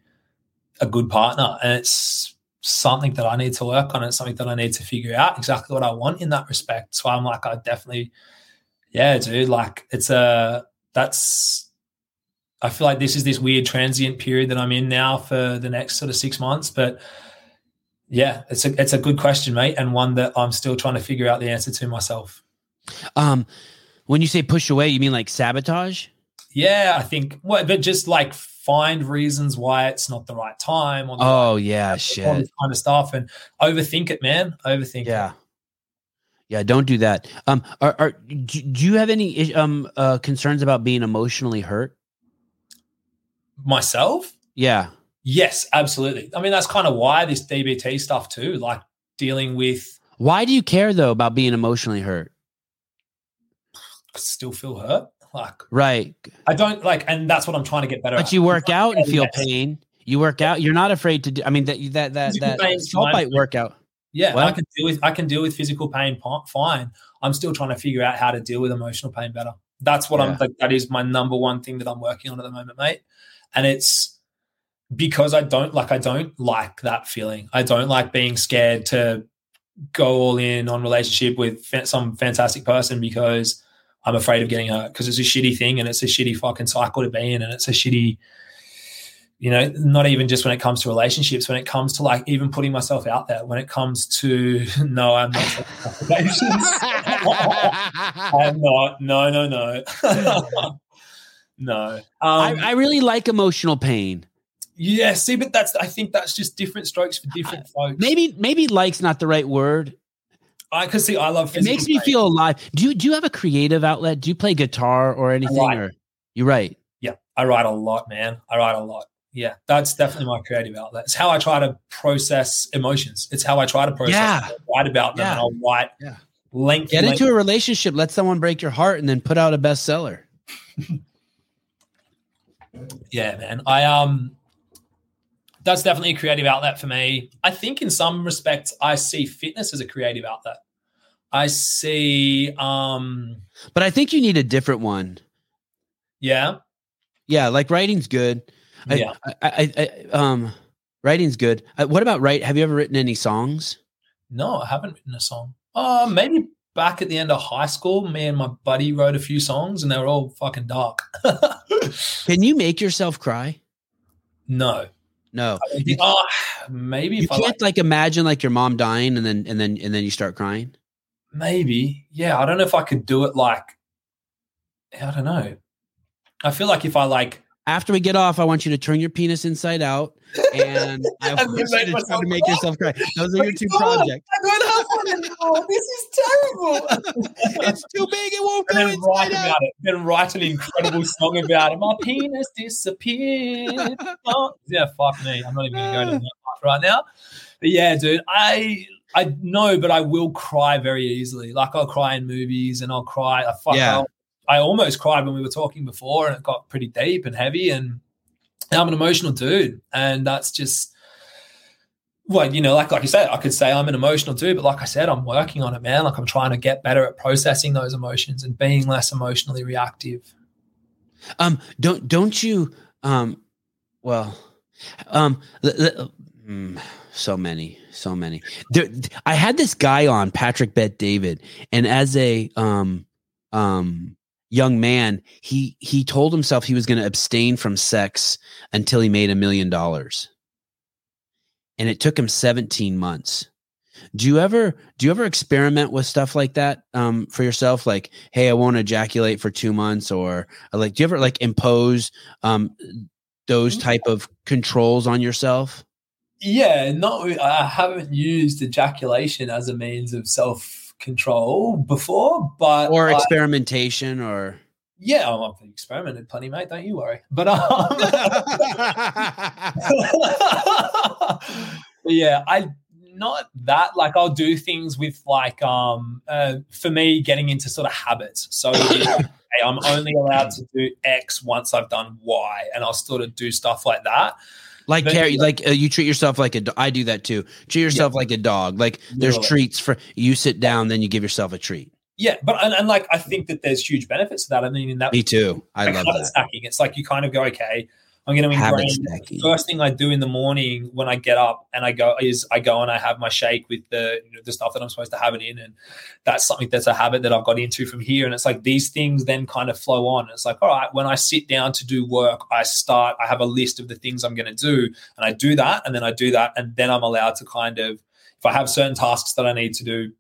a good partner. And it's something that I need to work on. It's something that I need to figure out exactly what I want in that respect. So I'm like, I definitely, yeah, dude, like, it's a, that's, I feel like this is this weird transient period that I'm in now for the next sort of six months. But yeah, it's a it's a good question, mate, and one that I'm still trying to figure out the answer to myself. Um, when you say push away, you mean like sabotage? Yeah, I think well, but just like find reasons why it's not the right time. Or Oh yeah, right- all shit. this kind of stuff, and overthink it, man. Overthink. it. Yeah. Yeah, don't do that. Um, are, are do do you have any um uh concerns about being emotionally hurt? Myself. Yeah. Yes, absolutely. I mean, that's kind of why this DBT stuff too, like dealing with Why do you care though about being emotionally hurt? still feel hurt. Like Right. I don't like, and that's what I'm trying to get better But at. you work out and feel Yes. pain. You work out. You're not afraid to do. I mean that that that Physical that salt bite workout. Yeah, What? I can deal with I can deal with physical pain fine. I'm still trying to figure out how to deal with emotional pain better. That's what Yeah. I'm like, that is my number one thing that I'm working on at the moment, mate. And it's because I don't like I don't like that feeling. I don't like being scared to go all in on relationship with some fantastic person because I'm afraid of getting hurt because it's a shitty thing and it's a shitty fucking cycle to be in and it's a shitty you know, not even just when it comes to relationships, when it comes to like even putting myself out there, when it comes to <laughs> no, I'm not. I'm <laughs> <laughs> not. No, no, no. No. I, Um, I really like emotional pain. yeah, see, but that's I think that's just different strokes for different folks. Maybe maybe like's not the right word. I could see I love It makes me pain. feel alive. Do you do you have a creative outlet? Do you play guitar or anything? Or you write? Yeah, I write a lot, man. I write a lot. Yeah, that's definitely my creative outlet. It's how I try to process emotions. It's how I try to process. Yeah. Write about them, Yeah. and I'll write Yeah. length. Get length- into a relationship. Let someone break your heart, and then put out a bestseller. <laughs> Yeah, man. I um that's definitely a creative outlet for me. I think in some respects I see fitness as a creative outlet. I see um But I think you need a different one. yeah. Yeah, like writing's good. I, Yeah. I, I, I, um, writing's good. Uh, what about write? Have you ever written any songs? No, I haven't written a song. Uh maybe back at the end of high school, me and my buddy wrote a few songs and they were all fucking dark. <laughs> Can you make yourself cry? no. No, think- oh, maybe you can't like, like imagine like your mom dying and then and then and then you start crying. maybe. Yeah, I don't know if I could do it like I don't know. I feel like if I like After we get off, I want you to turn your penis inside out, and <laughs> I want you to try to make yourself cry. Those are your two God. projects. I don't have one anymore. This is terrible. <laughs> It's too big. It won't and go then write inside out. about it. Then write an incredible song about it. My penis disappeared. <laughs> Oh, yeah, fuck me. I'm not even going to go to ah. that part right now. But yeah, dude, I I know, but I will cry very easily. Like I'll cry in movies, and I'll cry. I fuck. Yeah. I'll- I almost cried when we were talking before, and it got pretty deep and heavy. And I'm an emotional dude, and that's just well, you know, like like you said, I could say I'm an emotional dude, but like I said, I'm working on it, man. Like I'm trying to get better at processing those emotions and being less emotionally reactive. Um, don't don't you? Um, well, um, l- l- mm, so many, so many. There, I had this guy on Patrick Bet David, and as a um um young man, he he told himself he was going to abstain from sex until he made a million dollars, and it took him seventeen months. Do you ever do you ever experiment with stuff like that um, for yourself? Like, hey, I won't ejaculate for two months, or uh, like, do you ever like impose um, those type of controls on yourself? Yeah, not I haven't used ejaculation as a means of self control before, but or I- experimentation, or yeah, I've experimented plenty, mate. Don't you worry. But um, <laughs> yeah, I not that like I'll do things with like um uh, for me getting into sort of habits. So <laughs> hey, I'm only allowed to do X once I've done Y, and I'll sort of do stuff like that. like But- carry, like uh, you treat yourself like a. do- I do that too. Treat yourself like a dog. Like there's treats for you. Sit down, then you give yourself a treat. Yeah, but and, and like I think that there's huge benefits to that. I mean, in that Me too. I like love habit that. stacking, it's like you kind of go, okay, I'm going to ingrain. First thing I do in the morning when I get up and I go is I go and I have my shake with the you know, the stuff that I'm supposed to have it in, and that's something that's a habit that I've got into from here. And it's like these things then kind of flow on. It's like all right, when I sit down to do work, I start. I have a list of the things I'm going to do, and I do that, and then I do that, and then I'm allowed to kind of if I have certain tasks that I need to do,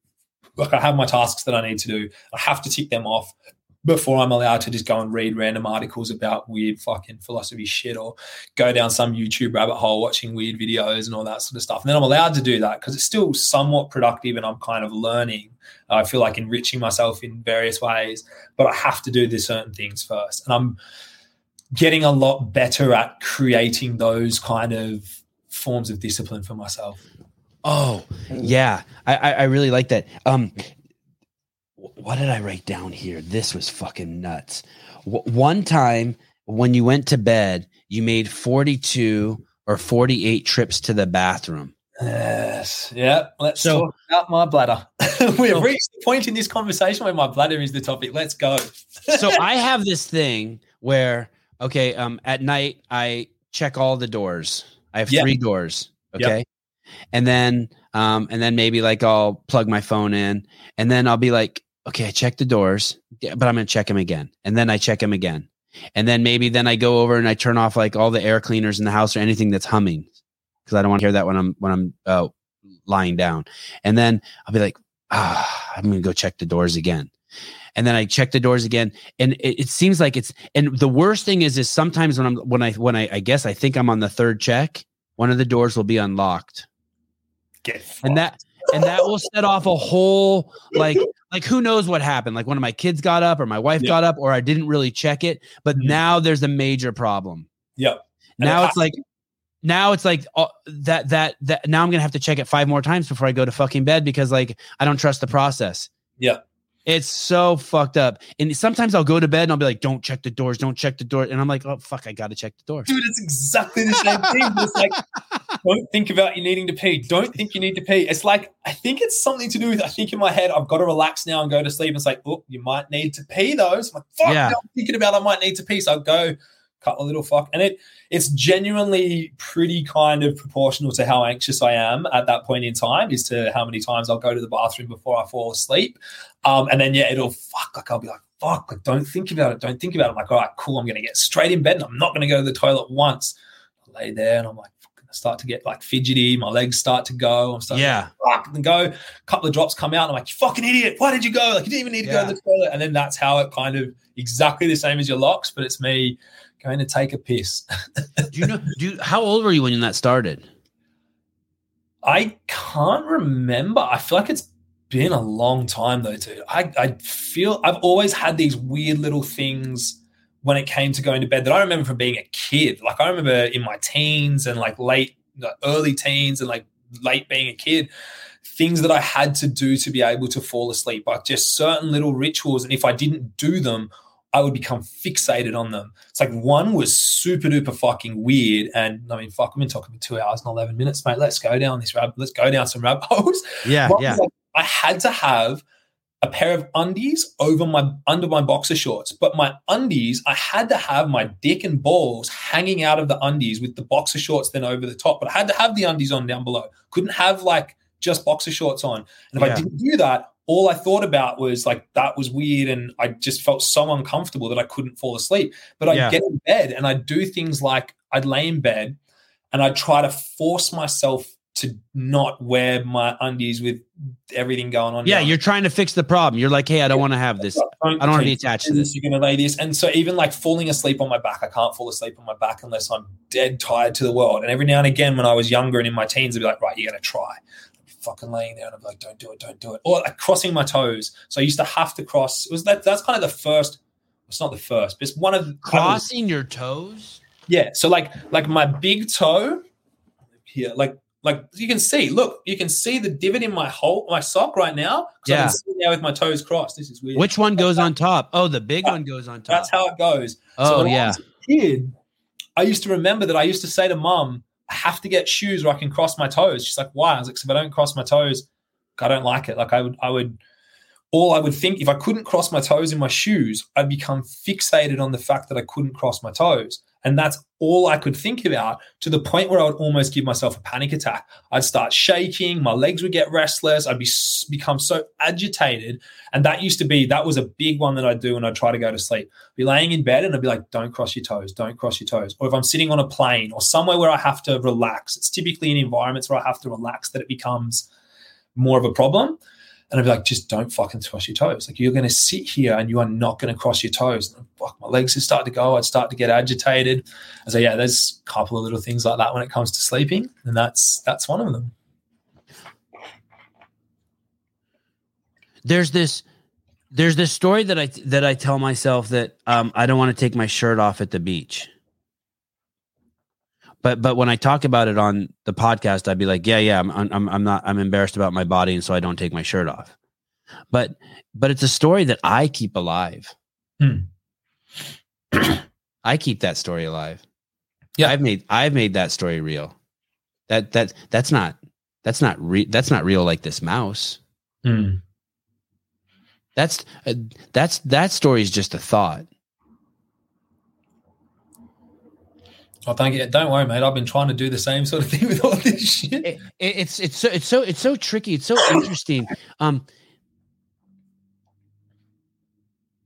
like I have my tasks that I need to do, I have to tick them off before I'm allowed to just go and read random articles about weird fucking philosophy shit or go down some YouTube rabbit hole watching weird videos and all that sort of stuff. And then I'm allowed to do that because it's still somewhat productive and I'm kind of learning. I feel like enriching myself in various ways, but I have to do the certain things first. And I'm getting a lot better at creating those kind of forms of discipline for myself. Oh, yeah. I, I, I really like that. Um, what did I write down here? This was fucking nuts. W- one time when you went to bed, you made 42 or 48 trips to the bathroom. Yes. Yeah. Let's So- talk about my bladder. <laughs> We've reached the point in this conversation where my bladder is the topic. Let's go. <laughs> so I have this thing where okay, um, at night I check all the doors. I have Yeah. three doors. Yep. And then um and then maybe like I'll plug my phone in and then I'll be like, okay, I check the doors, but I'm gonna check them again. And then I check them again. And then maybe then I go over and I turn off like all the air cleaners in the house or anything that's humming. Because I don't want to hear that when I'm when I'm uh, lying down. And then I'll be like, ah, I'm gonna go check the doors again. And then I check the doors again, and it, it seems like it's. And the worst thing is, is sometimes when I'm when I when I I guess I think I'm on the third check, one of the doors will be unlocked, Get and that and that will set off a whole like like who knows what happened. Like one of my kids got up, or my wife Yeah. got up, or I didn't really check it. But Mhm. now there's a major problem. Yep. And Now it it's like now it's like uh, that that that now I'm gonna have to check it five more times before I go to fucking bed because like I don't trust the process. Yeah. It's so fucked up. And sometimes I'll go to bed and I'll be like, don't check the doors, don't check the door. And I'm like, oh fuck, I gotta check the doors. Dude, it's exactly the same thing. It's like, <laughs> don't think about you needing to pee. Don't think you need to pee. It's like, I think it's something to do with, I think in my head, I've got to relax now and go to sleep. It's like, oh, you might need to pee though. So I'm like, fuck, Yeah. I'm thinking about I might need to pee. So I'll go cut a little fuck. And it it's genuinely pretty kind of proportional to how anxious I am at that point in time, is to how many times I'll go to the bathroom before I fall asleep. Um, and then yeah, it'll fuck, like I'll be like, fuck, like, don't think about it. Don't think about it. I'm like, all right, cool. I'm gonna get straight in bed and I'm not gonna go to the toilet once. I lay there and I'm like, I start to get like fidgety, my legs start to go. I'm starting Yeah. to fuck and go. A couple of drops come out, and I'm like, you fucking idiot, why did you go? Like you didn't even need to go to the toilet. And then that's how it kind of exactly the same as your locks, but it's me going to take a piss. <laughs> Do you know do you, how old were you when that started? I can't remember. I feel like it's been a long time though, dude. I, I feel I've always had these weird little things when it came to going to bed that I remember from being a kid. Like I remember in my teens and like late, early teens and like late being a kid, things that I had to do to be able to fall asleep, like just certain little rituals. And if I didn't do them, I would become fixated on them. It's like one was super duper fucking weird. And I mean, fuck, I've been talking for two hours and 11 minutes, mate. Let's go down this rabbit. Let's go down some rabbit <laughs> holes. Yeah, One yeah. like, I had to have a pair of undies over my under my boxer shorts, but my undies, I had to have my dick and balls hanging out of the undies with the boxer shorts then over the top. But I had to have the undies on down below. Couldn't have like just boxer shorts on. And if Yeah. I didn't do that, all I thought about was like that was weird, and I just felt so uncomfortable that I couldn't fall asleep. But I'd Yeah. get in bed and I'd do things like I'd lay in bed and I'd try to force myself to not wear my undies with everything going on. Yeah, down. you're trying to fix the problem. You're like, hey, I don't want to have this. I don't want to be attached to this. You're going to lay this. And so even like falling asleep on my back, I can't fall asleep on my back unless I'm dead tired to the world. And every now and again, when I was younger and in my teens, I'd be like, right, you're going to try. Fucking laying there and I'm like, don't do it, don't do it. Or like crossing my toes. So I used to have to cross. It was that that's kind of the first. It's not the first, but it's one of the Crossing your toes? yeah. So like like my big toe here, like like you can see, look, you can see the divot in my hole, my sock right now. Yeah. I'm sitting there with my toes crossed. This is weird. Which one goes on top? Oh, the big one goes on top. That's how it goes. Oh, I yeah. a kid, I used to remember that I used to say to mum, I have to get shoes where I can cross my toes. She's like, why? I was like, if I don't cross my toes, I don't like it. Like I would, I would, all I would think if I couldn't cross my toes in my shoes, I'd become fixated on the fact that I couldn't cross my toes. And that's all I could think about to the point where I would almost give myself a panic attack. I'd start shaking, my legs would get restless, I'd be become so agitated. And that used to be that was a big one that I'd do when I'd try to go to sleep. I'd Be laying in bed and I'd be like, don't cross your toes, don't cross your toes. Or if I'm sitting on a plane or somewhere where I have to relax, it's typically in environments where I have to relax that it becomes more of a problem. And I'd be like, just don't fucking cross your toes. Like you're going to sit here and you are not going to cross your toes. And fuck, my legs would start to go. I'd start to get agitated. I say, yeah, there's a couple of little things like that when it comes to sleeping, and that's that's one of them. There's this there's this story that I that I tell myself that um, I don't want to take my shirt off at the beach. But but when I talk about it on the podcast, I'd be like, yeah, yeah, I'm I'm I'm not I'm embarrassed about my body, and so I don't take my shirt off. But but it's a story that I keep alive. Hmm. I keep that story alive. Yeah. I've made I've made that story real. That that that's not that's not re- that's not real like this mouse. Hmm. That's uh, that's that story is just a thought. Oh, thank you. Don't worry, mate. I've been trying to do the same sort of thing <laughs> with all this shit. It, it, it's it's so it's so it's so tricky. It's so interesting. <coughs> Um,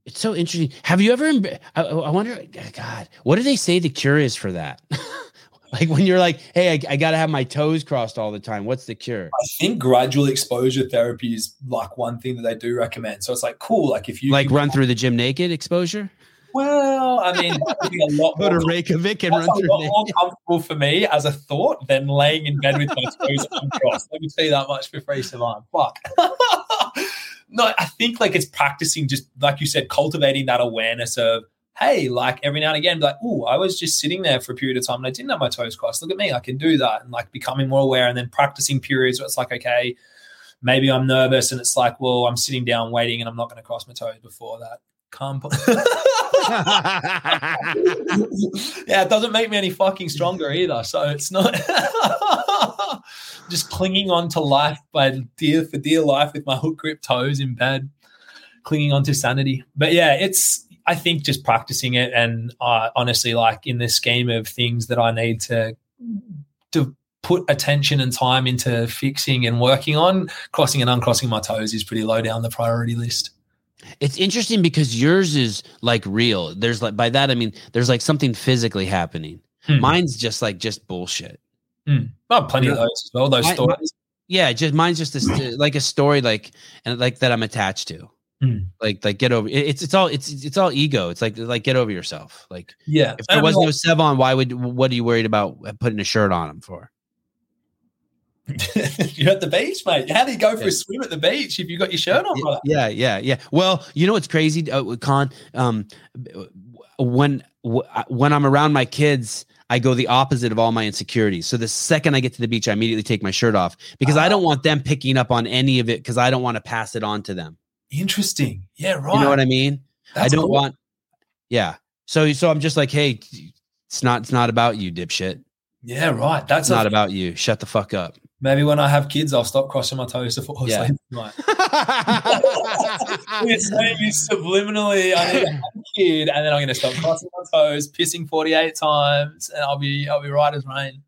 it's so interesting. Have you ever? emb- I, I wonder. God, what do they say the cure is for that? <laughs> like when you're like, hey, I, I got to have my toes crossed all the time. What's the cure? I think gradual exposure therapy is like one thing that they do recommend. So it's like cool. Like if you Like run through the gym naked exposure? Well, I mean, that would be a lot Go more, to Reykjavik and run a lot more comfortable for me as a thought than laying in bed with my toes uncrossed. Let me tell you that much for free, Sevan. Fuck. no, I think like it's practicing, just like you said, cultivating that awareness of hey, like every now and again, like, oh, I was just sitting there for a period of time and I didn't have my toes crossed. Look at me, I can do that. And like becoming more aware and then practicing periods where it's like, okay, maybe I'm nervous and it's like, well, I'm sitting down waiting and I'm not going to cross my toes before that. Calm. <laughs> yeah, it doesn't make me any fucking stronger either. So it's not <laughs> just clinging on to life by dear for dear life with my hook grip toes in bed, clinging on to sanity. But yeah, it's I think just practicing it and uh, honestly, like in the scheme of things that I need to to put attention and time into fixing and working on, crossing and uncrossing my toes is pretty low down the priority list. It's interesting because yours is like real. There's like by that I mean there's like something physically happening. Hmm. Mine's just like just bullshit. Oh, plenty of those as well. Those My- stories. Yeah, just mine's just a, like a story like and like that I'm attached to. Hmm. Like like get over it- it's it's all it's it's all ego. It's like like get over yourself. Like yeah. if there I was no Sevan, why would what are you worried about putting a shirt on him for? <laughs> You're at the beach, mate. How do you go for Yeah. a swim at the beach if you got your shirt on, brother? Yeah, yeah, yeah. Well, you know what's crazy, uh, Khan? Um, when when I'm around my kids, I go the opposite of all my insecurities. So the second I get to the beach, I immediately take my shirt off because I don't want them picking up on any of it because I don't want to pass it on to them. Interesting. Yeah, right. You know what I mean? I don't cool. want. Yeah. So so I'm just like, hey, it's not it's not about you, dipshit. Yeah, right. That's It's not about you. Shut the fuck up. Maybe when I have kids, I'll stop crossing my toes to fall Yeah. asleep tonight. It's <laughs> saying me subliminally, I need to have a kid, and then I'm going to stop crossing my toes, pissing 48 times, and I'll be I'll be right as rain.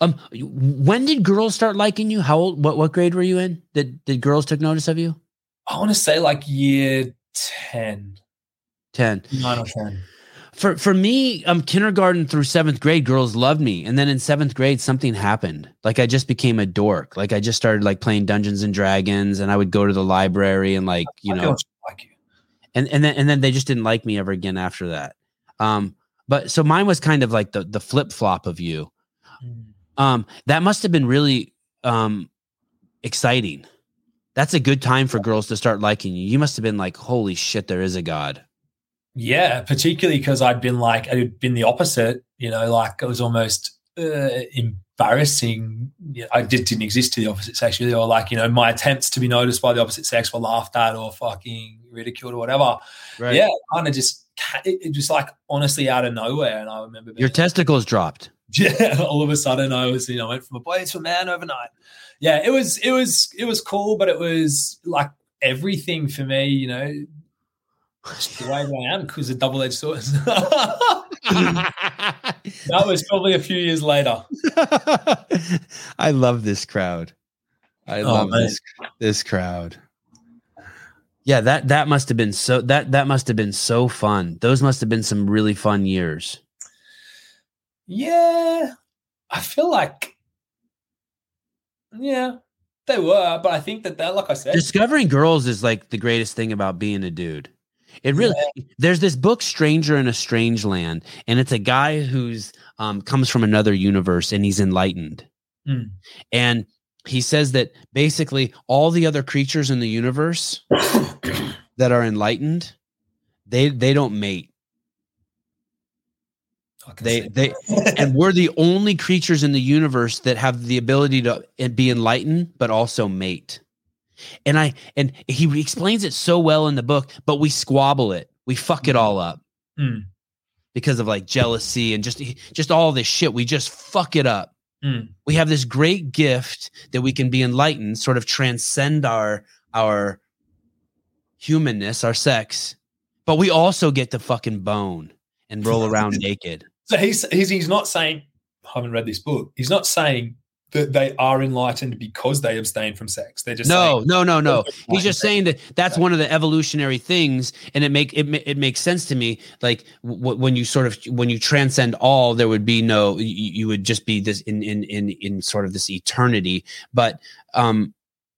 um, when did girls start liking you? How old? What what grade were you in? Did did girls took notice of you? I want to say like year 10, Ten. 9 or 10. For for me, um, kindergarten through seventh grade, girls loved me, and then in seventh grade, something happened. Like I just became a dork. Like I just started like playing Dungeons and Dragons, and I would go to the library and like you I know, like you. and and then and then they just didn't like me ever again after that. Um, but so mine was kind of like the the flip flop of you. Um, that must have been really um exciting. That's a good time for girls to start liking you. You must have been like, holy shit, there is a god. Yeah, particularly because I'd been like, I'd been the opposite, you know, like it was almost uh, embarrassing. I did, didn't exist to the opposite sex, really, or like, you know, my attempts to be noticed by the opposite sex were laughed at or fucking ridiculed or whatever. Right. Yeah, kind of just, it, it just like honestly out of nowhere. And I remember being Your testicles dropped. yeah, <laughs> all of a sudden I was, you know, went from a boy to a man overnight. Yeah, it was, it was, it was cool, but it was like everything for me, you know, just the way I am because of double edged sword. <laughs> that was probably a few years later. <laughs> I love this crowd. I Oh, love man. this this crowd. Yeah, that that must have been so that that must have been so fun. Those must have been some really fun years. Yeah, I feel like, yeah, They were, but I think that they're like I said. Discovering girls is like the greatest thing about being a dude. It really there's this book Stranger in a Strange Land and it's a guy who's um comes from another universe and he's enlightened. Mm. And he says that basically all the other creatures in the universe <coughs> that are enlightened they they don't mate. They they and we're <laughs> the only creatures in the universe that have the ability to be enlightened but also mate and i and he explains it so well in the book but we squabble it we fuck it all up Mm. because of like jealousy and just just all this shit we just fuck it up Mm. we have this great gift that we can be enlightened sort of transcend our our humanness our sex but we also get to fucking bone and roll around <laughs> naked So he's, he's he's not saying I haven't read this book. He's not saying that they are enlightened because they abstain from sex. They're just no no no no. he's just saying that that's one of the evolutionary things and it make it, it makes sense to me like w- when you sort of when you transcend all there would be no you, you would just be this in in in in sort of this eternity. But um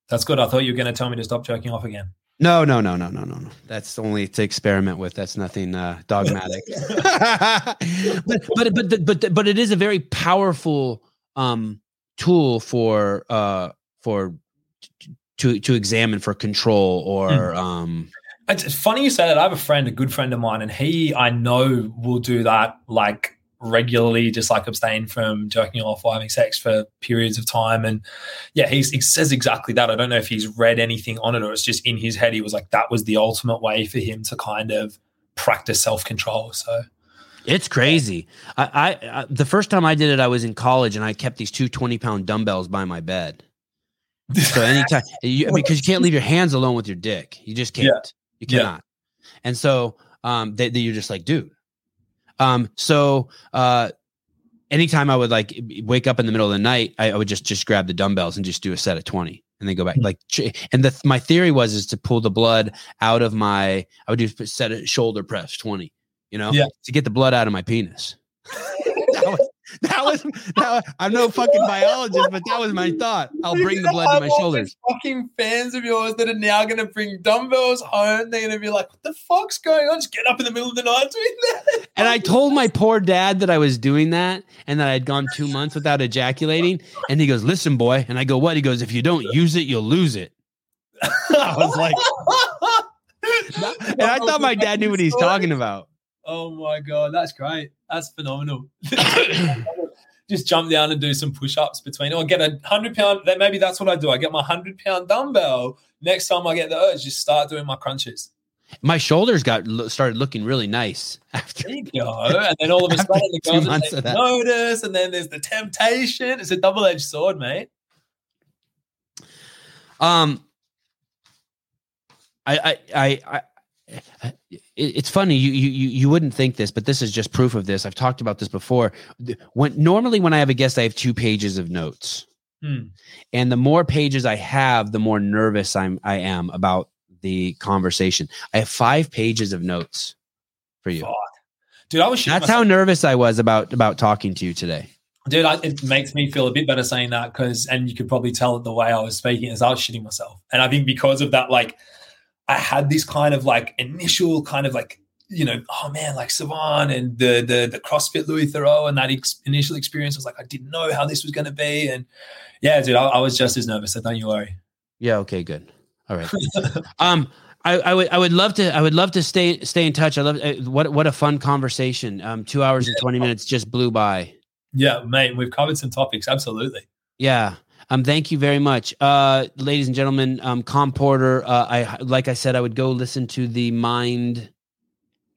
that's good. I thought you were going to tell me to stop jerking off again. no no no no no no no. That's only to experiment with. That's nothing uh dogmatic. <laughs> <laughs> But but but but but it is a very powerful um tool for uh for to to examine for control or um It's funny you say that. I have a friend, a good friend of mine, and he I know will do that like regularly, just like abstain from jerking off or having sex for periods of time. And yeah, he's, he says exactly that. I don't know if he's read anything on it or it's just in his head. He was like, that was the ultimate way for him to kind of practice self control. So It's crazy. I, I, I the first time I did it, I was in college and I kept these two 20 pound dumbbells by my bed. So <laughs> anytime you, because you can't leave your hands alone with your dick. You just can't. Yeah. You Yeah. cannot. And so um they, they, you're just like, dude. Um, so uh anytime I would like wake up in the middle of the night, I, I would just just grab the dumbbells and just do a set of 20 and then go back. Mhm. Like and the my theory was is to pull the blood out of my I would do set of shoulder press 20, you know, Yeah. to get the blood out of my penis. <laughs> that was that was, that was I'm no fucking biologist, but that was my thought. I'll bring the blood to my shoulders. Fucking fans of yours that are now going to bring dumbbells home. They're going to be like, "What the fuck's going on?" Just get up in the middle of the night doing that. And I told my poor dad that I was doing that and that I'd gone two months without ejaculating. And he goes, Listen, boy. And I go, What? He goes, If you don't use it, you'll lose it. I was like, <laughs> And I thought my dad knew what he's talking about. Oh my god, that's great. That's phenomenal. <coughs> Just jump down and do some push-ups between, or get a hundred pound. Then maybe that's what I do. I get my hundred pound dumbbell. Next time I get the urge, just start doing my crunches. My shoulders got started looking really nice <laughs> after. There you go. And then all of a sudden, the girls take notice, and then there's the temptation. It's a double-edged sword, mate. Um, I, I, I, it's funny you, you you you wouldn't think this but this is just proof of this i've talked about this before when normally when i have a guest i have two pages of notes Hmm. and the more pages i have the more nervous i'm i am about the conversation i have five pages of notes for you. Dude, I was that's myself. how nervous i was about about talking to you today Dude, I, it makes me feel a bit better saying that because, and you could probably tell the way I was speaking is I was shitting myself. And I think because of that, like, I had this kind of like initial kind of like, you know, oh man, like Sevan and the the the CrossFit Louis Theroux and that ex- initial experience was like, I didn't know how this was going to be. And yeah, dude, I, I was just as nervous. So don't you worry. yeah okay good all right <laughs> um I, I would I would love to I would love to stay stay in touch. I love uh, what what a fun conversation. Um, two hours and twenty minutes just blew by. Yeah, mate, we've covered some topics. Absolutely. Yeah. Um, thank you very much, uh, ladies and gentlemen. Um, Khan Porter. Uh, I like I said, I would go listen to the Mind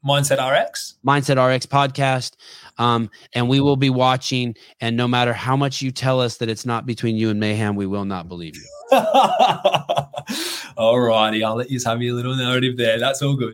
Mindset RX. Mindset RX podcast, um, and we will be watching. And no matter how much you tell us that it's not between you and Mayhem, we will not believe you. <laughs> all righty. I'll let you have your little narrative there. That's all good.